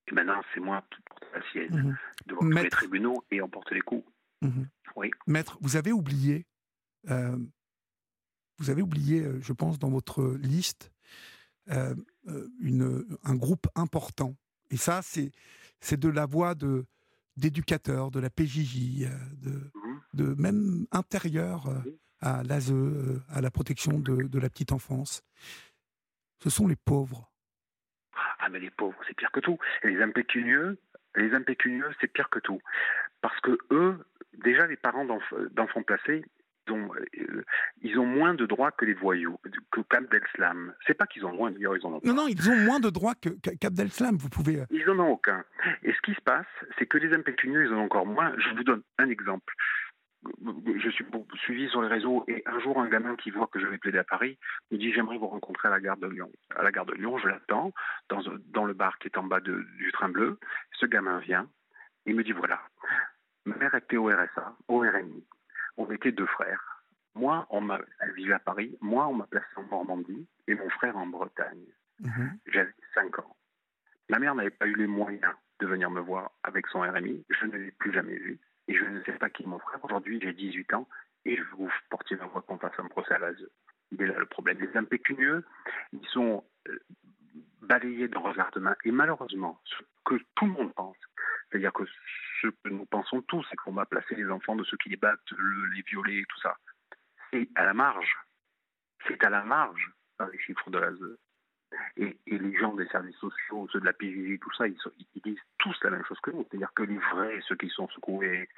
Et maintenant, c'est moi qui porte la sienne mhm. devant les tribunaux et on porte les coups. Mhm. Oui. Maître, vous avez oublié, euh, vous avez oublié, euh, je pense, dans votre liste, euh, une, un groupe important. Et ça, c'est de la voix de d'éducateurs, de la PJJ, de, de même intérieur euh, à l'ASE, euh, à la protection de, la petite enfance. Ce sont les pauvres. Ah mais les pauvres, c'est pire que tout. les impécunieux, les impécunieux, c'est pire que tout. Parce que eux, déjà les parents d'enfants placés, ils ont, euh, ils ont moins de droits que les voyous, que Abdel Slam. C'est pas qu'ils ont moins, d'ailleurs, ils en ont Non, non, ils ont moins de droits que qu'Abdel Slam, vous pouvez... Ils en ont aucun. Et ce qui se passe, c'est que les impécunieux, ils en ont encore moins. Je vous donne un exemple je suis suivi sur les réseaux et un jour un gamin qui voit que je vais plaider à Paris me dit j'aimerais vous rencontrer à la gare de Lyon. À la gare de Lyon, je l'attends dans, dans le bar qui est en bas du train bleu. Ce gamin vient, il me dit voilà, ma mère était au RSA, au RMI. On était deux frères. Moi, on m'a, elle vivait à Paris. Moi, on m'a placé en Normandie et mon frère en Bretagne. Mhm. J'avais 5 ans. Ma mère n'avait pas eu les moyens de venir me voir avec son RMI. Je ne l'ai plus jamais vu. Et je ne sais pas qui est mon frère. Aujourd'hui, j'ai 18 ans et je vous porter ma voix qu'on fasse un procès à l'ASE. Il est là le problème. Les impécunieux, ils sont euh, balayés de revers de main. Et malheureusement, ce que tout le monde pense, c'est-à-dire que ce que nous pensons tous, c'est qu'on va placer les enfants de ceux qui les battent, les violer tout ça. C'est à la marge. C'est à la marge dans les chiffres de l'ASE. Et, les gens des services sociaux, ceux de la PJJ, tout ça, ils, disent tous la même chose que nous. C'est-à-dire que les vrais, ceux qui sont secoués,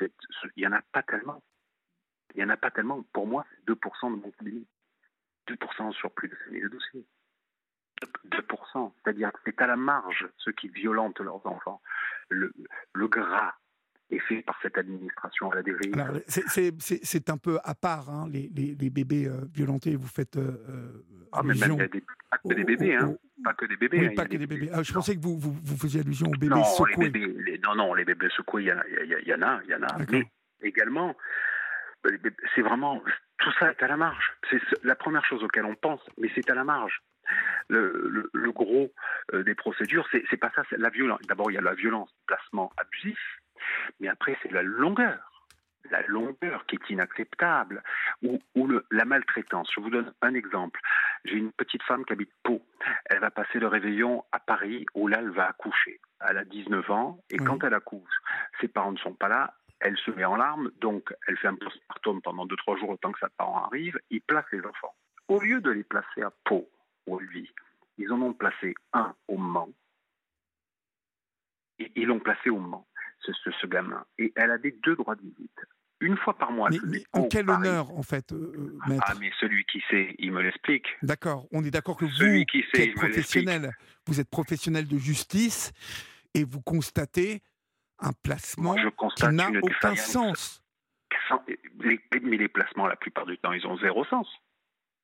il n'y en a pas tellement. Il n'y en a pas tellement. Pour moi, c'est 2% de mon cabinet. 2% sur plus de 5000 dossiers. 2%. C'est-à-dire que c'est à la marge ceux qui violentent leurs enfants. Le gras est fait par cette administration à la dérive. C'est un peu à part, hein, les, les, les, bébés euh, violentés. Vous faites. Euh, ah, mais même, il y a des, pas que des bébés, hein. Pas que des bébés. Oui, hein, pas que des bébés. Ah, je pensais que vous, vous, vous, faisiez allusion aux bébés non, secoués. Les bébés, les, non, non, les bébés secoués, il y, en a, il y, en a, il y en a. Mais également, c'est vraiment tout ça est à la marge. C'est la première chose auquel on pense, mais c'est à la marge. Le, le, gros euh, des procédures, c'est pas ça, c'est la violence. D'abord, il y a la violence, le placement abusif, mais après, c'est la longueur. La longueur qui est inacceptable, ou, ou le, la maltraitance. Je vous donne un exemple. J'ai une petite femme qui habite Pau. Elle va passer le réveillon à Paris, où là, elle va accoucher. Elle a 19 ans, et quand elle accouche, ses parents ne sont pas là, elle se met en larmes, donc elle fait un postpartum pendant 2-3 jours, autant que sa parent arrive, il place les enfants. Au lieu de les placer à Pau, où elle vit, ils en ont placé un au Mans, et ils l'ont placé au Mans, ce, ce, gamin. Et elle a des deux droits de visite. Une fois par mois. Mais, en quel honneur, en fait, euh, maître Ah, mais celui qui sait, il me l'explique. D'accord, on est d'accord que vous, qui, sait, êtes professionnel, vous êtes professionnel de justice et vous constatez un placement qui n'a aucun sens. mais les placements, la plupart du temps, ils ont zéro sens.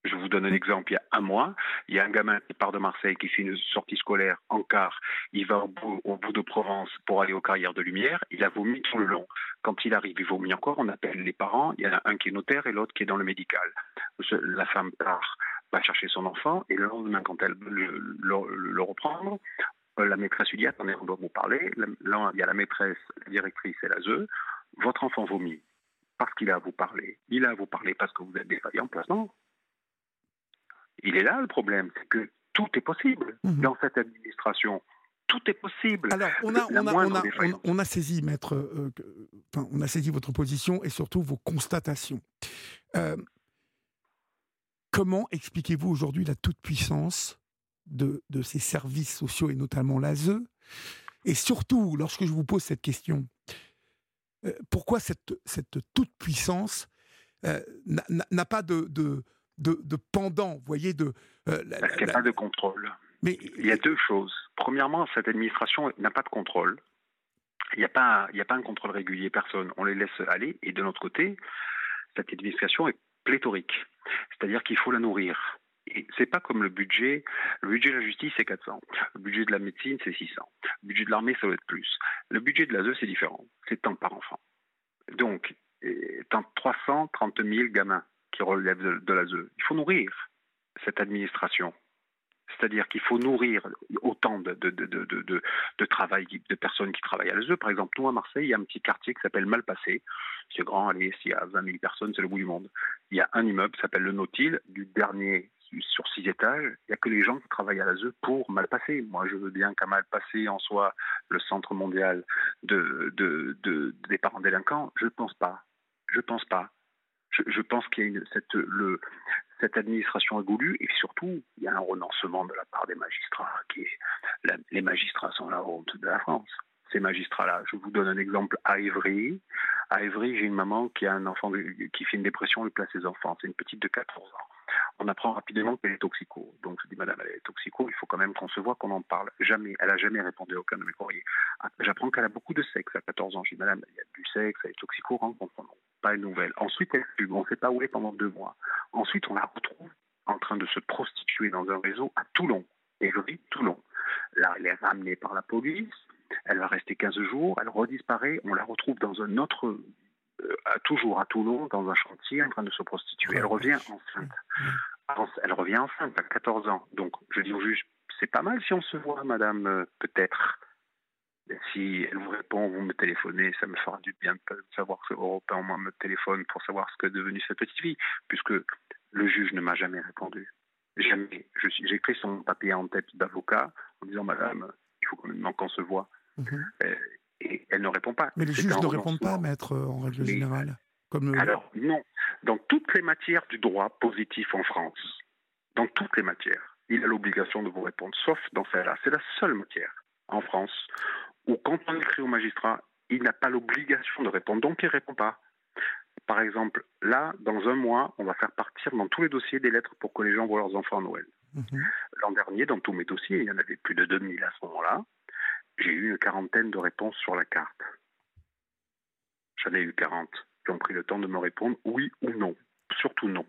Je vous donne un exemple. Il y a un mois, il y a un gamin qui part de Marseille, qui fait une sortie scolaire en car. Il va au bout, de Provence pour aller aux carrières de lumière. Il a vomi tout le long. Quand il arrive, il vomit encore. On appelle les parents. Il y en a un qui est notaire et l'autre qui est dans le médical. La femme part, va chercher son enfant et le lendemain, quand elle veut le, reprendre, euh, la maîtresse lui dit attendez, on doit vous parler. Là, il y a la maîtresse, la directrice et la ZEU. Votre enfant vomit parce qu'il a à vous parler. Il a à vous parler parce que vous êtes défaillant en placement. Il est là le problème, c'est que tout est possible mhm. dans cette administration. Tout est possible. Alors, on a, on a, on a, saisi, maître, euh, on a saisi votre position et surtout vos constatations. Euh, comment expliquez-vous aujourd'hui la toute-puissance de, ces services sociaux et notamment l'ASE Et surtout, lorsque je vous pose cette question, euh, pourquoi cette, cette toute-puissance n'a pas de, de, de, pendant, vous voyez, de... Euh, Parce qu'il n'y a pas de contrôle. Mais... Il y a deux choses. Premièrement, cette administration n'a pas de contrôle. Il n'y a, pas, il a pas un contrôle régulier, personne. On les laisse aller. Et de l'autre côté, cette administration est pléthorique. C'est-à-dire qu'il faut la nourrir. Et c'est pas comme le budget. Le budget de la justice, c'est 400. Le budget de la médecine, c'est 600. Le budget de l'armée, ça va être plus. Le budget de l'ASE, c'est différent. C'est tant par enfant. Donc, tant 330 000 gamins qui de, l'ASE. Il faut nourrir cette administration. C'est-à-dire qu'il faut nourrir autant de, travail, de personnes qui travaillent à l'ASE. Par exemple, nous, à Marseille, il y a un petit quartier qui s'appelle Malpassé. C'est grand, allez, s'il y a 20 000 personnes, c'est le bout du monde. Il y a un immeuble qui s'appelle le Nautil, du dernier sur six étages, il n'y a que les gens qui travaillent à l'ASE pour Malpassé. Moi, je veux bien qu'à Malpassé en soit le centre mondial de, de, des parents délinquants. Je ne pense pas. Je pense pas. Je, pense qu'il y a cette, le, cette administration a goulu et surtout, il y a un renoncement de la part des magistrats. Qui les magistrats sont la honte de la France ces magistrats-là. Je vous donne un exemple à Évry. À Évry, j'ai une maman qui a un enfant qui fait une dépression et place ses enfants. C'est une petite de 14 ans on apprend rapidement qu'elle est toxico. Donc je dis, madame, elle est toxico, il faut quand même qu'on se voit, qu'on en parle. Jamais, elle n'a jamais répondu à aucun de mes courriers. J'apprends qu'elle a beaucoup de sexe à 14 ans. Je dis, madame, il y a du sexe, elle est toxico, rencontre non. Pas une nouvelle. Ensuite, elle fume, on ne sait pas où elle est pendant deux mois. Ensuite, on la retrouve en train de se prostituer dans un réseau à Toulon. Et je dis Toulon. Là, elle est ramenée par la police, elle va rester 15 jours, elle redisparaît, on la retrouve dans un autre à toujours à Toulon dans un chantier en train de se prostituer. Elle revient enceinte. Elle revient enceinte à 14 ans. Donc je dis au juge, c'est pas mal si on se voit, madame, euh, peut-être. Si elle vous répond, vous me téléphonez, ça me fera du bien de savoir que Européen moi me téléphone pour savoir ce que est devenu cette petite fille, puisque le juge ne m'a jamais répondu. Jamais. J'ai écrit son papier en tête d'avocat en disant Madame, il faut maintenant qu'on se voit. Mhm. Euh, et elle ne répond pas. Mais les juges ne répondent pas, maître, en règle générale. Comme Alors, non. Dans toutes les matières du droit positif en France, dans toutes les matières, il a l'obligation de vous répondre, sauf dans celle-là. C'est la seule matière en France où, quand on écrit au magistrat, il n'a pas l'obligation de répondre, donc il ne répond pas. Par exemple, là, dans un mois, on va faire partir dans tous les dossiers des lettres pour que les gens voient leurs enfants à Noël. Mhm. L'an dernier, dans tous mes dossiers, il y en avait plus de 2000 à ce moment-là, j'ai eu une quarantaine de réponses sur la carte. J'en ai eu 40 qui ont pris le temps de me répondre oui ou non. Surtout non.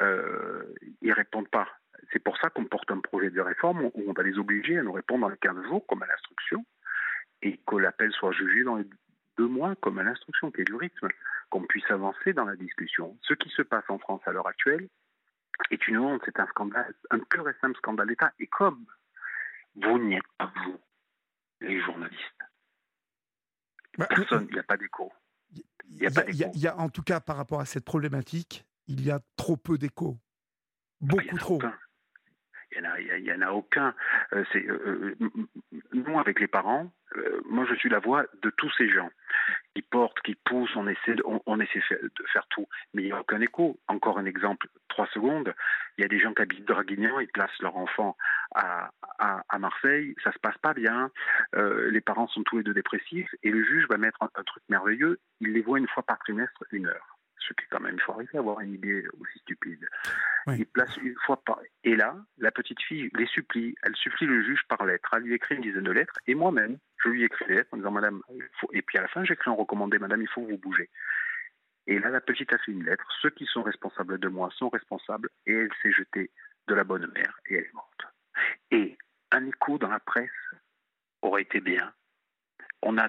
Euh, ils répondent pas. C'est pour ça qu'on porte un projet de réforme où on va les obliger à nous répondre dans les 15 jours, comme à l'instruction, et que l'appel soit jugé dans les deux mois, comme à l'instruction, qui est du rythme, qu'on puisse avancer dans la discussion. Ce qui se passe en France à l'heure actuelle est une honte, c'est un scandale, un pur et simple scandale d'État. Et comme vous n'y êtes pas, vous, les journalistes, bah, personne, il n'y a pas d'écho. Il y, a, en tout cas, par rapport à cette problématique, il y a trop peu d'écho. Beaucoup trop. Il n'y en, a aucun. Euh, c'est, euh, euh, nous, avec les parents, moi, je suis la voix de tous ces gens qui portent, qui poussent, on essaie de, on, essaie de faire tout, mais il n'y a aucun écho. Encore un exemple, trois secondes, il y a des gens qui habitent Draguignan, ils placent leur enfant à, à, Marseille, ça se passe pas bien, les parents sont tous les deux dépressifs, et le juge va mettre un truc merveilleux, il les voit une fois par trimestre, une heure ce qui est quand même, il faut arriver à avoir une idée aussi stupide. Il place une fois par. Et là, la petite fille les supplie, elle supplie le juge par lettre. Elle lui écrit une dizaine de lettres, et moi-même, je lui écris des lettres en disant Madame, et puis à la fin, j'écris un recommandé Madame, il faut vous bouger. Et là, la petite a fait une lettre. Ceux qui sont responsables de moi sont responsables, et elle s'est jetée de la bonne mère, et elle est morte. Et un écho dans la presse aurait été bien. On a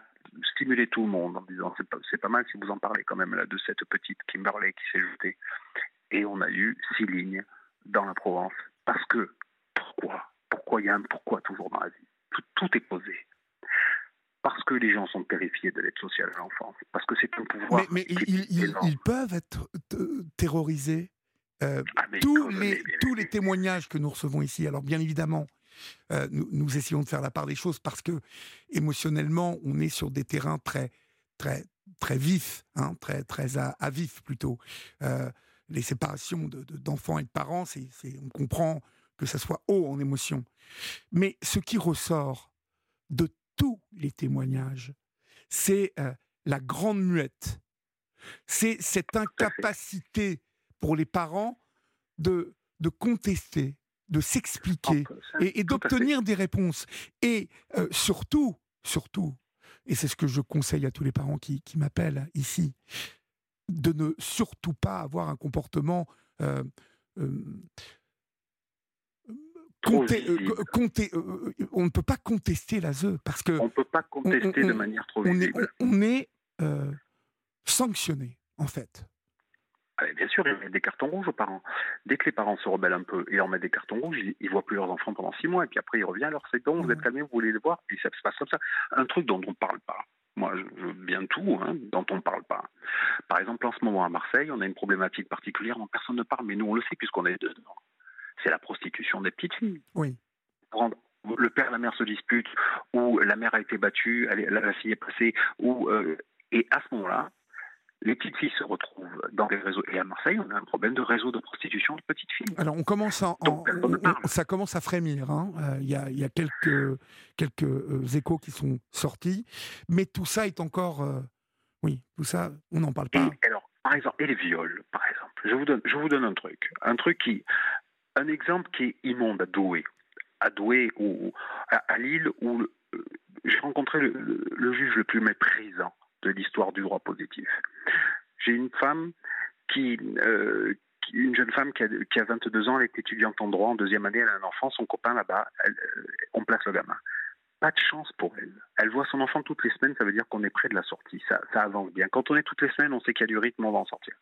stimuler tout le monde en disant c'est pas, pas mal si vous en parlez quand même là de cette petite Kimberley qui s'est jetée. Et on a eu six lignes dans la Provence. Parce que, pourquoi? Pourquoi il y a un pourquoi toujours dans la vie? Tout, est posé. Parce que les gens sont terrifiés de l'aide sociale à l'enfance. Parce que c'est un pouvoir. Mais, ils, peuvent être terrorisés. Euh, ah, tous, les, tous les témoignages que nous recevons ici, alors bien évidemment, euh, nous, essayons de faire la part des choses parce que émotionnellement, on est sur des terrains très, très, très vifs, hein, très, très à, vif plutôt. Euh, les séparations d'enfants de, et de parents, c'est, on comprend que ça soit haut en émotion. Mais ce qui ressort de tous les témoignages, c'est euh, la grande muette. C'est cette incapacité pour les parents de, de contester, de s'expliquer et, d'obtenir des réponses. Et euh, surtout, surtout, et c'est ce que je conseille à tous les parents qui, m'appellent ici, de ne surtout pas avoir un comportement euh, euh, on ne peut pas contester la ZE parce que on ne peut pas contester de manière trop visible. on est sanctionné en fait. Ah, bien sûr, ils mettent des cartons rouges aux parents. Dès que les parents se rebellent un peu et leur mettent des cartons rouges, ils, ne voient plus leurs enfants pendant six mois, et puis après ils reviennent, alors c'est bon, vous êtes calmés, vous voulez les voir, et ça se passe comme ça. Un truc dont on ne parle pas. Moi, je veux bien tout, hein, dont on ne parle pas. Par exemple, en ce moment à Marseille, on a une problématique particulière dont personne ne parle, mais nous on le sait puisqu'on est dedans. C'est la prostitution des petites filles. Oui. le père et la mère se disputent, ou la mère a été battue, la, fille est passée, ou euh, et à ce moment-là, les petites filles se retrouvent dans des réseaux. Et à Marseille, on a un problème de réseau de prostitution de petites filles. Alors, on commence à, ça commence à frémir. Hein. Euh, il y, a, quelques, quelques euh, échos qui sont sortis. Mais tout ça est encore. Euh, oui, tout ça, on n'en parle pas. Et, alors, par exemple, et les viols, par exemple. Je vous donne, je vous donne un truc. Un truc qui. Un exemple qui est immonde à Douai. À Douai ou à, Lille, où j'ai rencontré le juge le plus méprisant de l'histoire du droit positif. J'ai une femme qui, euh, une jeune femme qui a, qui a, 22 ans, elle est étudiante en droit, en deuxième année, elle a un enfant, son copain là-bas, euh, on place le gamin. pas de chance pour elle. Elle voit son enfant toutes les semaines, ça veut dire qu'on est près de la sortie. Ça, avance bien. Quand on est toutes les semaines, on sait qu'il y a du rythme, on va en sortir.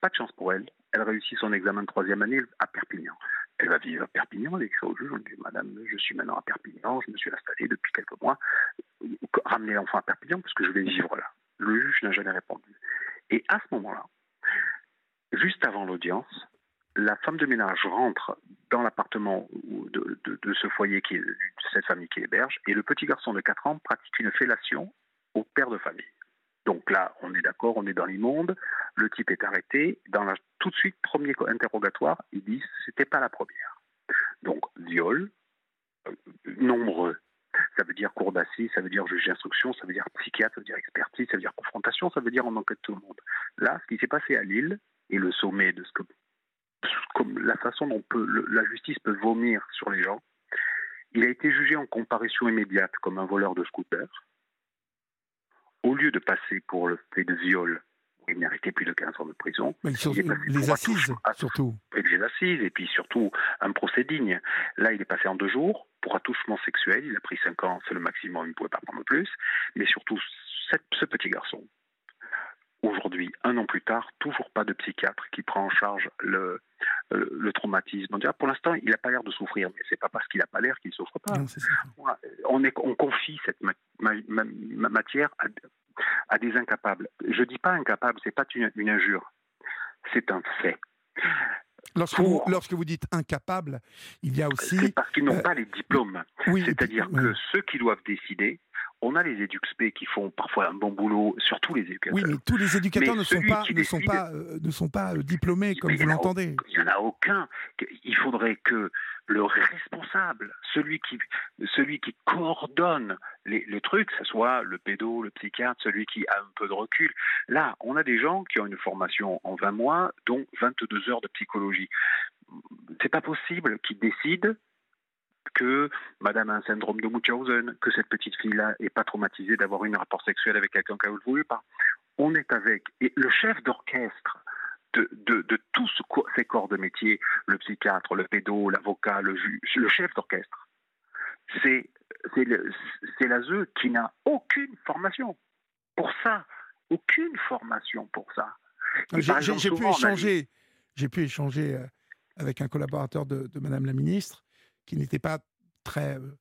Pas de chance pour elle. Elle réussit son examen de troisième année à Perpignan. Elle va vivre à Perpignan, elle écrit au juge, on dit Madame, je suis maintenant à Perpignan, je me suis installée depuis quelques mois. Ramenez l'enfant à Perpignan parce que je vais vivre là. Le juge n'a jamais répondu. Et à ce moment-là, juste avant l'audience, la femme de ménage rentre dans l'appartement de, ce foyer, qui est, de cette famille qui héberge, et le petit garçon de 4 ans pratique une fellation au père de famille. Donc là, on est d'accord, on est dans l'immonde, le type est arrêté. Dans la, tout de suite, premier interrogatoire, ils disent c'était pas la première. Donc, viol, euh, nombreux. Ça veut dire cour d'assises, ça veut dire juge d'instruction, ça veut dire psychiatre, ça veut dire expertise, ça veut dire confrontation, ça veut dire on enquête tout le monde. Là, ce qui s'est passé à Lille, et le sommet de ce que la façon dont la justice peut vomir sur les gens. Il a été jugé en comparution immédiate comme un voleur de scooter. Au lieu de passer pour le fait de viol, il méritait plus de 15 ans de prison. Mais les assises, surtout. les assises, et puis surtout un procès digne. Là, il est passé en deux jours pour attouchement sexuel. Il a pris 5 ans, c'est le maximum, il ne pouvait pas prendre plus. Mais surtout, ce petit garçon, Aujourd'hui, un an plus tard, toujours pas de psychiatre qui prend en charge le, le, traumatisme. On pour l'instant, il n'a pas l'air de souffrir, mais c'est pas parce qu'il n'a pas l'air qu'il ne souffre pas. on, est, on confie cette matière à, des incapables. Je dis pas incapable, c'est pas une, une injure, c'est un fait. Lorsque, vous, lorsque vous dites incapable, il y a aussi. C'est parce qu'ils n'ont euh, pas les diplômes. C'est-à-dire que ceux qui doivent décider, on a les éduxp qui font parfois un bon boulot, surtout les éducateurs. Oui, mais tous les éducateurs ne sont, pas, ne, sont pas, ne sont pas diplômés, comme vous l'entendez. Il n'y en a aucun. Il faudrait que le responsable, celui qui, celui qui coordonne les, le truc, ce soit le pédo, le psychiatre, celui qui a un peu de recul. Là, on a des gens qui ont une formation en 20 mois, dont 22 heures de psychologie. C'est pas possible qu'ils décident que madame a un syndrome de Munchausen, que cette petite fille-là n'est pas traumatisée d'avoir eu un rapport sexuel avec quelqu'un qu'elle ne voulait pas. On est avec. Et le chef d'orchestre de, de, tous ces corps de métier, le psychiatre, le pédo, l'avocat, le juge, le chef d'orchestre, c'est l'ASE qui n'a aucune formation pour ça. Aucune formation pour ça. J'ai pu échanger, j'ai pu échanger euh, avec un collaborateur de, de Madame la Ministre qui n'était pas très euh,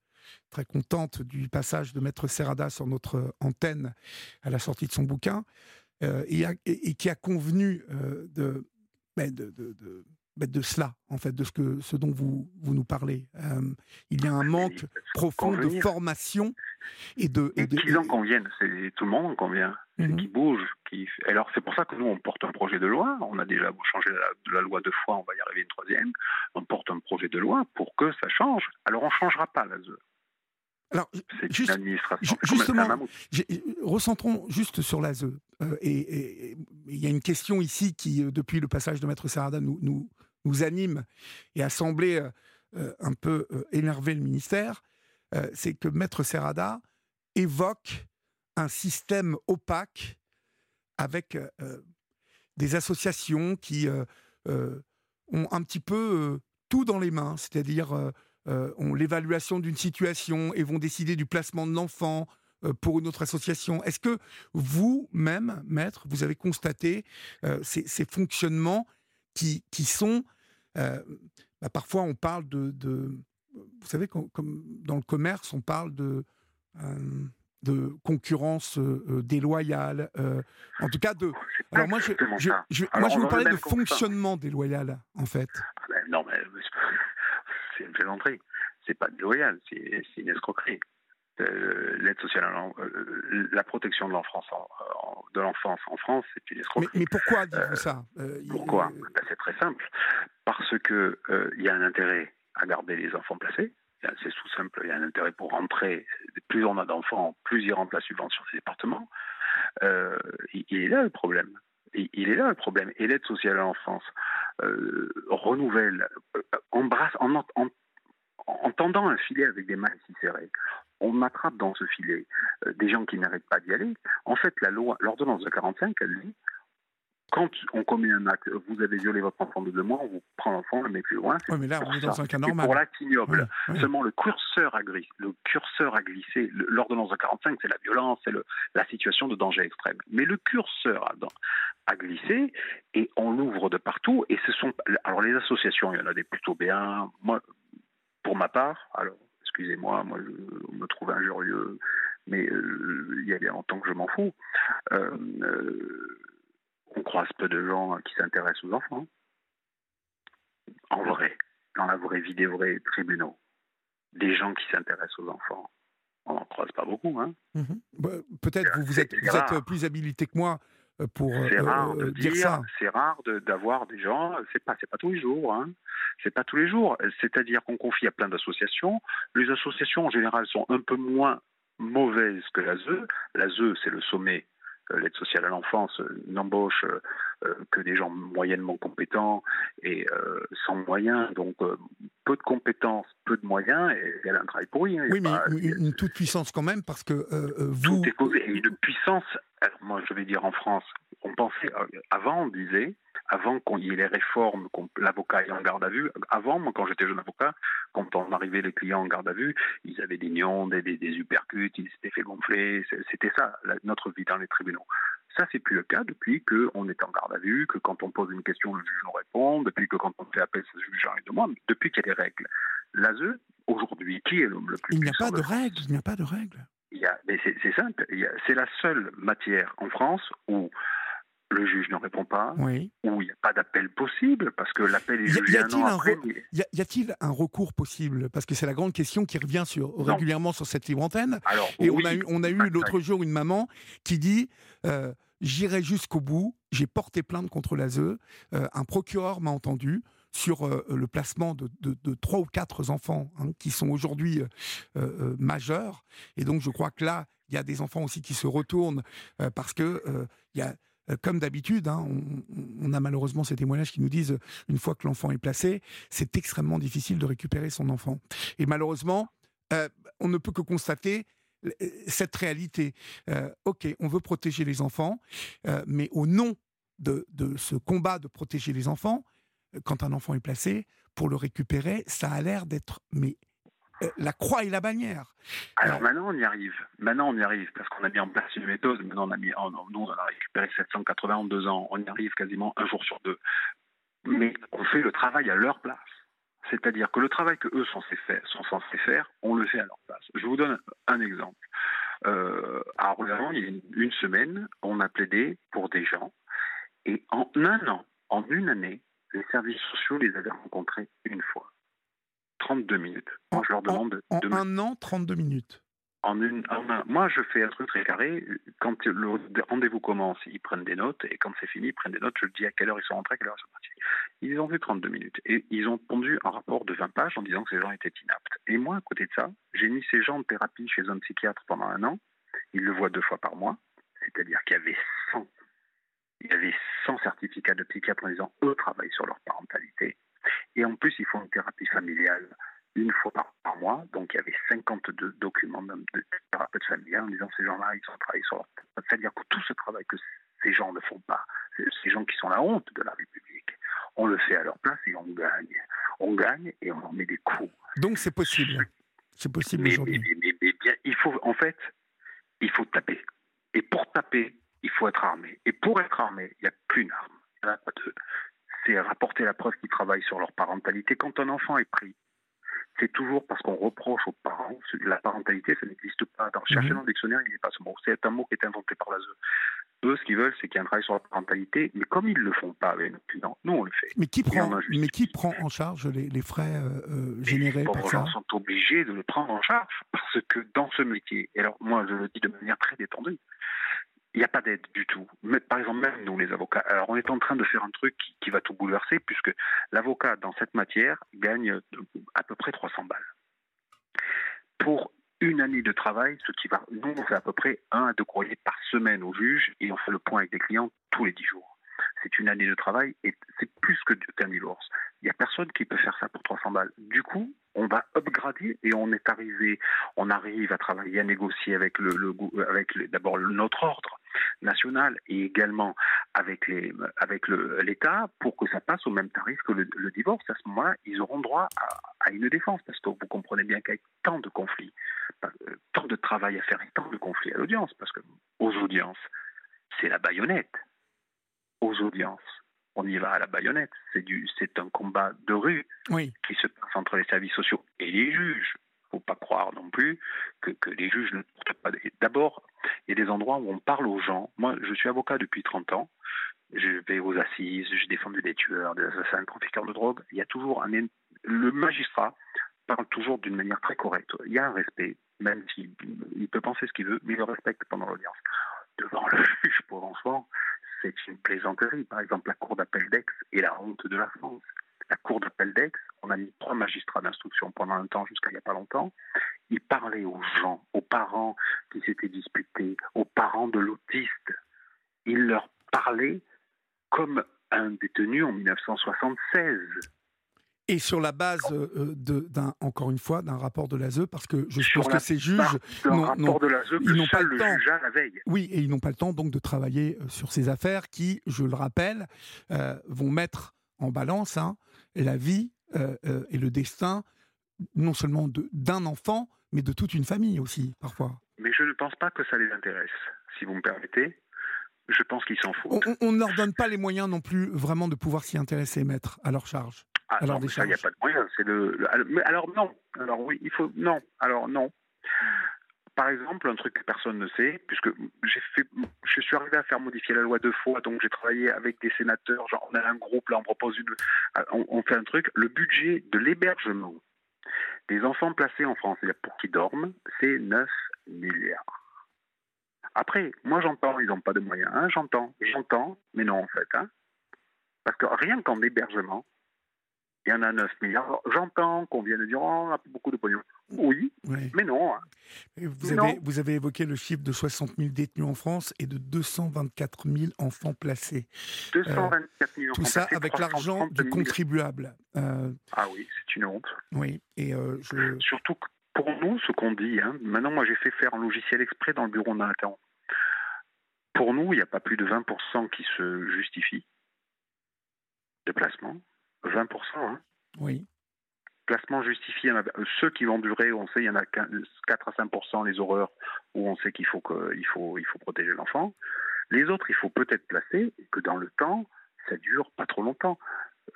très contente du passage de Maître Serrada sur notre antenne à la sortie de son bouquin, euh, et, qui a convenu euh, de, ben, de, cela, en fait, de ce, que, ce dont vous, vous nous parlez. il y a un manque profond de formation et de... Et, qu'ils en conviennent, c'est tout le monde en convient, mmh qui bouge. Qui... Alors c'est pour ça que nous, on porte un projet de loi, on a déjà changé la, la loi deux fois, on va y arriver une troisième, on porte un projet de loi pour que ça change. Alors on ne changera pas la ZE. Alors, juste, justement, recentrons juste sur l'ASE. Euh, et il y a une question ici qui, euh, depuis le passage de Maître Sarada, nous, nous, nous anime et a semblé euh, un peu énerver le ministère. C'est que Maître Serrada évoque un système opaque avec des associations qui ont un petit peu tout dans les mains, c'est-à-dire euh, ont l'évaluation d'une situation et vont décider du placement de l'enfant euh, pour une autre association. Est-ce que vous-même, maître, vous avez constaté euh, ces, fonctionnements qui, qui sont... Bah, parfois, on parle de... vous savez, comme, dans le commerce, on parle de de concurrence déloyale, en tout cas de. Alors moi, je, je, moi, je vais vous parler de fonctionnement déloyal, en fait. Ah ben, non, mais c'est une plaisanterie. C'est pas déloyal, c'est une escroquerie. Euh, l'aide sociale, euh, la protection de l'enfance en, de l'enfance en France, c'est une escroquerie. Mais, pourquoi dites-vous ça? Euh, Pourquoi ben, C'est très simple. Parce que il y a un intérêt à garder les enfants placés. C'est tout simple. Il y a un intérêt pour rentrer. Plus on a d'enfants, plus il rentre la subvention des départements. il, est là le problème. Il, est là le problème. Et l'aide sociale à l'enfance renouvelle, embrasse, en, en, en tendant un filet avec des mains si serrées, on attrape dans ce filet euh, des gens qui n'arrêtent pas d'y aller. En fait, la loi, l'ordonnance de 45, elle dit quand on commet un acte, vous avez violé votre enfant de deux mois, on vous prend l'enfant, le met plus loin. Oui, mais là, on est dans un cas normal. pour l'acte ignoble. Seulement, le curseur a glissé. Le curseur a glissé. L'ordonnance de 45, c'est la violence, c'est la situation de danger extrême. Mais le curseur a, a glissé et on l'ouvre de partout. Et ce sont. Alors, les associations, il y en a des plutôt bien. Moi, pour ma part, alors, excusez-moi, moi, je me trouve injurieux, mais euh, il y a bien longtemps que je m'en fous. Euh, euh, on croise peu de gens qui s'intéressent aux enfants. En vrai, dans la vraie vie des vrais tribunaux, des gens qui s'intéressent aux enfants, on n'en croise pas beaucoup. Hein. Mhm. Bah, peut-être vous, vous êtes, vous êtes plus habilité que moi pour euh, rare euh, de dire, ça. C'est rare d'avoir des gens. C'est pas pas tous les jours. Hein. C'est pas tous les jours. C'est-à-dire qu'on confie à plein d'associations. Les associations en général sont un peu moins mauvaises que l'ASE. L'ASE c'est le sommet euh, l'aide sociale à l'enfance n'embauche euh, que des gens moyennement compétents et euh, sans moyens, donc peu de compétences, peu de moyens, et elle a un travail pourri. Hein, oui, mais une, toute puissance quand même, parce que vous... Tout est. Et une puissance, alors moi je vais dire en France, on pensait, avant on disait, avant qu'il y ait les réformes, l'avocat est en garde à vue, avant, moi, quand j'étais jeune avocat, quand on arrivait les clients en garde à vue, ils avaient des nions, des, des, des uppercuts, ils s'étaient fait gonfler, c'était ça, notre vie dans les tribunaux. Ça, c'est plus le cas depuis qu'on est en garde à vue, que quand on pose une question, le juge nous répond, depuis que quand on fait appel, ce juge arrête de moi, depuis qu'il y a des règles. L'ASE, aujourd'hui, qui est l'homme le plus Il n'y a pas de règles, il n'y a pas de règles. C'est simple, c'est la seule matière en France où le juge ne répond pas, oui. ou il n'y a pas d'appel possible, parce que l'appel est jugé y, un an après. Y a-t-il un recours possible? Parce que c'est la grande question qui revient sur, régulièrement sur cette libre antenne. Et on a eu, on a eu l'autre jour une maman qui dit euh, J'irai jusqu'au bout, j'ai porté plainte contre l'ASE, euh, un procureur m'a entendu sur euh, le placement de, trois ou quatre enfants hein, qui sont aujourd'hui majeurs. Et donc je crois que là, il y a des enfants aussi qui se retournent parce que il y a comme d'habitude, hein, on, a malheureusement ces témoignages qui nous disent, une fois que l'enfant est placé, c'est extrêmement difficile de récupérer son enfant. Et malheureusement, euh, on ne peut que constater euh, cette réalité. ok, on veut protéger les enfants, mais au nom de, ce combat de protéger les enfants, quand un enfant est placé, pour le récupérer, ça a l'air d'être mais euh, la croix et la bannière. Alors euh, maintenant on y arrive. Maintenant on y arrive parce qu'on a mis en place une méthode. Maintenant on a mis, nous on a récupéré 780 en deux ans. On y arrive quasiment un jour sur deux. Mais on fait le travail à leur place. C'est-à-dire que le travail que eux sont censés, faire, sont censés faire, on le fait à leur place. Je vous donne un exemple. Euh, à il y a une, une semaine, on a plaidé pour des gens et en un an, en une année, les services sociaux les avaient rencontrés une fois. 32 minutes. Moi, je leur demande en, en un an, 32 minutes. En une, moi, je fais un truc très carré. Quand le rendez-vous commence, ils prennent des notes, et quand c'est fini, ils prennent des notes. Je dis à quelle heure ils sont rentrés, à quelle heure ils sont partis. Ils ont fait 32 minutes. Et ils ont pondu un rapport de 20 pages en disant que ces gens étaient inaptes. Et moi, à côté de ça, j'ai mis ces gens en thérapie chez un psychiatre pendant un an. Ils le voient deux fois par mois. C'est-à-dire qu'il y avait 100, il y avait 100 certificats de psychiatre en disant eux travaillent sur leur parentalité. Et en plus, ils font une thérapie familiale une fois par, mois. Donc, il y avait 52 documents de, de thérapeute familiale en disant ces gens-là, ils ont travaillé sur leur C'est-à-dire que tout ce travail que ces gens ne font pas, ces gens qui sont la honte de la République, on le fait à leur place et on gagne. On gagne et on en met des coups. Donc, c'est possible. C'est possible mais, aujourd'hui. Mais, mais, bien, il faut, en fait, il faut taper. Et pour taper, il faut être armé. Et pour être armé, il n'y a qu'une arme. Il n'y en a pas deux c'est rapporter la preuve qu'ils travaillent sur leur parentalité. Quand un enfant est pris, c'est toujours parce qu'on reproche aux parents. La parentalité, ça n'existe pas. Dans, mhm. dans le dictionnaire, il n'y a pas ce mot. C'est un mot qui est inventé par l'ASE. Eux, ce qu'ils veulent, c'est qu'il y ait un travail sur la parentalité, mais comme ils ne le font pas avec nos clients, nous, on le fait. Mais qui, prend, mais qui prend en charge les, les frais euh, euh générés par ça Les gens sont obligés de le prendre en charge, parce que dans ce métier, et alors moi, je le dis de manière très détendue, il n'y a pas d'aide du tout. Par exemple, même nous, les avocats, alors on est en train de faire un truc qui, va tout bouleverser, puisque l'avocat, dans cette matière, gagne à peu près 300 balles. Pour une année de travail, ce qui va, nous, on fait à peu près un à deux courriers par semaine au juge, et on fait le point avec des clients tous les dix jours. c'est une année de travail et c'est plus qu'un divorce. Il n'y a personne qui peut faire ça pour 300 balles. Du coup, on va upgrader et on est arrivé, on arrive à travailler, à négocier avec le, avec d'abord notre ordre national et également avec avec l'État pour que ça passe au même tarif que le, divorce. À ce moment-là, ils auront droit à, une défense parce que vous comprenez bien qu'avec tant de conflits, euh, tant de travail à faire et tant de conflits à l'audience, parce que aux audiences, c'est la baïonnette. Aux audiences, on y va à la baïonnette. C'est du, c'est un combat de rue qui se passe entre les services sociaux et les juges. Il ne faut pas croire non plus que, que les juges ne portent pas. D'abord, il y a des endroits où on parle aux gens. Moi, je suis avocat depuis 30 ans. Je vais aux assises, je défends des tueurs, des assassins, des trafiquants de drogue. Il y a toujours un. Le magistrat parle toujours d'une manière très correcte. Il y a un respect, même s'il il peut penser ce qu'il veut, mais il le respecte pendant l'audience. Devant le [LAUGHS] juge, pour l'enfant, c'est une plaisanterie. Par exemple, la Cour d'appel d'Aix est la honte de la France. La Cour d'appel d'Aix, on a mis trois magistrats d'instruction pendant un temps, jusqu'à il n'y a pas longtemps. Ils parlaient aux gens, aux parents qui s'étaient disputés, aux parents de l'autiste. Ils leur parlaient comme un détenu en 1976 et sur la base euh, euh, d'un, encore une fois, d'un rapport de l'ASE, parce que je suppose que ces juges de ils n'ont pas le, temps. la veille. Oui, et ils n'ont pas le temps donc de travailler euh, sur ces affaires qui, je le rappelle, vont mettre en balance hein, la vie et le destin non seulement d'un enfant, mais de toute une famille aussi, parfois. Mais je ne pense pas que ça les intéresse, si vous me permettez. Je pense qu'ils s'en foutent. On ne leur donne pas les moyens non plus vraiment de pouvoir s'y intéresser, maître, à leur charge. Ah, alors, ça, il n'y a pas de moyen. C'est le, alors, non. Alors, oui, il faut. Non. Alors, non. Par exemple, un truc que personne ne sait, puisque j'ai fait, je suis arrivé à faire modifier la loi deux fois, donc j'ai travaillé avec des sénateurs. Genre, on a un groupe, là, on propose une. On, fait un truc. Le budget de l'hébergement des enfants placés en France, pour qu'ils dorment, c'est 9 milliards. Après, moi j'entends, ils n'ont pas de moyens, hein, j'entends, j'entends, mais non en fait. Hein. Parce que rien qu'en hébergement, il y en a 9 milliards. J'entends qu'on vienne dire oh, on a beaucoup de pognon. Oui, mais non. Hein. Vous, Avez, vous avez évoqué le chiffre de 60 000 détenus en France et de 224 000 enfants placés. 224 000 euh, Tout ça avec l'argent du contribuable. Euh, ah oui, c'est une honte. Oui, et euh, je... Surtout pour nous, ce qu'on dit, hein, maintenant moi j'ai fait faire un logiciel exprès dans le bureau de Nathan. Pour nous, il n'y a pas plus de 20% qui se justifient de placement. 20%. Hein. Oui. Placement justifié, ceux qui vont durer, on sait, il y en a 4 à 5% les horreurs où on sait qu'il faut, que, il faut, il faut protéger l'enfant. Les autres, il faut peut-être placer et que dans le temps, ça dure pas trop longtemps.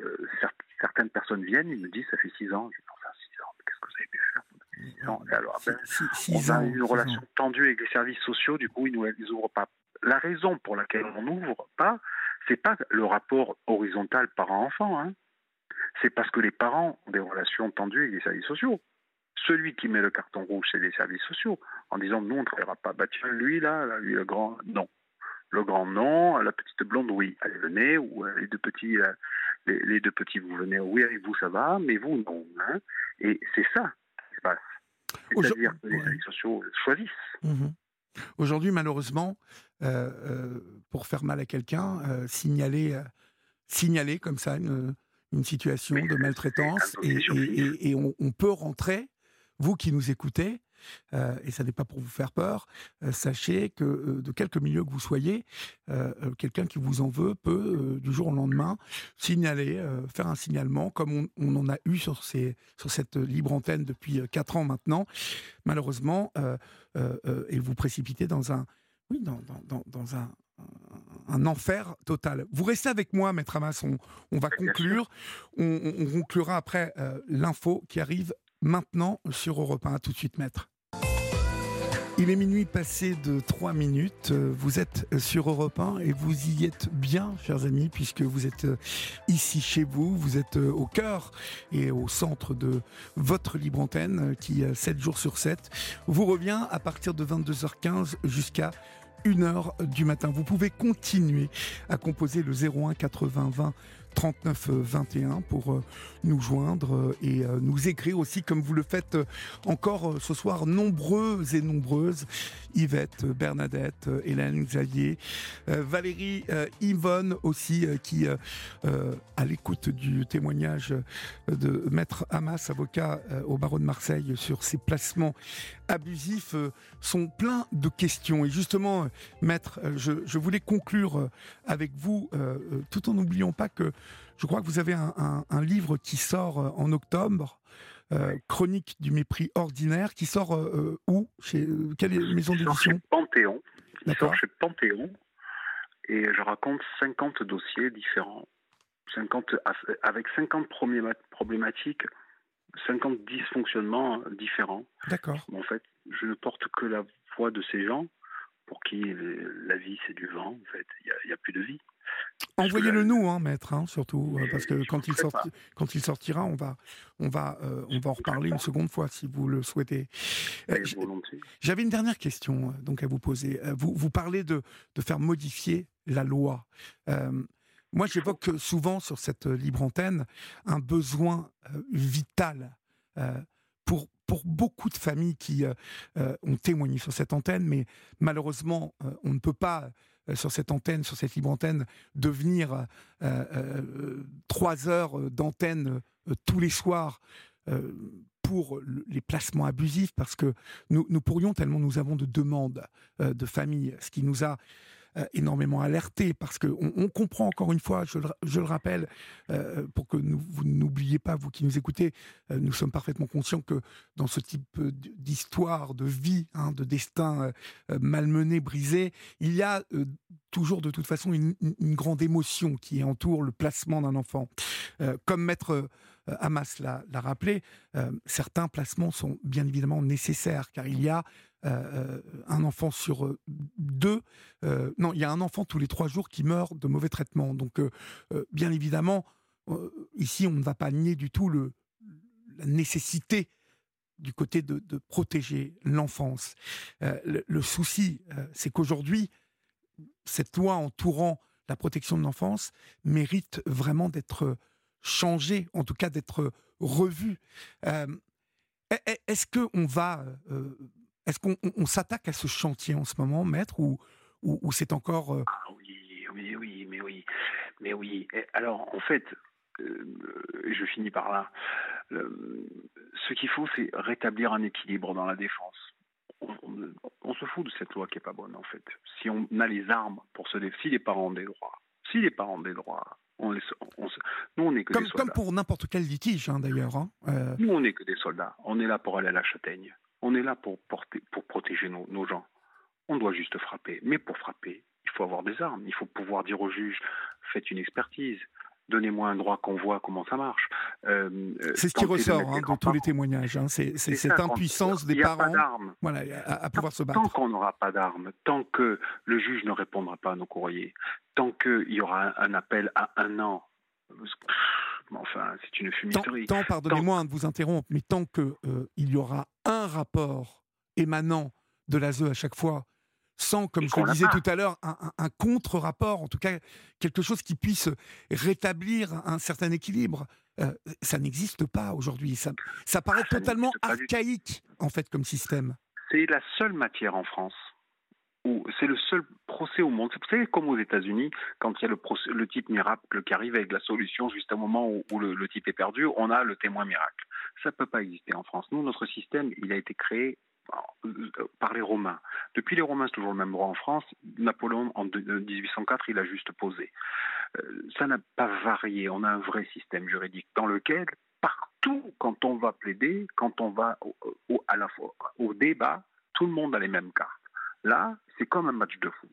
Euh, certaines personnes viennent, ils me disent ça fait 6 ans. Je dis, ça 6 ans, qu'est-ce que vous avez pu faire? 6 ans Et alors, ben, on a une relation tendue avec les services sociaux, du coup, ils ne nous ouvrent pas. La raison pour laquelle on n'ouvre pas, c'est pas le rapport horizontal parent-enfant. Hein c'est parce que les parents ont des relations tendues avec les services sociaux. Celui qui met le carton rouge, c'est les services sociaux, en disant nous on ne travaillera pas. Bah tiens, lui là, lui le grand, non. Le grand non, la petite blonde, oui, allez venez, ou euh, les deux petits, euh, les, deux petits, vous venez, oui, avec vous ça va, mais vous non. Hein. Et c'est ça qui se passe. C'est-à-dire que les services sociaux choisissent. Mmh Aujourd'hui, malheureusement, euh, pour faire mal à quelqu'un, signaler, signaler comme ça une, une situation de maltraitance et, on, peut rentrer, vous qui nous écoutez, euh, et ça n'est pas pour vous faire peur, euh, sachez que euh, de quelque milieu que vous soyez, quelqu'un qui vous en veut peut, du jour au lendemain, signaler, faire un signalement, comme on, en a eu sur, ces, sur cette libre antenne depuis quatre ans maintenant, malheureusement, et vous précipiter dans un, oui, dans, dans, dans un, un enfer total. Vous restez avec moi, Maître Amas, on, va conclure. On, conclura après euh, l'info qui arrive maintenant sur Europe 1. tout de suite, Maître. Il est minuit passé de 3 minutes. Vous êtes sur Europe 1 et vous y êtes bien, chers amis, puisque vous êtes euh, ici chez vous. Vous êtes euh, au cœur et au centre de votre libre antenne qui, 7 jours sur 7, vous revient à partir de 22h15 jusqu'à 1h du matin. Vous pouvez continuer à composer le 01 80 20 39 21 pour nous joindre et nous écrire aussi comme vous le faites encore ce soir nombreuses et nombreuses. Yvette, Bernadette, Hélène, Xavier, Valérie, Yvonne aussi qui à l'écoute du témoignage de maître Hamas avocat au barreau de Marseille sur ses placements abusifs sont pleins de questions. Et justement maître je voulais conclure avec vous tout en n'oubliant pas que je crois que vous avez un, livre qui sort euh, en octobre. Euh, Chronique du mépris ordinaire, qui sort euh, où? Chez quelle maison d'édition? Panthéon. Sort chez Panthéon. Et je raconte 50 dossiers différents. 50, avec 50 problématiques, 50 dysfonctionnements différents. D'accord. En fait, je ne porte que la voix de ces gens pour qui la vie c'est du vent. En fait, il n'y a, plus de vie. Envoyez-le nous, hein, maître, hein, surtout, euh, parce que quand il, quand il sortira, on va, on va, euh, on va en reparler une seconde fois si vous le souhaitez. Euh, j'avais une dernière question donc à vous poser. Vous, vous parlez de, de faire modifier la loi. moi, j'évoque souvent sur cette libre antenne un besoin vital pour, pour beaucoup de familles qui ont témoigné sur cette antenne, mais malheureusement, on ne peut pas sur cette antenne, sur cette libre antenne, devenir euh, euh, trois heures d'antenne tous les soirs pour les placements abusifs, parce que nous, nous, pourrions, tellement nous avons de demandes de familles, ce qui nous a euh, énormément alerté parce que on, comprend encore une fois, je le, rappelle, euh, pour que vous n'oubliez pas, vous qui nous écoutez, euh, nous sommes parfaitement conscients que dans ce type d'histoire, de vie, hein, de destin malmené, brisé, il y a toujours de toute façon une, grande émotion qui entoure le placement d'un enfant. comme maître Hamas l'a rappelé, certains placements sont bien évidemment nécessaires car il y a euh, un enfant sur euh, deux, euh, non, il y a un enfant tous les trois jours qui meurt de mauvais traitements. Donc, bien évidemment, ici, on ne va pas nier du tout le, la nécessité du côté de, protéger l'enfance. Le, souci, c'est qu'aujourd'hui, cette loi entourant la protection de l'enfance mérite vraiment d'être changée, en tout cas d'être revue. Est-ce qu'on va est-ce qu'on s'attaque à ce chantier en ce moment, maître, ou, ou, c'est encore... Euh ah oui, oui, oui, mais oui. Mais oui. Alors, en fait, euh, je finis par là. ce qu'il faut, c'est rétablir un équilibre dans la défense. On, se fout de cette loi qui est pas bonne, en fait. Si on a les armes pour se défendre, si les parents ont des droits, si les parents ont des droits, on les, nous, on n'est que comme, des soldats. Comme pour n'importe quel litige, hein, d'ailleurs. Hein, euh. Nous, on n'est que des soldats. On est là pour aller à la châtaigne. On est là pour, porter, pour protéger nos, gens. On doit juste frapper. Mais pour frapper, il faut avoir des armes. Il faut pouvoir dire au juge faites une expertise. Donnez-moi un droit qu'on voit comment ça marche. Euh, euh, c'est ce qui ressort hein, de tous les témoignages. Hein. C'est cette impuissance des parents voilà, à, pouvoir se battre. Tant qu'on n'aura pas d'armes, tant que le juge ne répondra pas à nos courriers, tant qu'il y aura un, appel à un an, enfin, c'est une fumisterie. Tant, pardonnez-moi de vous interrompre, mais tant qu'il euh, il y aura un rapport émanant de l'ASE à chaque fois, sans, comme je le disais tout à l'heure, un, contre-rapport, en tout cas quelque chose qui puisse rétablir un certain équilibre. Euh, ça n'existe pas aujourd'hui. Ça, ça paraît totalement archaïque, en fait, comme système. C'est la seule matière en France c'est le seul procès au monde. Savez, comme aux États-Unis, quand il y a le, le, type miracle qui arrive avec la solution juste au moment où, le, type est perdu, on a le témoin miracle. Ça ne peut pas exister en France. Nous, notre système, il a été créé euh, par les Romains. Depuis les Romains, c'est toujours le même droit en France. Napoléon, en 1804, il a juste posé. Euh, ça n'a pas varié. On a un vrai système juridique dans lequel, partout, quand on va plaider, quand on va au, débat, tout le monde a les mêmes cartes. Là, c'est comme un match de foot.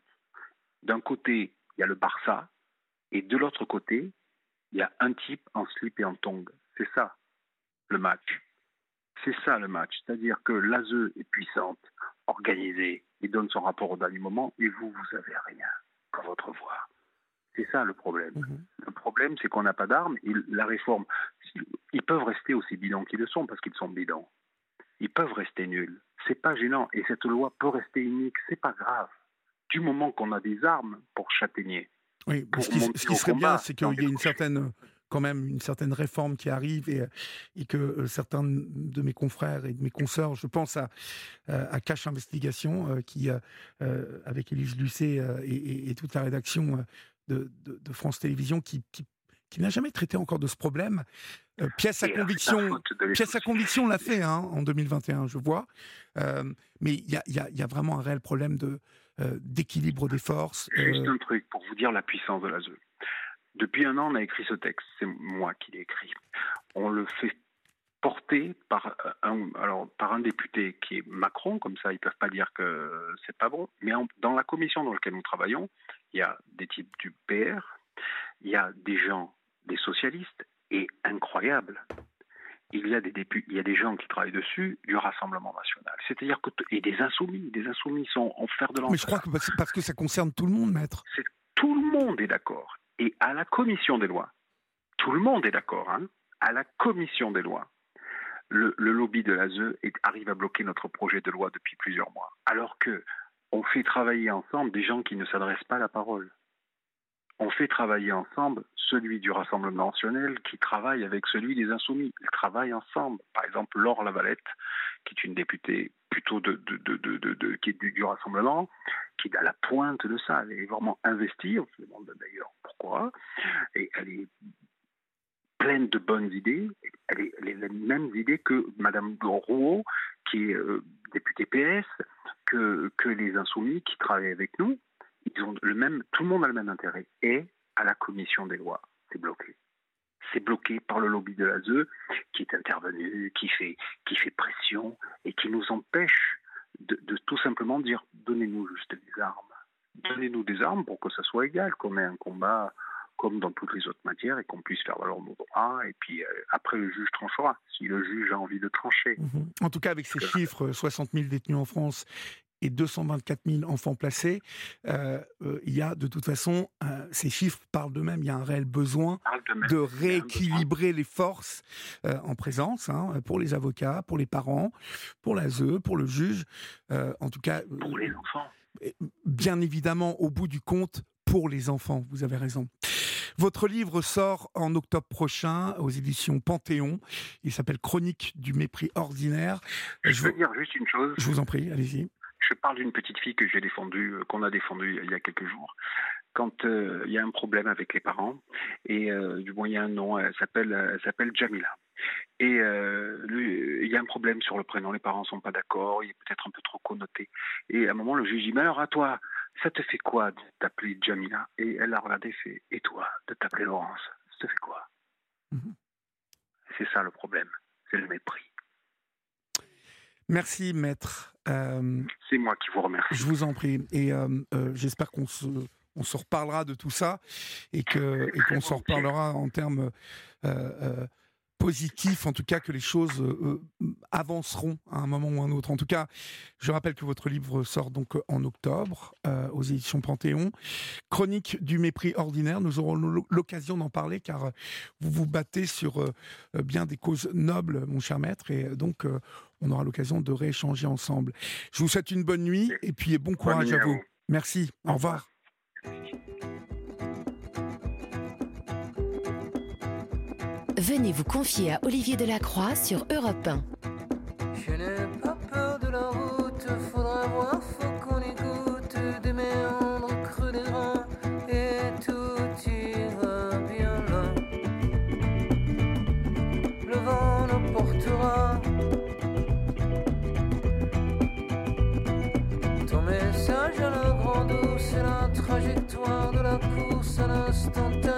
D'un côté, il y a le Barça, et de l'autre côté, il y a un type en slip et en tongue. C'est ça, le match. C'est ça le match. C'est-à-dire que l'ASE est puissante, organisée, il donne son rapport au dernier moment, et vous, vous n'avez rien qu'à votre voix. C'est ça le problème. Mhm. Le problème, c'est qu'on n'a pas d'armes. La réforme, ils peuvent rester aussi bidons qu'ils le sont parce qu'ils sont bidons. Ils peuvent rester nuls c'est pas gênant. Et cette loi peut rester unique, c'est pas grave. Du moment qu'on a des armes pour châtaigner, Oui, ce qui, ce qui serait bien, c'est qu'il y ait une certaine quand même une certaine réforme qui arrive et, et que euh, certains de mes confrères et de mes consoeurs, je pense à, euh, à Cache Investigation, euh, qui, avec Élise Lucet et, et, toute la rédaction de, de, France Télévisions, qui, qui, qui n'a jamais traité encore de ce problème. Pièce à conviction, pièce à conviction l'a fait hein, en 2021, je vois. mais il y a, y, a, y a, vraiment un réel problème de d'équilibre des forces. Juste un truc pour vous dire la puissance de la ZEU. Depuis un an, on a écrit ce texte. C'est moi qui l'ai écrit. On le fait porter par un, alors, par un député qui est Macron, comme ça ils ne peuvent pas dire que c'est pas bon, mais dans la commission dans laquelle nous travaillons, il y a des types du PR, il y a des gens, des socialistes, et incroyable, il y a des députés, il y a des gens qui travaillent dessus du Rassemblement national. C'est-à-dire que et des insoumis, des insoumis sont en fer de lance. Mais je crois que parce que ça concerne tout le monde, maître. Tout le monde est d'accord. Et à la commission des lois, tout le monde est d'accord, hein, à la commission des lois, le, lobby de l'ASE arrive à bloquer notre projet de loi depuis plusieurs mois. Alors que on fait travailler ensemble des gens qui ne s'adressent pas à la parole. On fait travailler ensemble celui du Rassemblement national qui travaille avec celui des Insoumis. Ils travaillent ensemble. Par exemple, Laure Lavalette, qui est une députée plutôt de, qui est du, Rassemblement, qui est à la pointe de ça. Elle est vraiment investie, on se demande d'ailleurs pourquoi, et elle est pleine de bonnes idées. Elle, est, les mêmes idées que Mme Rouault, qui est euh, députée PS, que, que les Insoumis qui travaillent avec nous. Ils ont le même, tout le monde a le même intérêt. Et à la commission des lois, c'est bloqué c'est bloqué par le lobby de l'ASE qui est intervenu, qui fait, qui fait pression et qui nous empêche de, tout simplement dire donnez-nous juste des armes. Donnez-nous des armes pour que ça soit égal, qu'on ait un combat comme dans toutes les autres matières et qu'on puisse faire valoir nos droits. Et puis euh, après, le juge tranchera, si le juge a envie de trancher. Mhm. En tout cas, avec ces chiffres, 60 000 détenus en France et 224 000 enfants placés, euh, euh, il y a de toute façon, euh, ces chiffres parlent d'eux-mêmes, il y a un réel besoin de, rééquilibrer les forces en présence, hein, pour les avocats, pour les parents, pour l'ASE, pour le juge, en tout cas... Pour les enfants. Bien évidemment, au bout du compte, pour les enfants, vous avez raison. Votre livre sort en octobre prochain aux éditions Panthéon. Il s'appelle Chronique du mépris ordinaire. Je, veux dire juste une chose. Je vous en prie, allez-y je parle d'une petite fille que j'ai défendue, euh, qu'on a défendue il y a quelques jours. Quand euh, il y a un problème avec les parents, et euh, du moins il y a un nom, elle s'appelle, s'appelle Jamila. Et il y a un problème sur le prénom, les parents sont pas d'accord, il est peut-être un peu trop connoté. Et à un moment, le juge dit, mais alors à toi, ça te fait quoi de t'appeler Jamila? Et elle a regardé, fait, et toi, de t'appeler Laurence, ça te fait quoi? Mhm. C'est ça le problème, c'est le mépris. Merci, maître. Euh, c'est moi qui vous remercie. Je vous en prie. Et euh, euh, j'espère qu'on se, on se reparlera de tout ça et qu'on et se reparlera en termes positif, en tout cas que les choses euh, euh, avanceront à un moment ou un autre. En tout cas, je rappelle que votre livre sort donc euh, en octobre aux éditions Panthéon. Chronique du mépris ordinaire. Nous aurons l'occasion d'en parler car vous vous battez sur bien des causes nobles, mon cher maître, et donc on aura l'occasion de rééchanger ensemble. Je vous souhaite une bonne nuit et puis bon courage à vous. Merci. Au revoir. Venez vous confier à Olivier Delacroix sur Europe 1. Je n'ai pas peur de la route, faudra voir, faut qu'on écoute des méandres creux des reins et tout ira bien loin. Le vent nous portera. Ton message à la grande c'est la trajectoire de la course à l'instantané,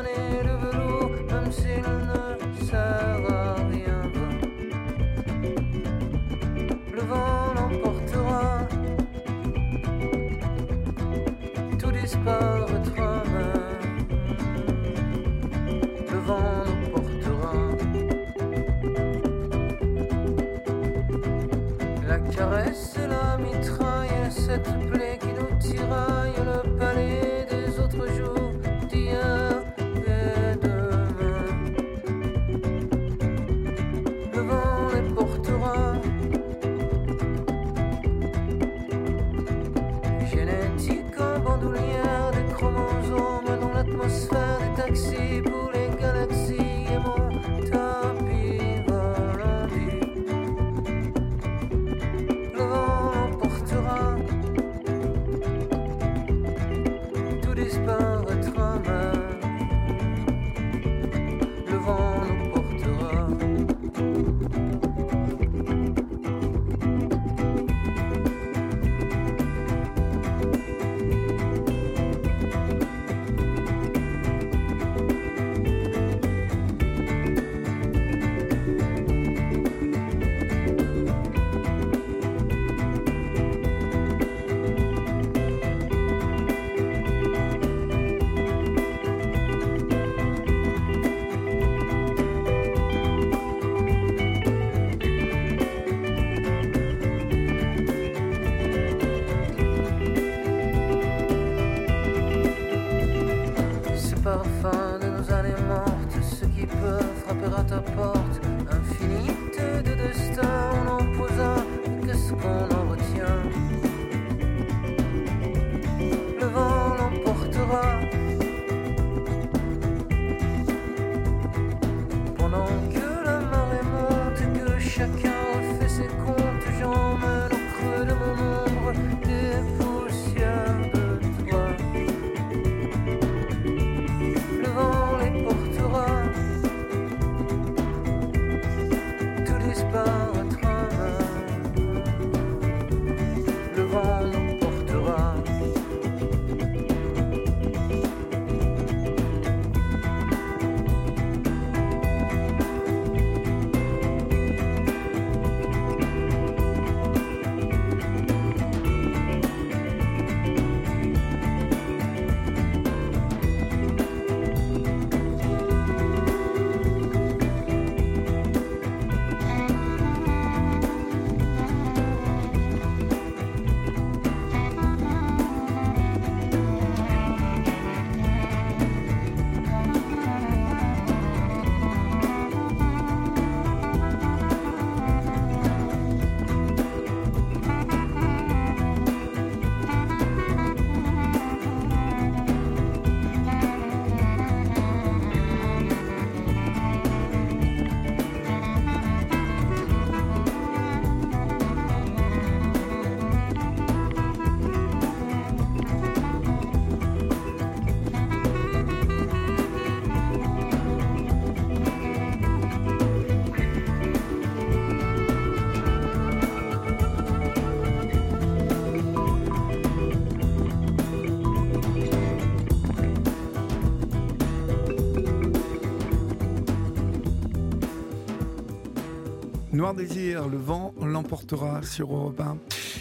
Noir Désir, le vent l'emportera sur Europe 1.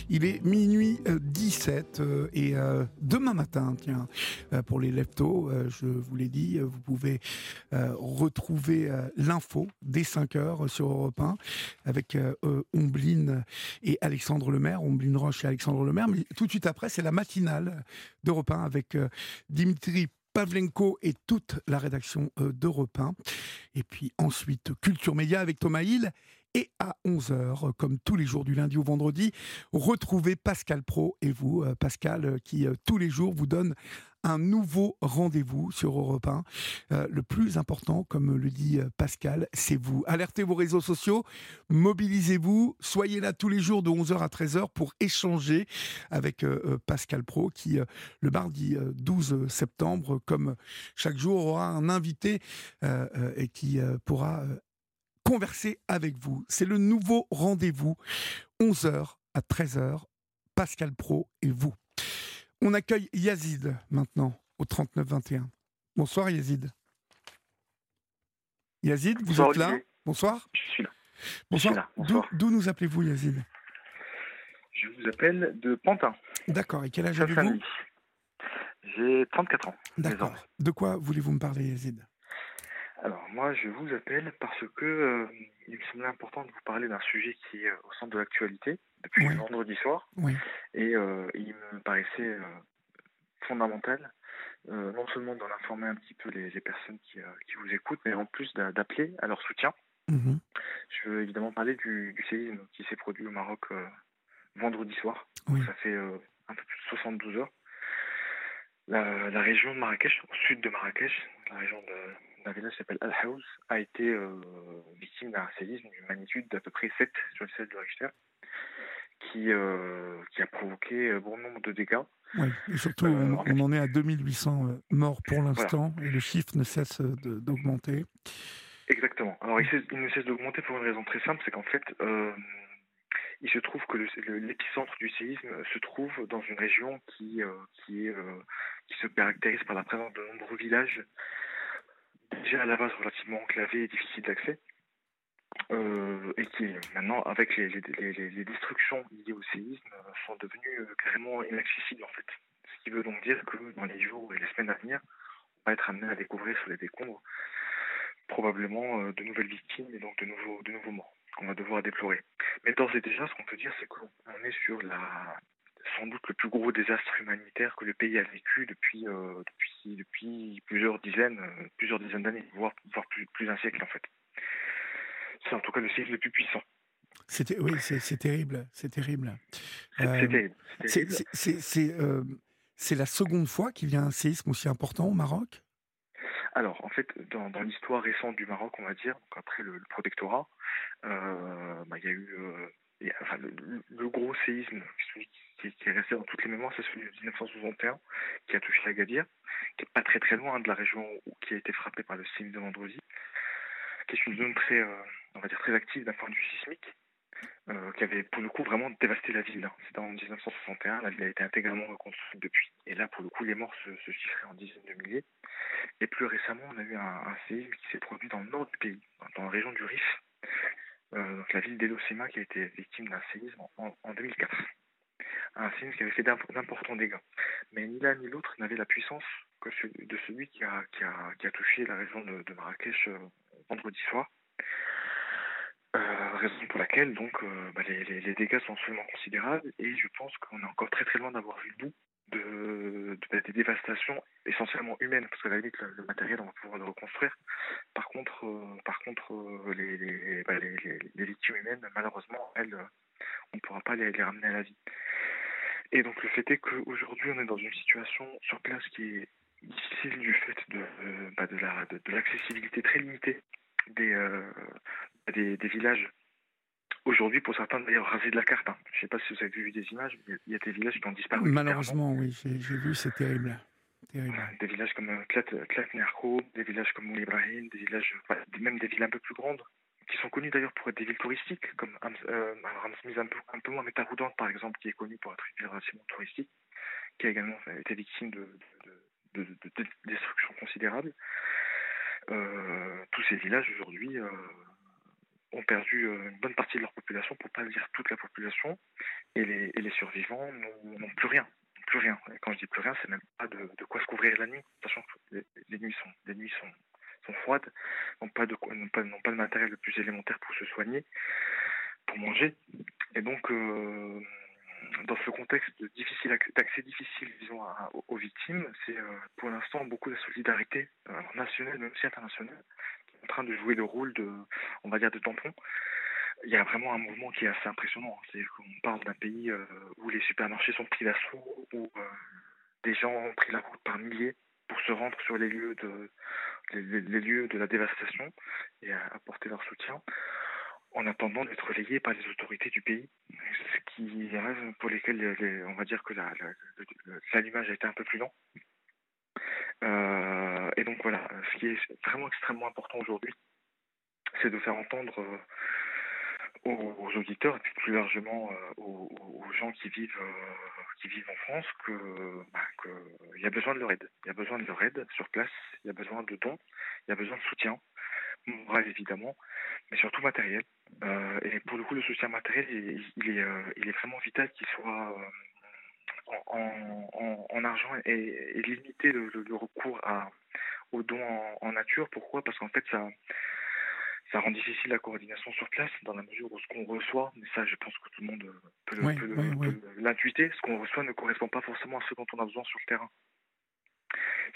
Il est minuit 17 euh, euh, et euh, demain matin, tiens, pour les leptos, je vous l'ai dit, vous pouvez retrouver l'info dès 5 heures sur Europe 1 avec Ombline et Alexandre Lemaire, Ombline Roche et Alexandre Lemaire. Mais tout de suite après, c'est la matinale d'Europe 1 avec Dimitri Pavlenko et toute la rédaction d'Europe 1. Et puis ensuite, Culture Média avec Thomas Hill et à 11h, comme tous les jours du lundi au vendredi, retrouvez Pascal Pro et vous, euh, Pascal, euh, qui euh, tous les jours vous donne un nouveau rendez-vous sur Europe 1. le plus important, comme le dit Pascal, c'est vous. Alertez vos réseaux sociaux, mobilisez-vous, soyez là tous les jours de 11h à 13h pour échanger avec Pascal Pro qui, le mardi 12 septembre, comme chaque jour, aura un invité et qui pourra converser avec vous. C'est le nouveau rendez-vous, 11h à 13h, Pascal Pro et vous. On accueille Yazid maintenant au 39-21. Bonsoir Yazid. Yazid, vous êtes là Bonsoir. Je suis là. Bonsoir. D'où nous appelez-vous Yazid Je vous appelle de Pantin. D'accord. Et quel âge avez-vous J'ai 34 ans. D'accord. De quoi voulez-vous me parler Yazid? Alors moi je vous appelle parce que euh, il me semblait important de vous parler d'un sujet qui est euh, au centre de l'actualité depuis vendredi soir. Et euh, il me paraissait fondamental non seulement d'en informer un petit peu les, personnes qui, vous écoutent, mais en plus d'appeler à leur soutien. Mmh je veux évidemment parler du, séisme qui s'est produit au Maroc vendredi soir. Ça fait un peu plus de 72 heures. La, la, région de Marrakech, au sud de Marrakech, la région de un village qui s'appelle Al-Haouz a été euh, victime d'un séisme d'une magnitude d'à peu près 7 sur le 16 de Richter qui, euh, qui a provoqué bon nombre de dégâts. Oui, et surtout, euh, on, en est à 2800 morts pour l'instant et le chiffre ne cesse d'augmenter. Exactement. Alors, il, ne cesse d'augmenter pour une raison très simple, c'est qu'en fait, il se trouve que l'épicentre du séisme se trouve dans une région qui, qui, est, qui se caractérise par la présence de nombreux villages déjà à la base relativement enclavé et difficile d'accès, euh, et qui maintenant, avec les, destructions liées au séisme, sont devenues euh, carrément inaccessibles en fait. Ce qui veut donc dire que dans les jours et les semaines à venir, on va être amené à découvrir sur les décombres probablement euh, de nouvelles victimes et donc de nouveaux, de nouveaux morts qu'on va devoir déplorer. Mais d'ores et déjà, ce qu'on peut dire, c'est qu'on est sur la, sans doute le plus gros désastre humanitaire que le pays a vécu depuis, euh, depuis, depuis plusieurs dizaines, euh, plusieurs dizaines d'années, voire, voire plus, plus d'un siècle en fait. C'est en tout cas le siècle le plus puissant. C'était, oui, c'est terrible, c'est terrible. C'est euh, la seconde fois qu'il y a un séisme aussi important au Maroc? Alors, en fait, dans, dans l'histoire récente du Maroc, on va dire, après le, protectorat, bah, il y a eu le, gros séisme, qui, est resté dans toutes les mémoires, c'est celui de 1961, qui a touché Agadir, qui n'est pas très très loin de la région qui a été frappée par le séisme de vendredi, qui est une zone très, euh, on va dire, très active d'un point de vue sismique, euh, qui avait pour le coup vraiment dévasté la ville. Hein. C'était en 1961, la ville a été intégralement reconstruite depuis. Et là, pour le coup, les morts se, se chiffraient en dizaines de milliers. Et plus récemment, on a eu un, un séisme qui s'est produit dans le nord du pays, dans la région du Rif, donc la ville d'Elosema qui a été victime d'un séisme en, 2004. Un séisme qui avait fait d'importants dégâts. Mais ni l'un ni l'autre n'avait la puissance que de celui qui a touché la région de, Marrakech euh, vendredi soir. Euh, raison pour laquelle donc bah, les, les, dégâts sont absolument considérables et je pense qu'on est encore très très loin d'avoir vu le bout de, des dévastations essentiellement humaines, parce que la limite, le, matériel, on va pouvoir le reconstruire. Par contre, euh, par contre euh, bah, les, les, les, victimes humaines, malheureusement, elles, euh, on ne pourra pas les, les, ramener à la vie. Et donc, le fait est qu'aujourd'hui, on est dans une situation sur place qui est difficile du fait de, bah, de, la, de, l'accessibilité très limitée des, des, des villages Aujourd'hui, pour certains, d'ailleurs, rasé de la carte. Hein. Je ne sais pas si vous avez vu des images, mais il y a des villages qui ont disparu. Malheureusement, oui, j'ai vu, c'est terrible. Des villages comme euh, Tlatnerko, des villages comme Ibrahim, des villages, même des villes un peu plus grandes, qui sont connues d'ailleurs pour être des villes touristiques, comme euh, un peu, un peu moins, mais par exemple, qui est connu pour être une ville relativement touristique, qui a également été victime de, de, de, destruction considérable. Euh, tous ces villages aujourd'hui ont perdu une bonne partie de leur population, pour pas dire toute la population, et les, et les survivants n'ont plus rien plus rien. Quand je dis plus rien, c'est même pas de, quoi se couvrir la nuit, sachant que les, les nuits sont, les nuits sont, sont froides, n'ont pas, pas, pas de matériel le plus élémentaire pour se soigner, pour manger. Et donc, euh, dans ce contexte d'accès difficile, disons, aux victimes, c'est euh, pour l'instant beaucoup de solidarité euh, nationale, mais aussi internationale, en train de jouer le rôle de, on va dire, de tampon il y a vraiment un mouvement qui est assez impressionnant. C'est qu'on parle d'un pays euh, où les supermarchés sont pris d'assaut, où euh, des gens ont pris la route par milliers pour se rendre sur les lieux de, les, lieux de la dévastation et apporter leur soutien en attendant d'être relayés par les autorités du pays, ce qui pour lesquels les, on va dire que l'allumage a été un peu plus lent. Euh, et donc voilà, ce qui est vraiment extrêmement important aujourd'hui, c'est de faire entendre euh, aux, auditeurs et plus largement euh, aux, gens qui vivent qui vivent en France que bah, qu'il y a besoin de leur aide. Il y a besoin de leur aide sur place. Il y a besoin de dons. Il y a besoin de soutien moral évidemment, mais surtout matériel. Et pour le coup, le soutien matériel, il est il est vraiment vital qu'il soit en, en, en, argent et, et limiter le, le, le, recours à, aux dons en, en nature. Pourquoi? Parce qu'en fait, ça, ça rend difficile la coordination sur place dans la mesure où ce qu'on reçoit, mais ça je pense que tout le monde peut, oui, peut, oui, oui. peut l'intuiter, ce qu'on reçoit ne correspond pas forcément à ce dont on a besoin sur le terrain.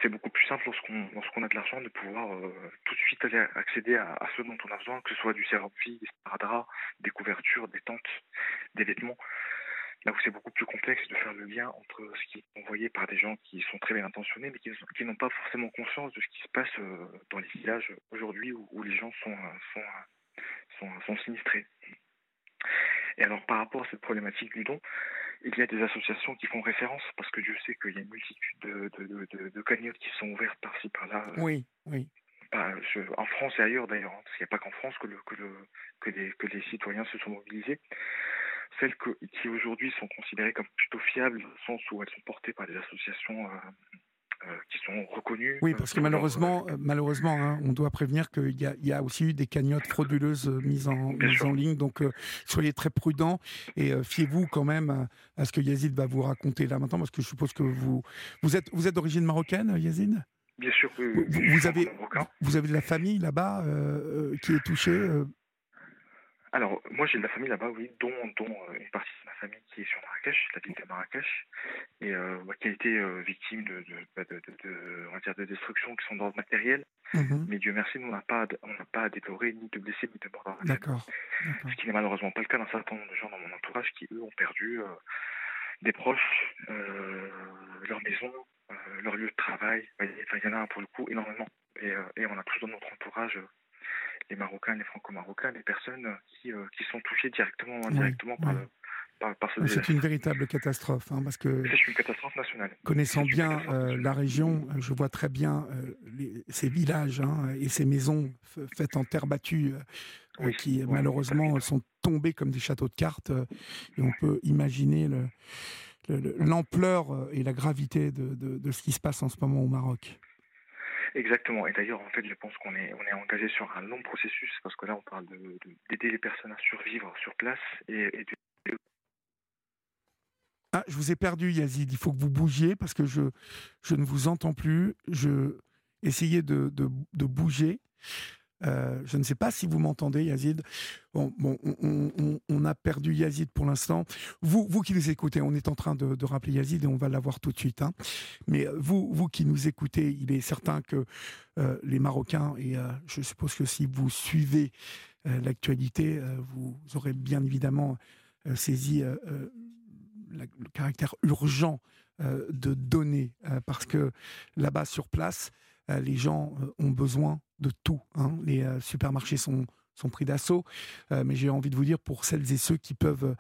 C'est beaucoup plus simple lorsqu'on lorsqu'on a de l'argent de pouvoir euh, tout de suite aller accéder à, à, ce dont on a besoin, que ce soit du sérum-fille, des sparadraps, des couvertures, des tentes, des vêtements. Là où c'est beaucoup plus complexe de faire le lien entre ce qui est envoyé par des gens qui sont très bien intentionnés, mais qui, qui n'ont pas forcément conscience de ce qui se passe euh, dans les villages aujourd'hui où, où, les gens sont, euh, sont, sont, sont, sinistrés. Et alors, par rapport à cette problématique du don, il y a des associations qui font référence, parce que Dieu sait qu'il y a une multitude de, de, de, de cagnottes qui sont ouvertes par-ci, par-là. Oui, oui. Bah, je, en France et ailleurs d'ailleurs, hein, parce qu'il n'y a pas qu'en France que, le, que, le, que, les, que les citoyens se sont mobilisés celles que, qui aujourd'hui sont considérées comme plutôt fiables, dans le sens où elles sont portées par des associations euh, euh, qui sont reconnues. Oui, parce que malheureusement, euh, malheureusement hein, on doit prévenir qu'il y, y, a aussi eu des cagnottes frauduleuses mises en, mises en ligne. Donc, euh, soyez très prudents et fiez-vous quand même à, à, ce que Yazid va vous raconter là maintenant, parce que je suppose que vous, vous êtes, vous êtes d'origine marocaine, Yazid? Bien sûr. Oui, vous, vous avez, vous avez de la famille là-bas qui est touchée alors, moi j'ai de la famille là-bas, oui, dont, dont euh, une partie de ma famille qui est sur Marrakech, la ville de Marrakech, et euh, qui a été euh, victime de, de, de, de, on va dire de destructions qui sont d'ordre matériel. Mhm. Mmh. Mais Dieu merci, nous on n'a pas, on n'a pas à déplorer ni de blessés ni de morts D'accord. Ce qui n'est malheureusement pas le cas d'un certain nombre de gens dans mon entourage qui eux ont perdu des proches, leur maison, leur lieu de travail. Enfin, il y en a pour le coup énormément. Et, et on a tous dans notre entourage les Marocains, les Franco-Marocains, les personnes qui, euh, qui sont touchées directement ou indirectement oui, par, oui. Le, C'est une véritable catastrophe, hein, parce que c'est une catastrophe nationale. Connaissant bien euh, la région, je vois très bien euh, les, ces villages hein, et ces maisons faites en terre battue. Oui, qui malheureusement sont tombés comme des châteaux de cartes et on peut imaginer l'ampleur et la gravité de, de, de, ce qui se passe en ce moment au Maroc. Exactement. Et d'ailleurs, en fait, je pense qu'on est, on est engagé sur un long processus parce que là, on parle d'aider de, de, les personnes à survivre sur place et, de... Ah, je vous ai perdu, Yazid. Il faut que vous bougiez parce que je, je ne vous entends plus. Je essayais de, de bouger. Euh, je ne sais pas si vous m'entendez, Yazid. On, a perdu Yazid pour l'instant. Vous, vous qui nous écoutez, on est en train de, rappeler Yazid et on va l'avoir tout de suite. Hein. Mais vous, vous qui nous écoutez, il est certain que euh, les Marocains, et euh, je suppose que si vous suivez euh, l'actualité, euh, vous aurez bien évidemment euh, saisi le caractère urgent de donner, parce que là-bas sur place, les gens ont besoin de tout. Hein. Les euh, supermarchés sont, pris d'assaut, euh, mais j'ai envie de vous dire pour celles et ceux qui peuvent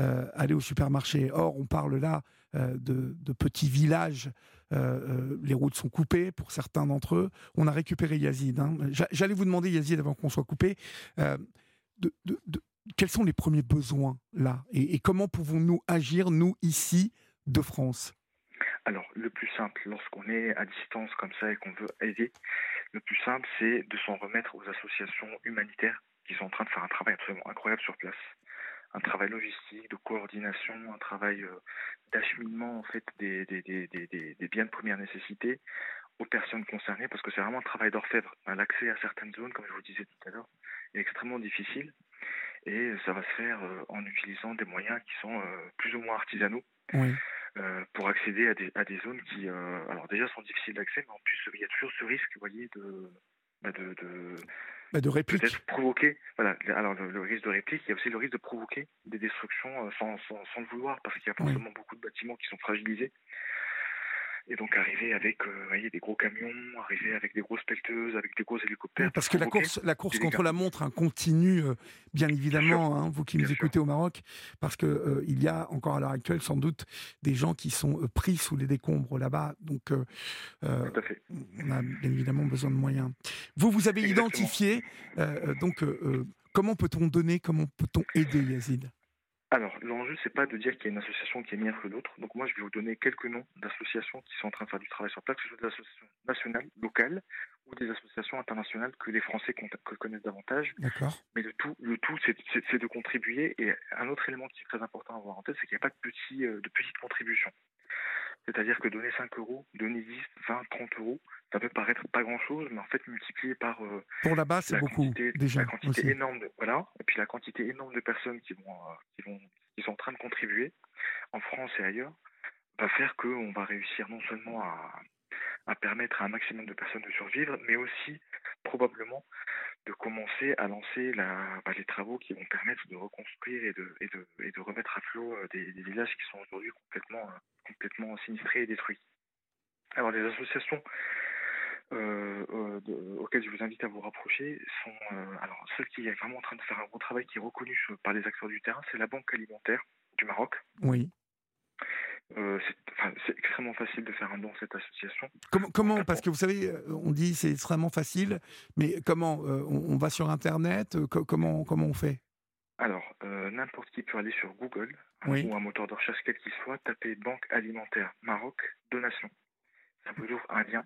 euh, aller au supermarché. Or, on parle là de, petits villages. les routes sont coupées pour certains d'entre eux. On a récupéré Yazid. Hein. J'allais vous demander, Yazid, avant qu'on soit coupé, quels sont les premiers besoins là? Et comment pouvons-nous agir, nous, ici, de France? Alors, le plus simple, lorsqu'on est à distance comme ça et qu'on veut aider, le plus simple, c'est de s'en remettre aux associations humanitaires qui sont en train de faire un travail absolument incroyable sur place. Un travail logistique, de coordination, un travail euh, d'acheminement en fait des, des, des, des, biens de première nécessité aux personnes concernées, parce que c'est vraiment un travail d'orfèvre. L'accès à certaines zones, comme je vous disais tout à l'heure, est extrêmement difficile et ça va se faire euh, en utilisant des moyens qui sont euh, plus ou moins artisanaux. Oui. Euh, pour accéder à des, à des zones qui, euh, alors déjà sont difficiles d'accès, mais en plus il y a toujours ce risque, vous voyez, de, bah, de, de, Bah, de réplique. peut-être provoquer. Voilà. Alors le, le risque de réplique, il y a aussi le risque de provoquer des destructions euh, sans, sans, sans le vouloir, parce qu'il y a Oui. forcément beaucoup de bâtiments qui sont fragilisés. Et donc arriver avec, euh, voyez, des gros camions, arriver avec des grosses pelleteuses, avec des gros hélicoptères. Oui, parce que la course, la course des contre la montre hein, continue, euh, bien évidemment, hein, vous qui Bien nous sûr. écoutez au Maroc, parce que euh, il y a encore à l'heure actuelle sans doute des gens qui sont euh, pris sous les décombres là-bas. Donc, Tout à fait. on a bien évidemment besoin de moyens. Vous, vous avez Exactement. identifié, donc, comment peut-on donner, comment peut-on aider Yazid? Alors, l'enjeu, c'est pas de dire qu'il y a une association qui est meilleure que l'autre. Donc, moi, je vais vous donner quelques noms d'associations qui sont en train de faire du travail sur place, que ce soit des associations nationales, locales, ou des associations internationales que les Français connaissent davantage. D'accord Mais le tout, le tout, c'est de contribuer. Et un autre élément qui est très important à avoir en tête, c'est qu'il n'y a pas de, petits, euh, de petites contributions. C'est-à-dire que donner 5 euros, donner 10, 20, 30 euros, ça peut paraître pas grand-chose, mais en fait, multiplié par euh, Pour là-bas, c'est la beaucoup quantité, déjà la quantité aussi. énorme de voilà et puis la quantité énorme de personnes qui vont euh, qui vont qui sont en train de contribuer en France et ailleurs va faire que on va réussir non seulement à à permettre à un maximum de personnes de survivre, mais aussi probablement de commencer à lancer la, bah, les travaux qui vont permettre de reconstruire et de, et de, et de remettre à flot euh, des, villages qui sont aujourd'hui complètement, euh, complètement sinistrés et détruits. Alors les associations euh, auxquelles je vous invite à vous rapprocher sont alors celle qui est vraiment en train de faire un gros travail qui est reconnu par les acteurs du terrain, c'est la Banque alimentaire du Maroc. Oui. Euh, c'est extrêmement facile de faire un don à cette association. Comment, comment Parce que vous savez, euh, on dit c'est extrêmement facile, mais comment euh, on, on va sur Internet euh, co- Comment comment on fait? Alors, n'importe qui peut aller sur Google hein, Oui. ou un moteur de recherche quel qu'il soit, taper Banque alimentaire Maroc donation. Ça vous ouvre un lien.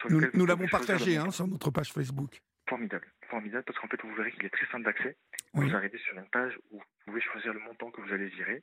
sur Nous, l'avons partagé hein, sur notre page Facebook. Formidable, formidable, parce qu'en fait, vous verrez qu'il est très simple d'accès. Oui. Vous arrivez sur une page où vous pouvez choisir le montant que vous allez virer.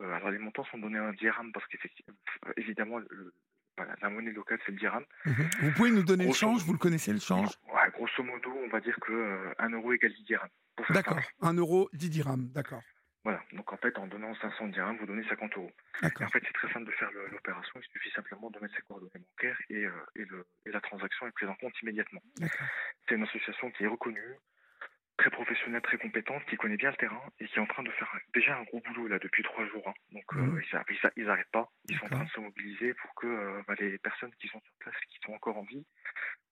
Euh, alors, les montants sont donnés en dirham parce qu'effectivement, euh, évidemment, le- voilà, la monnaie locale, c'est le dirham. Mhm. Vous pouvez nous donner le change. Vous le connaissez le change? Ouais, grosso modo, on va dire que euh, 1 euro égale 10 dirhams. D'accord. simple. 1 euro, 10 dirhams. D'accord. Voilà, donc en fait, en donnant 500 dirhams, vous donnez 50 euros. Et en fait, c'est très simple de faire l'opération. Il suffit simplement de mettre ses coordonnées bancaires et, euh, et, le, et la transaction est prise en compte immédiatement. C'est une association qui est reconnue, très professionnelle, très compétente, qui connaît bien le terrain et qui est en train de faire déjà un gros boulot là depuis trois jours. hein. Donc euh, Mhm. ils, arrêtent- ils, a- ils arrêtent pas. Ils sont en train de se mobiliser pour que euh, bah, les personnes qui sont sur place, qui sont encore en vie,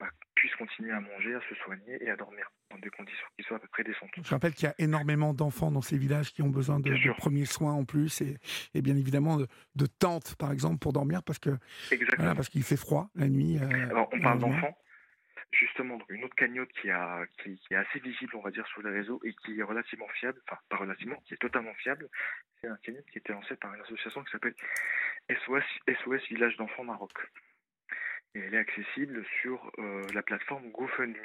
bah, puissent continuer à manger, à se soigner et à dormir dans des conditions qui soient à peu près décentes. Je rappelle qu'il y a énormément d'enfants dans ces villages qui ont besoin de, premiers soins en plus et, et bien évidemment de, de tentes par exemple pour dormir parce que voilà, parce qu'il fait froid la nuit. euh, Alors, on parle d'enfants. Justement, une autre cagnotte qui, a, qui, qui est assez visible, on va dire, sur les réseaux et qui est relativement fiable, enfin, pas relativement, qui est totalement fiable, c'est un cagnotte qui était lancé par une association qui s'appelle SOS, SOS Village d'Enfants Maroc. Et elle est accessible sur euh, la plateforme GoFundMe.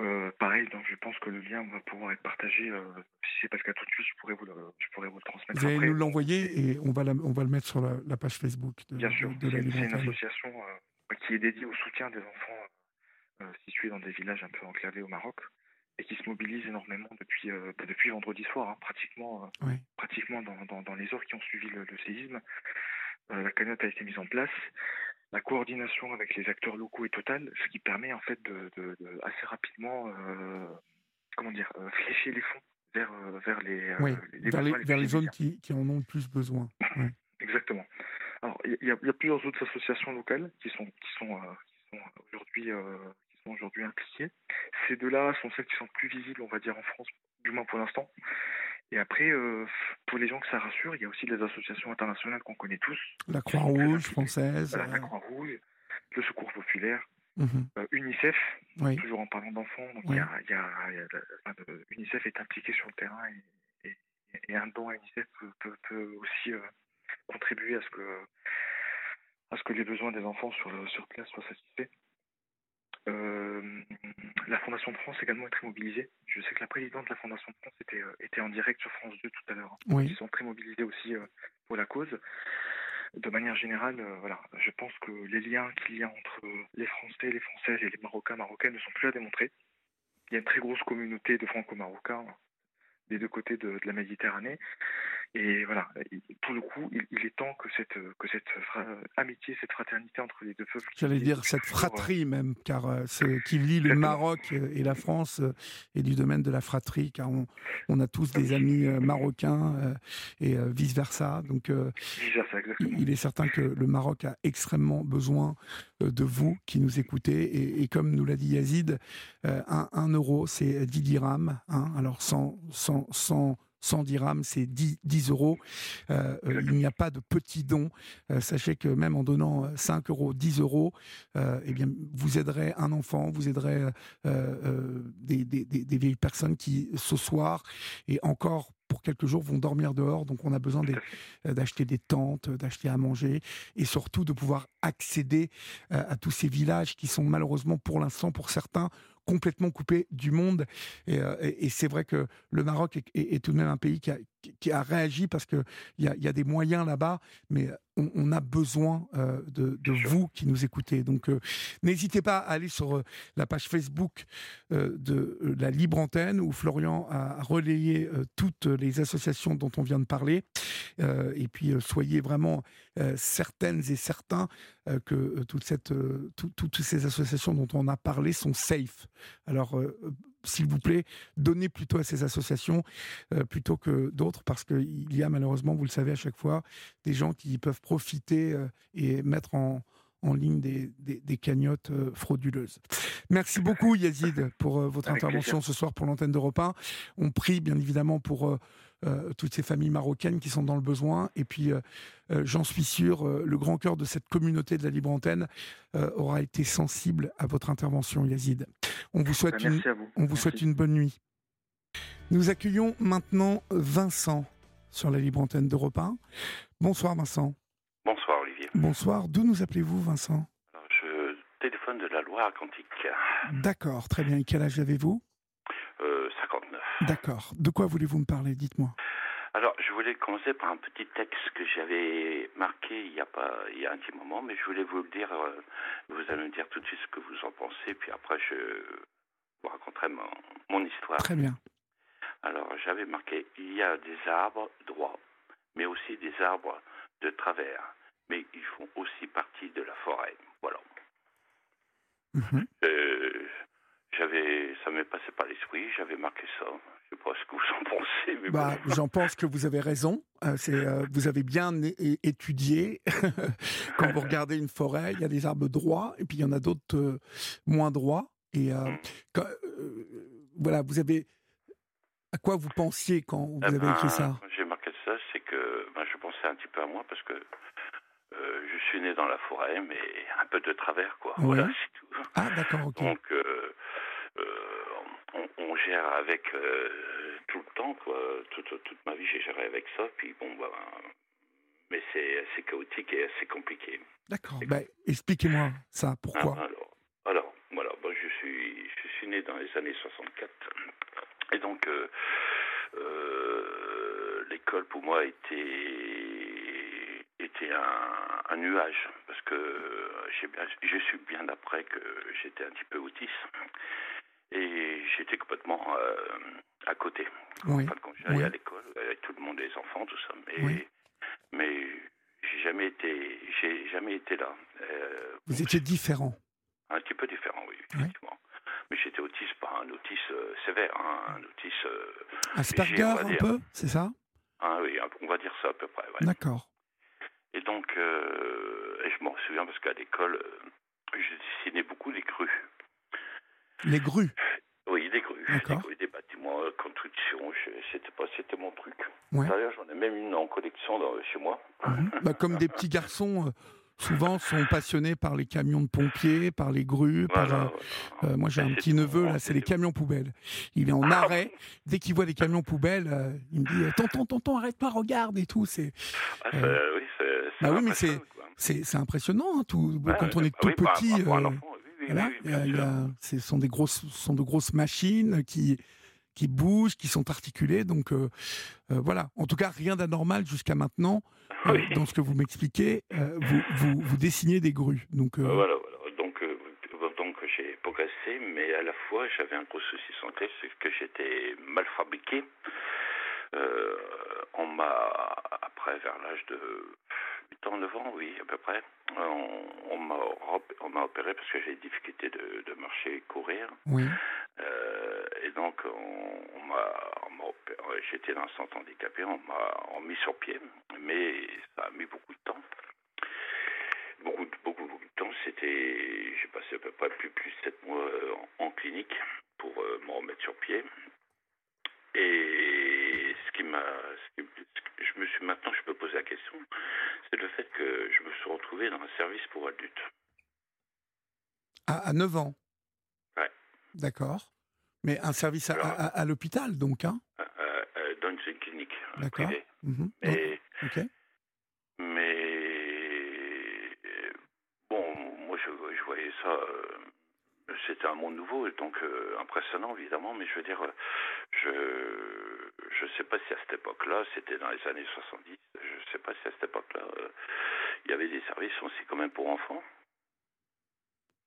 Euh, pareil, donc je pense que le lien va pouvoir être partagé. euh, si c'est le cas tout de suite, je pourrais vous le, je pourrais vous le transmettre Vous allez après. nous l'envoyer et on va, la- on va le mettre sur la, la page Facebook de, Bien sûr, de, c'est une association qui est dédiée au soutien des enfants euh, situés dans des villages un peu enclavés au Maroc et qui se mobilise énormément depuis, euh, bah, depuis vendredi soir, hein, pratiquement, euh, Oui. pratiquement dans, dans, dans les heures qui ont suivi le, le séisme. Euh, la cagnotte a été mise en place. La coordination avec les acteurs locaux est totale, ce qui permet en fait de, de- de assez rapidement, euh, comment dire, euh, flécher les fonds vers, euh, vers les, euh, Oui, les vers les, vers zones qui, qui en ont le plus besoin. Oui. Exactement. Alors, il y, a- il y a plusieurs autres associations locales qui sont, qui sont, euh, sont aujourd'hui, euh, qui sont aujourd'hui impliquées. Ces deux-là sont celles qui sont plus visibles, on va dire, en France, du moins pour l'instant. Et après, euh, pour les gens que ça rassure, il y a aussi des associations internationales qu'on connaît tous. La Croix-Rouge française. La euh, Croix-Rouge, le Secours populaire, mhm. euh, UNICEF, Oui. toujours en parlant d'enfants. Donc, Oui. y a, il y a- il y a la- enfin, de- UNICEF est impliqué sur le terrain et, et- et un don à UNICEF peut, peut- peut aussi euh, contribuer à ce que à ce que les besoins des enfants sur, le- sur place soient satisfaits. Euh, la Fondation de France également est très mobilisée. Je sais que la présidente de la Fondation de France était, euh, était en direct sur France 2 tout à l'heure. Oui. Ils sont très mobilisés aussi euh, pour la cause. De manière générale, voilà, je pense que les liens qu'il y a entre les Français, les Françaises et les Marocains, Marocaines ne sont plus à démontrer. Il y a une très grosse communauté de Franco-Marocains des deux côtés de, de la Méditerranée. Et voilà, il- pour le coup, il, il est temps que cette, que cette amitié, cette fraternité entre les deux peuples. J'allais dire cette euh, fratrie même, car euh, ce qui lie le. Maroc euh, et la France est du domaine de la fratrie, car on, on a tous des amis marocains et vice versa. Donc, vice-versa, exactement. il est certain que le Maroc a extrêmement besoin de vous qui nous écoutez. Et, et comme nous l'a dit Yazid, un, un euro, c'est 10 dirhams. hein. Alors 100, 100, 100, 100 dirhams, c'est 10, 10 euros. Euh, euh, il n'y a pas de petits dons. Euh, sachez que même en donnant euh, 5 euros, 10 euros, eh bien, vous aiderez un enfant, vous aiderez des, vieilles personnes qui, ce soir, et encore pour quelques jours, vont dormir dehors. Donc on a besoin d'acheter des tentes, d'acheter à manger et surtout de pouvoir accéder à tous ces villages qui sont malheureusement pour l'instant, pour certains, complètement coupés du monde. Et, euh, et- c'est vrai que le Maroc est, est- est tout de même un pays qui a, qui- a réagi parce qu'il y a, y a des moyens là-bas, mais on, on a besoin euh, de, vous qui nous écoutez. Donc euh, n'hésitez pas à aller sur euh, la page Facebook euh, de euh, la Libre Antenne où Florian a relayé euh, toutes les associations dont on vient de parler. Euh, et puis euh, soyez vraiment euh, certaines et certains euh, que euh, toute cette, euh, tout- toutes ces associations dont on a parlé sont safe. Alors, euh, euh, s'il vous plaît, donnez plutôt à ces associations euh, plutôt que d'autres, parce qu'il y a malheureusement, vous le savez à chaque fois, des gens qui peuvent profiter euh, et mettre en, en ligne des, des- des cagnottes euh, frauduleuses. Merci beaucoup Yazid pour votre Avec intervention ce soir pour l'antenne d'Europe 1. On prie bien évidemment pour euh, toutes ces familles marocaines qui sont dans le besoin. Et puis, euh, euh, j'en suis sûr, euh, le grand cœur de cette communauté de la libre antenne euh, aura été sensible à votre intervention, Yazid. On vous souhaite, une, Merci à vous. on vous Merci. souhaite une bonne nuit. Nous accueillons maintenant Vincent sur la libre antenne d'Europe 1. Bonsoir Vincent. Bonsoir Olivier. Bonsoir. D'où nous appelez-vous Vincent? Alors, je téléphone de la Loire-Atlantique, D'accord, très bien. Et quel âge avez-vous? 59. D'accord. De quoi voulez-vous me parler? Dites-moi. Alors, je voulais commencer par un petit texte que j'avais marqué il y a pas, il y a un petit moment, mais je voulais vous le dire. euh, vous allez me dire tout de suite ce que vous en pensez, puis après je vous raconterai mon, mon histoire. Très bien. Alors, j'avais marqué il y a des arbres droits, mais aussi des arbres de travers, mais ils font aussi partie de la forêt. Voilà. Mhm. Euh, j'avais, ça m'est passé par l'esprit, j'avais marqué ça. Je sais pas ce que vous en pensez, mais Bah, bon. J'en pense que vous avez raison. Euh, c'est, euh, vous avez bien étudié. [LAUGHS] Quand vous regardez une forêt, il y a des arbres droits et puis il y en a d'autres euh, moins droits. Et euh, Mm. quand- voilà, vous avez. À quoi vous pensiez quand vous Eh avez ben, écrit ça? j'ai marqué ça, c'est que ben, je pensais un petit peu à moi parce que je suis né dans la forêt, mais un peu de travers, quoi. Ouais. Voilà, c'est tout. Ah, d'accord, ok. Donc, on, on gère avec euh, tout le temps, quoi. Toute, toute ma vie, j'ai géré avec ça. Puis bon, ben, mais c'est assez chaotique et assez compliqué. D'accord. Bah, expliquez-moi ça. Pourquoi? Ah, alors, alors, voilà, ben, je, suis, je suis né dans les années 64. Et donc, euh, euh, l'école pour moi était, était un, un nuage. Parce que j'ai bien, je suis bien après que j'étais un petit peu autiste. Et j'étais complètement euh, à côté. Oui. Enfin, quand j'allais Oui. à l'école, avec tout le monde, les enfants, tout ça. Mais, Oui. mais j'ai jamais été, j'ai jamais été là. Euh, Vous étiez différent. un petit peu différent, oui, effectivement. Mais j'étais autiste, pas un autiste euh, sévère, hein, un autiste. euh, Asperger, un dire. peu, c'est ça? Ah oui, on va dire ça à peu près. ouais. D'accord. Et donc, et je m'en souviens parce qu'à l'école, je dessinais beaucoup des crues. Les grues. Oui, des. D'accord. Des, crues, des bâtiments, euh, construction, c'était pas, c'était mon truc. Ouais. D'ailleurs, j'en ai même une en collection dans- chez moi. Mhm. [LAUGHS] Bah, comme des petits garçons, euh, souvent sont passionnés par les camions de pompiers, par les grues, par, euh, voilà. Euh, moi, j'ai un c'est petit neveu, là, c'est les camions poubelles. Il est en Ah, arrêt. Dès qu'il voit les camions poubelles, euh, il me dit Tonton, tonton, arrête pas, regarde et tout. C'est, Ah, oui, c'est, bah oui, mais c'est, c'est impressionnant, hein, tout. Ouais, quand on est bah tout oui, petit. par oui, oui, oui, Voilà, oui, ce sont des grosses, sont de grosses machines qui qui bougent, qui sont articulées. Donc euh, euh, voilà. En tout cas, rien d'anormal jusqu'à maintenant [LAUGHS] euh, dans ce que vous m'expliquez. vous, vous vous dessinez des grues. Donc Voilà, voilà. Donc, donc j'ai progressé, mais à la fois j'avais un gros souci santé, c'est que j'étais mal fabriqué. On m'a, après, vers l'âge de 8 ans, 9 ans, oui, à peu près, on, on m'a on m'a opéré parce que j'ai des difficultés de, de marcher et courir. oui. Euh, et donc, on, on m'a, opéré- j'étais dans un centre handicapé, on m'a mis sur pied, mais ça a mis beaucoup de temps. Beaucoup, beaucoup, beaucoup de temps. C'était, j'ai passé à peu près plus, plus de 7 mois euh, en, en clinique pour euh, me remettre sur pied. Et m'a, ce qui- ce que je me suis maintenant, je peux poser la question, c'est le fait que je me suis retrouvé dans un service pour adultes. À, à 9 ans? Ouais. D'accord. Mais un service à, à- à l'hôpital, donc, hein? Euh, euh, dans une clinique euh, D'accord. Mhm. Mais, Ok. mais euh, bon, moi je, je voyais ça, euh, c'était un monde nouveau et donc euh, impressionnant évidemment, mais je veux dire, euh, je je sais pas si à cette époque-là, c'était dans les années 70, je sais pas si à cette époque-là, euh, il y avait des services aussi quand même pour enfants.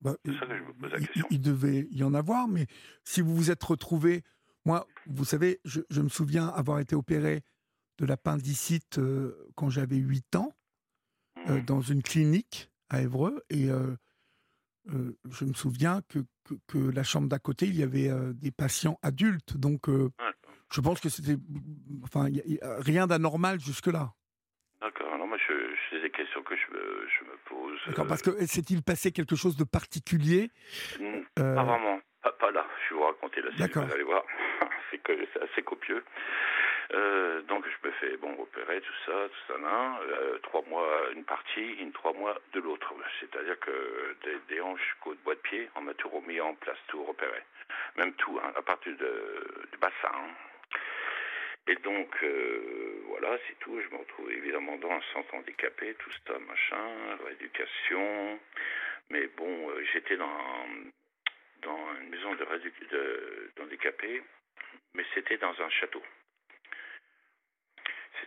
Bah, C'est ça que je me pose la il- question. Il, devait y en avoir, mais si vous vous êtes retrouvé, moi, vous savez, je, je me souviens avoir été opéré de l'appendicite euh, quand j'avais 8 ans, Mhm. dans une clinique à Évreux, et euh, je me souviens que, que, que la chambre d'à côté, il y avait euh, des patients adultes, donc euh, Ouais. je pense que c'était, enfin, y a- y a rien d'anormal jusque-là. D'accord, non, moi je, c'est des questions que je me, je me pose. D'accord, parce que s'est-il passé quelque chose de particulier? Mm, euh, Pas vraiment, pas, pas là. Je vais vous raconter la suite, D'accord. vous allez voir. [LAUGHS] c'est que c'est assez copieux. Euh, donc je me fais bon opérer tout ça, tout ça là. Euh, trois mois une partie, une trois mois de l'autre. C'est-à-dire que des, hanches jusqu'au bois de pied, on m'a tout remis en place, tout repéré, même tout, hein, à partir de, du bassin. Et donc euh, voilà, c'est tout. Je me retrouve évidemment dans un centre handicapé, tout ça, machin, rééducation. Mais bon, j'étais dans dans une maison de, de mais c'était dans un château.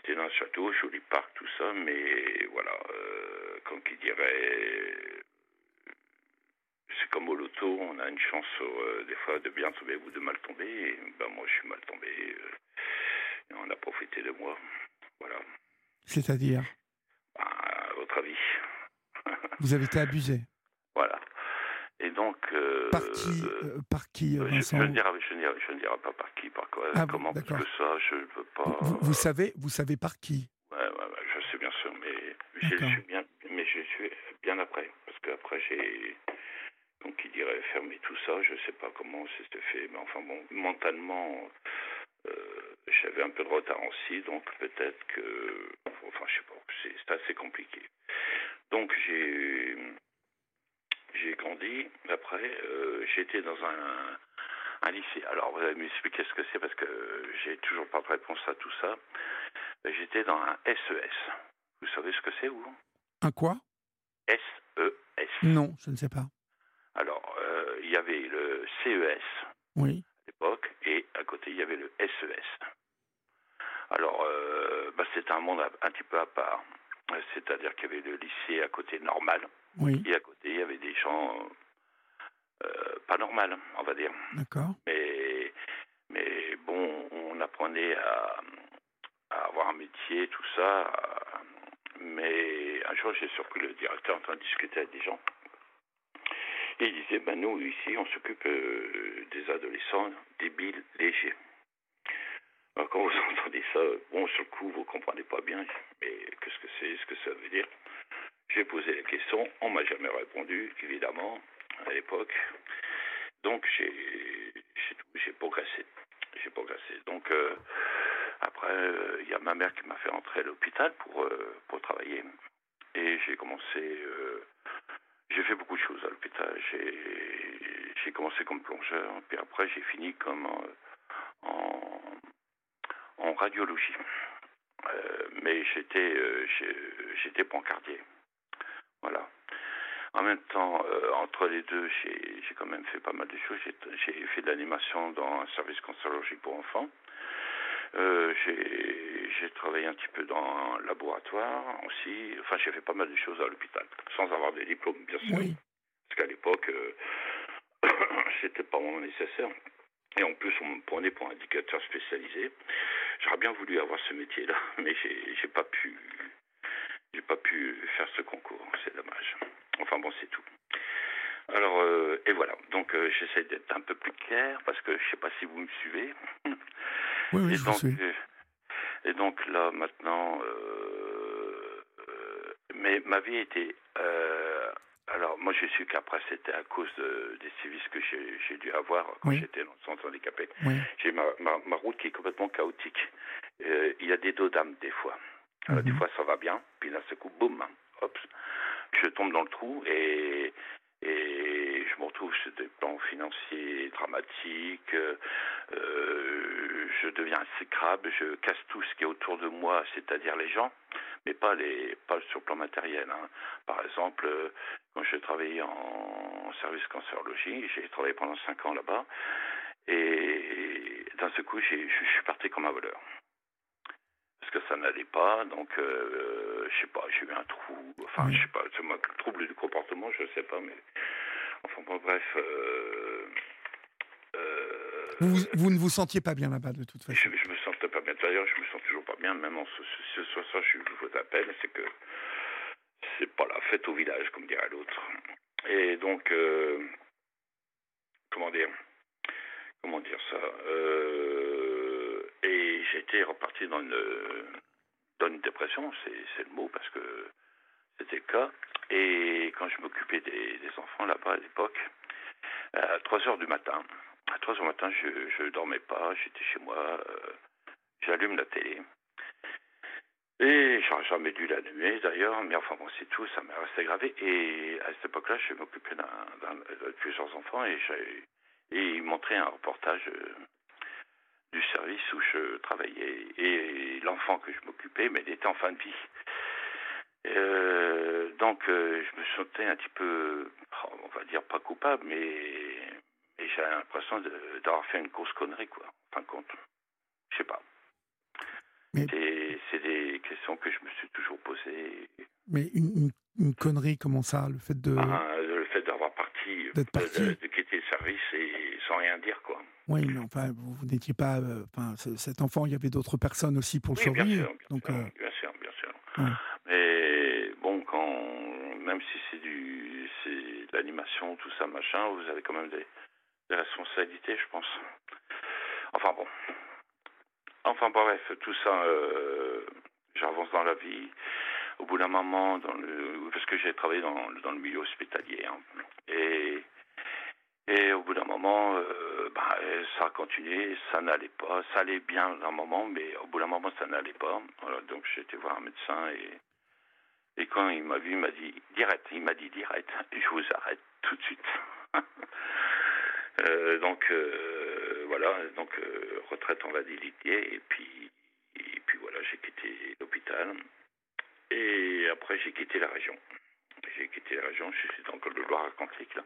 C'était dans un château, joli parc, tout ça, mais voilà, euh, comme qui dirait, c'est comme au loto, on a une chance euh, des fois de bien tomber ou de mal tomber. Et, ben moi, je suis mal tombé. euh, et on a profité de moi. Voilà. C'est-à-dire, Ben, à votre avis. vous avez été abusé. [LAUGHS] voilà. Et donc. euh, Par qui, euh, par Euh, Vincent ne dirai, je, ne dirai, je ne dirai pas par qui, par quoi, Ah comment, parce que ça, je ne veux pas. vous, vous savez, vous savez par qui Ouais, ouais, ouais, je sais bien sûr, mais je suis bien, mais je suis bien après, parce qu'après j'ai, donc qui dirait fermer tout ça, je sais pas comment c'était fait, mais enfin bon, mentalement, euh, j'avais un peu de retard aussi, donc peut-être que, enfin je sais pas, c'est c'est assez compliqué. Donc j'ai, j'ai grandi. Après, euh, j'étais dans un un lycée. Alors, vous allez m'expliquer ce que c'est parce que j'ai toujours pas de réponse à tout ça. Euh, J'étais dans un SES. Vous savez ce que c'est, vous? Un quoi? SES. Non, je ne sais pas. Alors, euh, il y avait le CES Oui. à l'époque et à côté, il y avait le SES. Alors, euh, bah, c'était un monde un petit peu à part. Euh, C'est-à-dire qu'il y avait le lycée à côté normal Oui, et à côté, il y avait des gens euh, pas normaux, on va dire. d'accord. Mais, mais bon, on apprenait à, à avoir un métier, tout ça. Mais un jour, j'ai surpris le directeur en train de discuter avec des gens. Et il disait, ben nous, ici, on s'occupe euh, des adolescents débiles légers. Quand [LAUGHS] vous entendez ça, bon, sur le coup, vous comprenez pas bien, mais qu'est-ce que c'est, ce que ça veut dire? J'ai posé la question, on m'a jamais répondu, évidemment, à l'époque. Donc, j'ai j'ai j'ai progressé. J'ai progressé. Donc, euh, après, euh, il y a ma mère qui m'a fait entrer à l'hôpital pour, euh, pour travailler. Et j'ai commencé. j'ai fait beaucoup de choses à l'hôpital. J'ai commencé comme plongeur, puis après, j'ai fini comme radiologie. Euh, mais j'étais euh, j'étais brancardier. Voilà. En même temps, euh, entre les deux, j'ai quand même fait pas mal de choses. J'ai fait de l'animation dans un service cancérologique pour enfants. Euh, j'ai travaillé un petit peu dans un laboratoire aussi. Enfin, j'ai fait pas mal de choses à l'hôpital, sans avoir des diplômes, bien sûr. Oui. Parce qu'à l'époque, [COUGHS] c'était pas vraiment nécessaire. Et en plus, on me prenait pour indicateur spécialisé. J'aurais bien voulu avoir ce métier-là, [LAUGHS] mais j'ai pas pu, j'ai pas pu faire ce concours. C'est dommage. Enfin bon, c'est tout. Alors, euh, et voilà. Donc, euh, j'essaie d'être un peu plus clair parce que je sais pas si vous me suivez. [LAUGHS] Oui, oui, et je vous donc, suis. euh, et donc là, maintenant, euh, mais ma vie était. Euh, alors, moi, j'ai su qu'après, c'était à cause de- des sévices que j'ai dû avoir quand Oui. j'étais dans le centre handicapé. Oui. J'ai ma, ma, ma route qui est complètement chaotique. Euh, il y a des dos d'âme, des fois. Alors, des Mhm. fois, ça va bien, puis d'un seul coup, boum, hop, je tombe dans le trou et, et je me retrouve sur des plans financiers dramatiques. euh, je deviens exécrable, je casse tout ce qui est autour de moi, c'est-à-dire les gens, mais pas les pas sur le plan matériel. hein. Par exemple, euh, quand je travaillais en service cancérologie, j'ai travaillé pendant cinq ans là-bas, et d'un seul coup, j'ai- je suis parti comme un voleur. Parce que ça n'allait pas, donc euh, je sais pas, j'ai eu un trou, enfin je sais pas, c'est moi trouble du comportement, je sais pas, mais enfin bon, bref. euh, euh, Vous, vous ne vous sentiez pas bien là-bas de toute façon. je, je me sentais pas bien. D'ailleurs, je me sens toujours pas bien, même en ce, ce, ce soir, je vous appelle, c'est que c'est pas la fête au village, comme dirait l'autre. Et donc, euh, comment dire Comment dire ça Euh, Et j'étais reparti dans une, dans une dépression, c'est le mot, parce que cas. Et quand je m'occupais des, enfants là-bas à l'époque, à 3 heures du matin, à 3 heures du matin, je ne dormais pas, j'étais chez moi, euh, j'allume la télé. Et j'aurais jamais dû l'allumer d'ailleurs, mais enfin bon, c'est tout, ça m'est resté gravé. Et à cette époque-là, je m'occupais de plusieurs enfants et, et ils montraient un reportage euh, du service où je travaillais. Et l'enfant que je m'occupais, mais il était en fin de vie. Euh, donc, euh, je me sentais un petit peu, oh, on va dire pas coupable, mais, mais j'ai l'impression d'avoir fait une grosse connerie, quoi. En fin de compte. Je sais pas. Mais- c'est des questions que je me suis toujours posées. Mais une, une- une connerie, comment ça Le fait de. Ah, le fait d'avoir parti, D'être parti. De, de quitter le service et sans rien dire, quoi. Oui, mais enfin, vous, vous n'étiez pas. euh, Enfin, ce- cet enfant, il y avait d'autres personnes aussi pour le Oui, bien sûr, bien Donc, sûr, bien sûr, bien sûr. ouais. Mais même si c'est du, c'est l'animation, tout ça, machin, vous avez quand même des, responsabilités, je pense. Enfin bon. Enfin bref, tout ça, euh, j'avance dans la vie. Au bout d'un moment, dans le, parce que j'ai travaillé dans, dans le milieu hospitalier, hein, et et au bout d'un moment, euh, euh, ça a continué, ça n'allait pas. Ça allait bien d'un moment, mais au bout d'un moment, ça n'allait pas. Voilà, donc j'ai été voir un médecin et, et quand il m'a vu, il m'a dit direct, il m'a dit direct, je vous arrête tout de suite. [LAUGHS] Euh, donc euh, voilà, donc euh, retraite en validité et puis et puis voilà, j'ai quitté l'hôpital et après j'ai quitté la région. J'ai quitté la région, je suis dans le Loire-Atlantique là.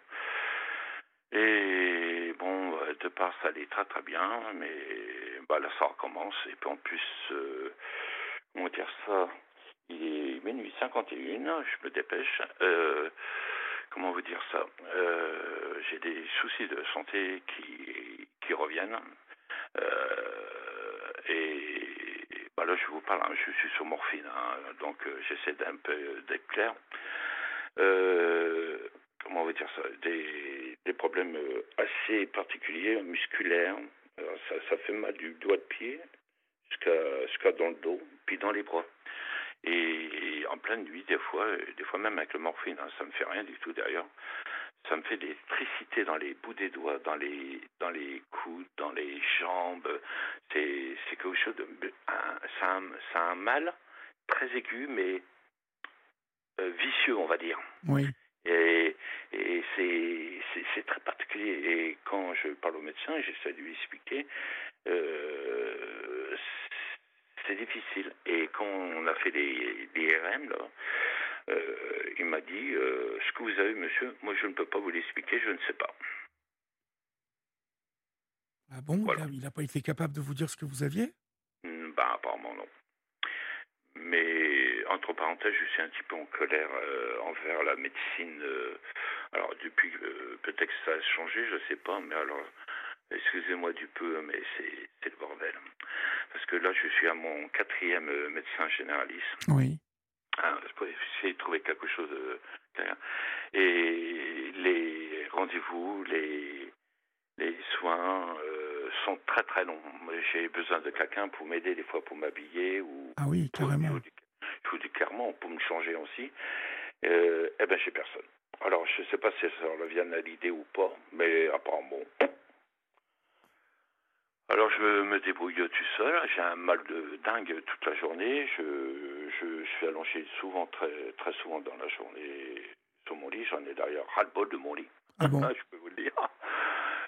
Et bon, euh, de part, ça allait très très bien, mais bah, là, ça recommence. Et puis en plus, comment dire ça? Il est minuit 51, je me dépêche. Euh, comment vous dire ça Euh, J'ai des soucis de santé qui, reviennent. Euh, et bah, là, je vous parle, hein, je suis sur morphine, hein, donc j'essaie d'un peu d'être clair. Comment va dire ça, des, problèmes assez particuliers, musculaires. Ça, ça fait mal du doigt de pied jusqu'à dans le dos, puis dans les bras. Et en pleine nuit, des fois, euh, des fois même avec le morphine, hein, ça me fait rien du tout d'ailleurs. Ça me fait des tricités dans les bouts des doigts, dans les dans les coudes, dans les jambes. C'est c'est quelque chose de ça, a un, ça a un mal très aigu, mais euh, vicieux, on va dire. oui. Et, et c'est, c'est, c'est très particulier. Et quand je parle au médecin, j'essaie de lui expliquer, euh, c'est difficile. Et quand on a fait des, des IRM, là, Euh, il m'a dit euh, ce que vous avez, monsieur, moi je ne peux pas vous l'expliquer, je ne sais pas. Ah bon Il n'a pas été capable de vous dire ce que vous aviez? Ben apparemment non. Mais entre parenthèses, je suis un petit peu en colère euh, envers la médecine. alors depuis, peut-être que ça a changé, je sais pas, mais alors, excusez-moi du peu, mais c'est le bordel. Parce que là, je suis à mon quatrième euh, médecin généraliste. Oui. Ah, je peux essayer de trouver quelque chose de clair. Et les rendez-vous, les, les soins euh, sont très très longs. J'ai besoin de quelqu'un pour m'aider des fois pour m'habiller ou Ah oui, pour, carrément. du- il faut du clairement pour me changer aussi. Euh, eh ben, j'ai personne. Alors, je sais pas si ça leur vient à l'idée ou pas, mais apparemment. Alors, je me débrouille tout seul. J'ai un mal de dingue toute la journée. Je, je suis allongé souvent, très, très souvent dans la journée sur mon lit. J'en ai d'ailleurs ras-le-bol de mon lit. Ah bon [LAUGHS] je peux vous le dire.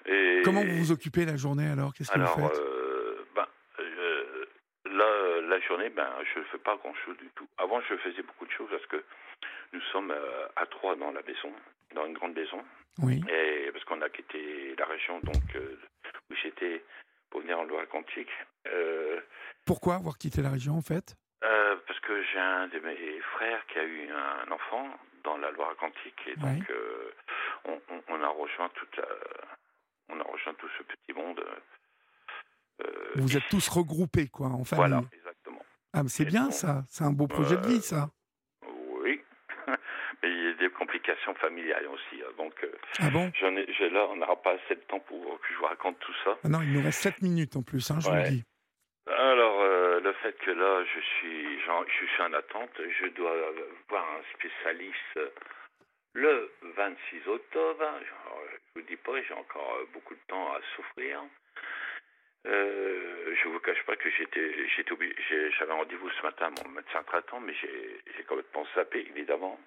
Et Comment vous vous occupez la journée alors? Qu'est-ce que alors, vous faites? euh, ben, euh, là, la journée, ben, je ne fais pas grand-chose du tout. Avant, je faisais beaucoup de choses parce que nous sommes euh, à trois dans la maison, dans une grande maison. Oui. Et parce qu'on a quitté la région, donc euh, où j'étais pour venir en Loire-Atlantique. Euh, Pourquoi avoir quitté la région en fait? euh, parce que j'ai un de mes frères qui a eu un enfant dans la Loire-Atlantique et donc euh, on, on- on a rejoint toute la, on a rejoint tout ce petit monde. Vous êtes tous regroupés quoi en famille. Voilà, exactement. Ah c'est bien ça, c'est un beau projet de vie ça. Il y a des complications familiales aussi. hein, Donc, euh, Ah bon? j'en ai, j'ai là, on n'aura pas assez de temps pour que je vous raconte tout ça. Ah non, il nous reste 7 minutes en plus, hein, je vous le dis. Alors, euh, le fait que là, je suis, je suis en attente, je dois voir un spécialiste le 26 octobre. Alors, je vous dis pas, j'ai encore euh, beaucoup de temps à souffrir. Euh, je vous cache pas que j'étais, j'étais j'avais rendez-vous ce matin à mon médecin traitant, mais j'ai, j'ai complètement zappé, évidemment.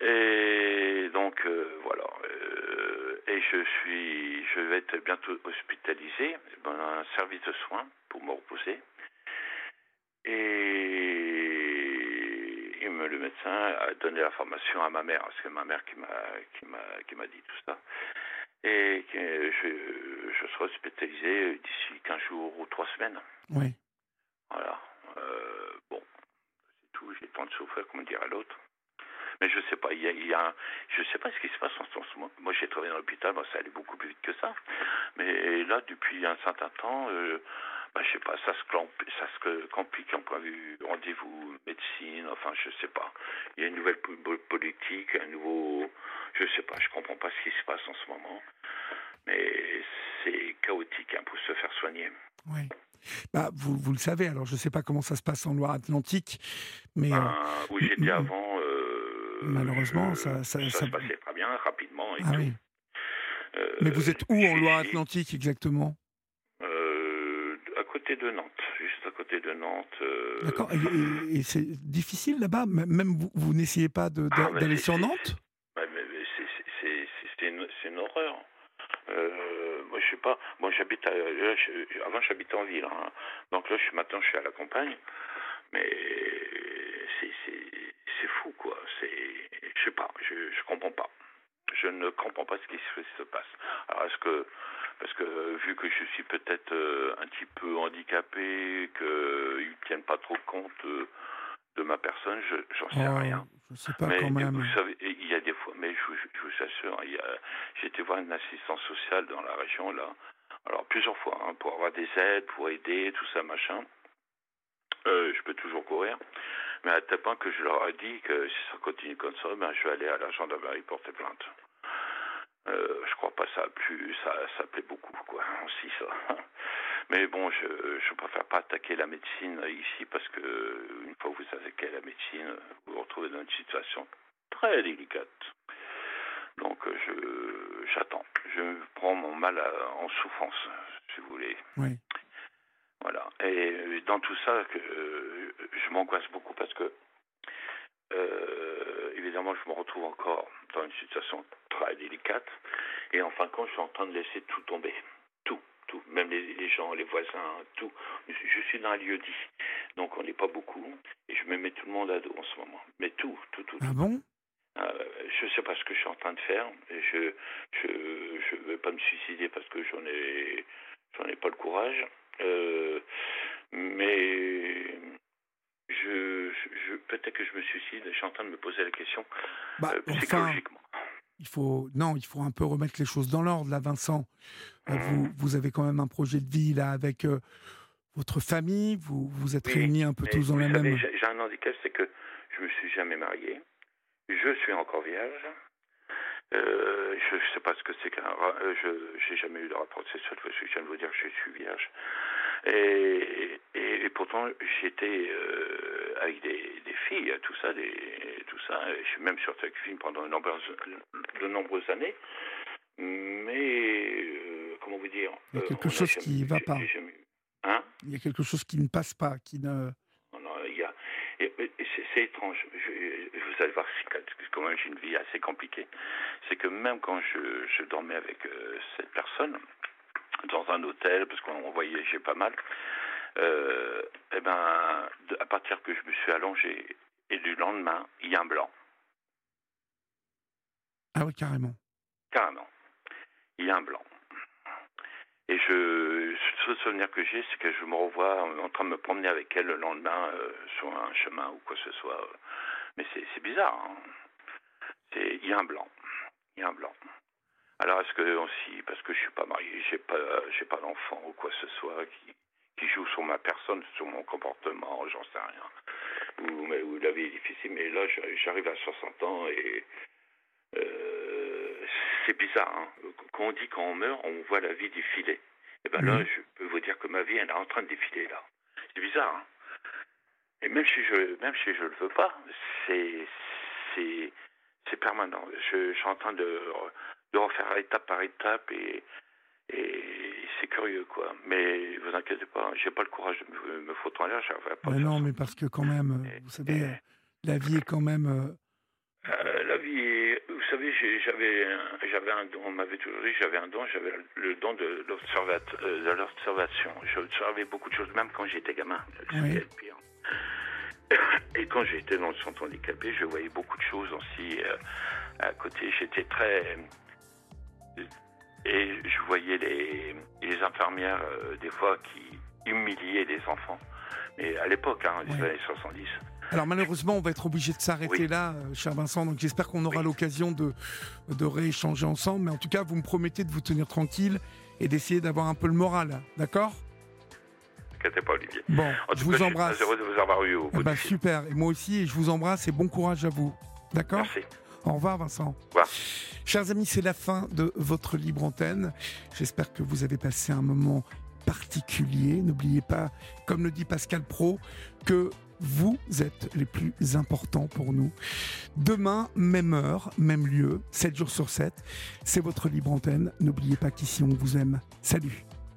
Et donc euh, voilà. Euh, et je suis, je vais être bientôt hospitalisé dans un service de soins pour me reposer. Et le médecin a donné l'information à ma mère, c'est ma mère qui m'a qui m'a qui m'a dit tout ça. Et que je, je serai hospitalisé d'ici 15 jours ou 3 semaines. Oui. Voilà. Euh, bon, c'est tout. J'ai le temps de souffrir, comme dirait l'autre. Mais je sais pas, il y a, il y a un- je sais pas ce qui se passe en ce moment. Moi, j'ai travaillé dans l'hôpital, moi, ça allait beaucoup plus vite que ça. Mais là, depuis un certain temps, euh, bah, je sais pas, ça se, ça se complique en point de vue rendez-vous, médecine, enfin, je sais pas. Il y a une nouvelle po- po- politique, un nouveau, je sais pas, je comprends pas ce qui se passe en ce moment. Mais c'est chaotique hein, pour se faire soigner. Oui. Bah, vous, vous le savez, alors je ne sais pas comment ça se passe en Loire-Atlantique, mais euh, Ben, où j'étais avant, euh, malheureusement, je- ça, ça, ça ça- se passait très bien, rapidement et Ah tout. oui. Euh, Mais vous êtes où en Loire-Atlantique exactement? Euh, À côté de Nantes, juste à côté de Nantes. euh, D'accord. Et, et- et c'est difficile là-bas? Même vous, vous n'essayez pas Ah, mais d'aller sur Nantes Ouais, mais, mais c'est- c'est- c'est c'est- c'est une, c'est une horreur. Euh, moi, je sais pas. Moi, j'habite à, avant, j'habitais en ville. hein. Donc là, je suis maintenant, je suis à la campagne. Mais c'est fou, quoi. C'est, je sais pas. Je, je comprends pas. Je ne comprends pas ce qui se, se passe. Alors, est-ce que, parce que vu que je suis peut-être euh, un petit peu handicapé, qu'ils ne tiennent pas trop compte euh, de ma personne, je, j'en sais Oh, rien. Je ne sais pas Mais quand même. vous savez, il y a des fois, mais je, vous- je vous assure, été voir une assistance sociale dans la région là, alors plusieurs fois, hein, pour avoir des aides, pour aider, tout ça, machin. Euh, je peux toujours courir, mais à tel point que je leur ai dit que si ça continue comme ça, ben, je vais aller à la gendarmerie porter plainte. Euh, je crois pas ça a plu, ça, ça plaît beaucoup, quoi, [LAUGHS] aussi ça. Mais bon, je je préfère pas attaquer la médecine ici parce que une fois que vous attaquez la médecine, vous vous retrouvez dans une situation très délicate. Donc euh, je j'attends. Je prends mon mal à- en souffrance, si vous voulez. Oui. Voilà. Et dans tout ça, que euh, je m'angoisse beaucoup parce que euh, évidemment, je me retrouve encore dans une situation très délicate. Et en fin de compte, je suis en train de laisser tout tomber. Tout. Tout, même les, les gens, les voisins, tout. Je suis dans un lieu dit, donc on n'est pas beaucoup, et je me mets tout le monde à dos en ce moment. Mais tout, tout, tout. Ah bon? Euh, je sais pas ce que je suis en train de faire. et Je je je veux pas me suicider parce que j'en ai j'en ai pas le courage. Euh, mais je, je, peut-être que je me suicide. Je suis en train de me poser la question Bah, euh, psychologiquement. Il faut non, il faut un peu remettre les choses dans l'ordre là, Vincent. Euh, Mmh. vous, vous avez quand même un projet de vie là avec euh, votre famille. Vous vous êtes Oui, réunis un peu tous dans la savez, même. J'ai j'ai un handicap, c'est que je me suis jamais marié. Je suis encore vierge. Euh, je ne sais pas ce que c'est qu'un. euh, Je n'ai jamais eu de rapport sexuel, parce que je viens de vous dire que je suis vierge. Et, et, et pourtant, j'étais euh, avec des, des filles, tout ça, des, tout ça. Je suis même sorti avec une fille pendant de nombreuses, de nombreuses années. Mais, euh, comment vous dire Il y a quelque a chose jamais- qui va j'ai- pas. jamais Hein? Il y a quelque chose qui ne passe pas, qui ne. non, non, il y a. et- et Je- vous allez voir, [LAUGHS] quand même j'ai une vie assez compliquée. C'est que même quand je, je dormais avec euh, cette personne dans un hôtel, parce qu'on voyageait pas mal, euh, eh ben, à partir que je me suis allongé et du lendemain, il y a un blanc, Ah oui, carrément. carrément. Il y a un blanc. Et je, le souvenir que j'ai, c'est que je me revois en train de me promener avec elle le lendemain euh, sur un chemin ou quoi que ce soit. Mais c'est bizarre. hein. Il y a un blanc. Il y a un blanc. Alors est-ce que aussi, parce que je suis pas marié, j'ai pas, j'ai pas d'enfant ou quoi que ce soit qui, joue sur ma personne, sur mon comportement, j'en sais rien. Ou, mais, ou la vie est difficile, mais là j'arrive à 60 ans et euh, c'est bizarre. Hein. Quand on dit quand on meurt, on voit la vie défiler. Et ben là, Mhm. je peux vous dire que ma vie, elle est en train de défiler là. C'est bizarre. Hein. Et même si je, même si je le veux pas, c'est, c'est, c'est permanent. Je, je suis en train de, de refaire étape par étape et, et c'est curieux quoi. Mais vous inquiétez pas, j'ai pas le courage de me, me foutre en l'air. pas non, ça. mais parce que quand même, euh, Et- vous savez, et- euh, la vie est quand même. euh, la vie, est- savez, j'avais, un- j'avais un don, on m'avait toujours dit, j'avais un don, j'avais le don de, euh, de l'observation. J'observais beaucoup de choses, même quand j'étais gamin. Oui. pire. [COUGHS] Et quand j'étais dans le centre handicapé, je voyais beaucoup de choses aussi euh, à côté. J'étais très. Et je voyais les, les infirmières, euh, des fois, qui humiliaient les enfants. Mais à l'époque, hein, Oui. années 70. Alors malheureusement, on va être obligé de s'arrêter Oui. là, euh, cher Vincent. Donc j'espère qu'on aura Oui. l'occasion de, de rééchanger ensemble. Mais en tout cas, vous me promettez de vous tenir tranquille et d'essayer d'avoir un peu le moral. D'accord? Inquiétez pas, Olivier. Bon, En je tout vous cas, embrasse. Je suis très heureux de vous avoir eu au Eh bout ben, du fil. super. Et moi aussi, et je vous embrasse et bon courage à vous. D'accord? Merci. Au revoir, Vincent. revoir. Chers amis, c'est la fin de votre libre antenne. J'espère que vous avez passé un moment particulier. N'oubliez pas, comme le dit Pascal Pro, que vous êtes les plus importants pour nous. Demain, même heure, même lieu, 7 jours sur 7. C'est votre libre antenne. N'oubliez pas qu'ici, on vous aime. Salut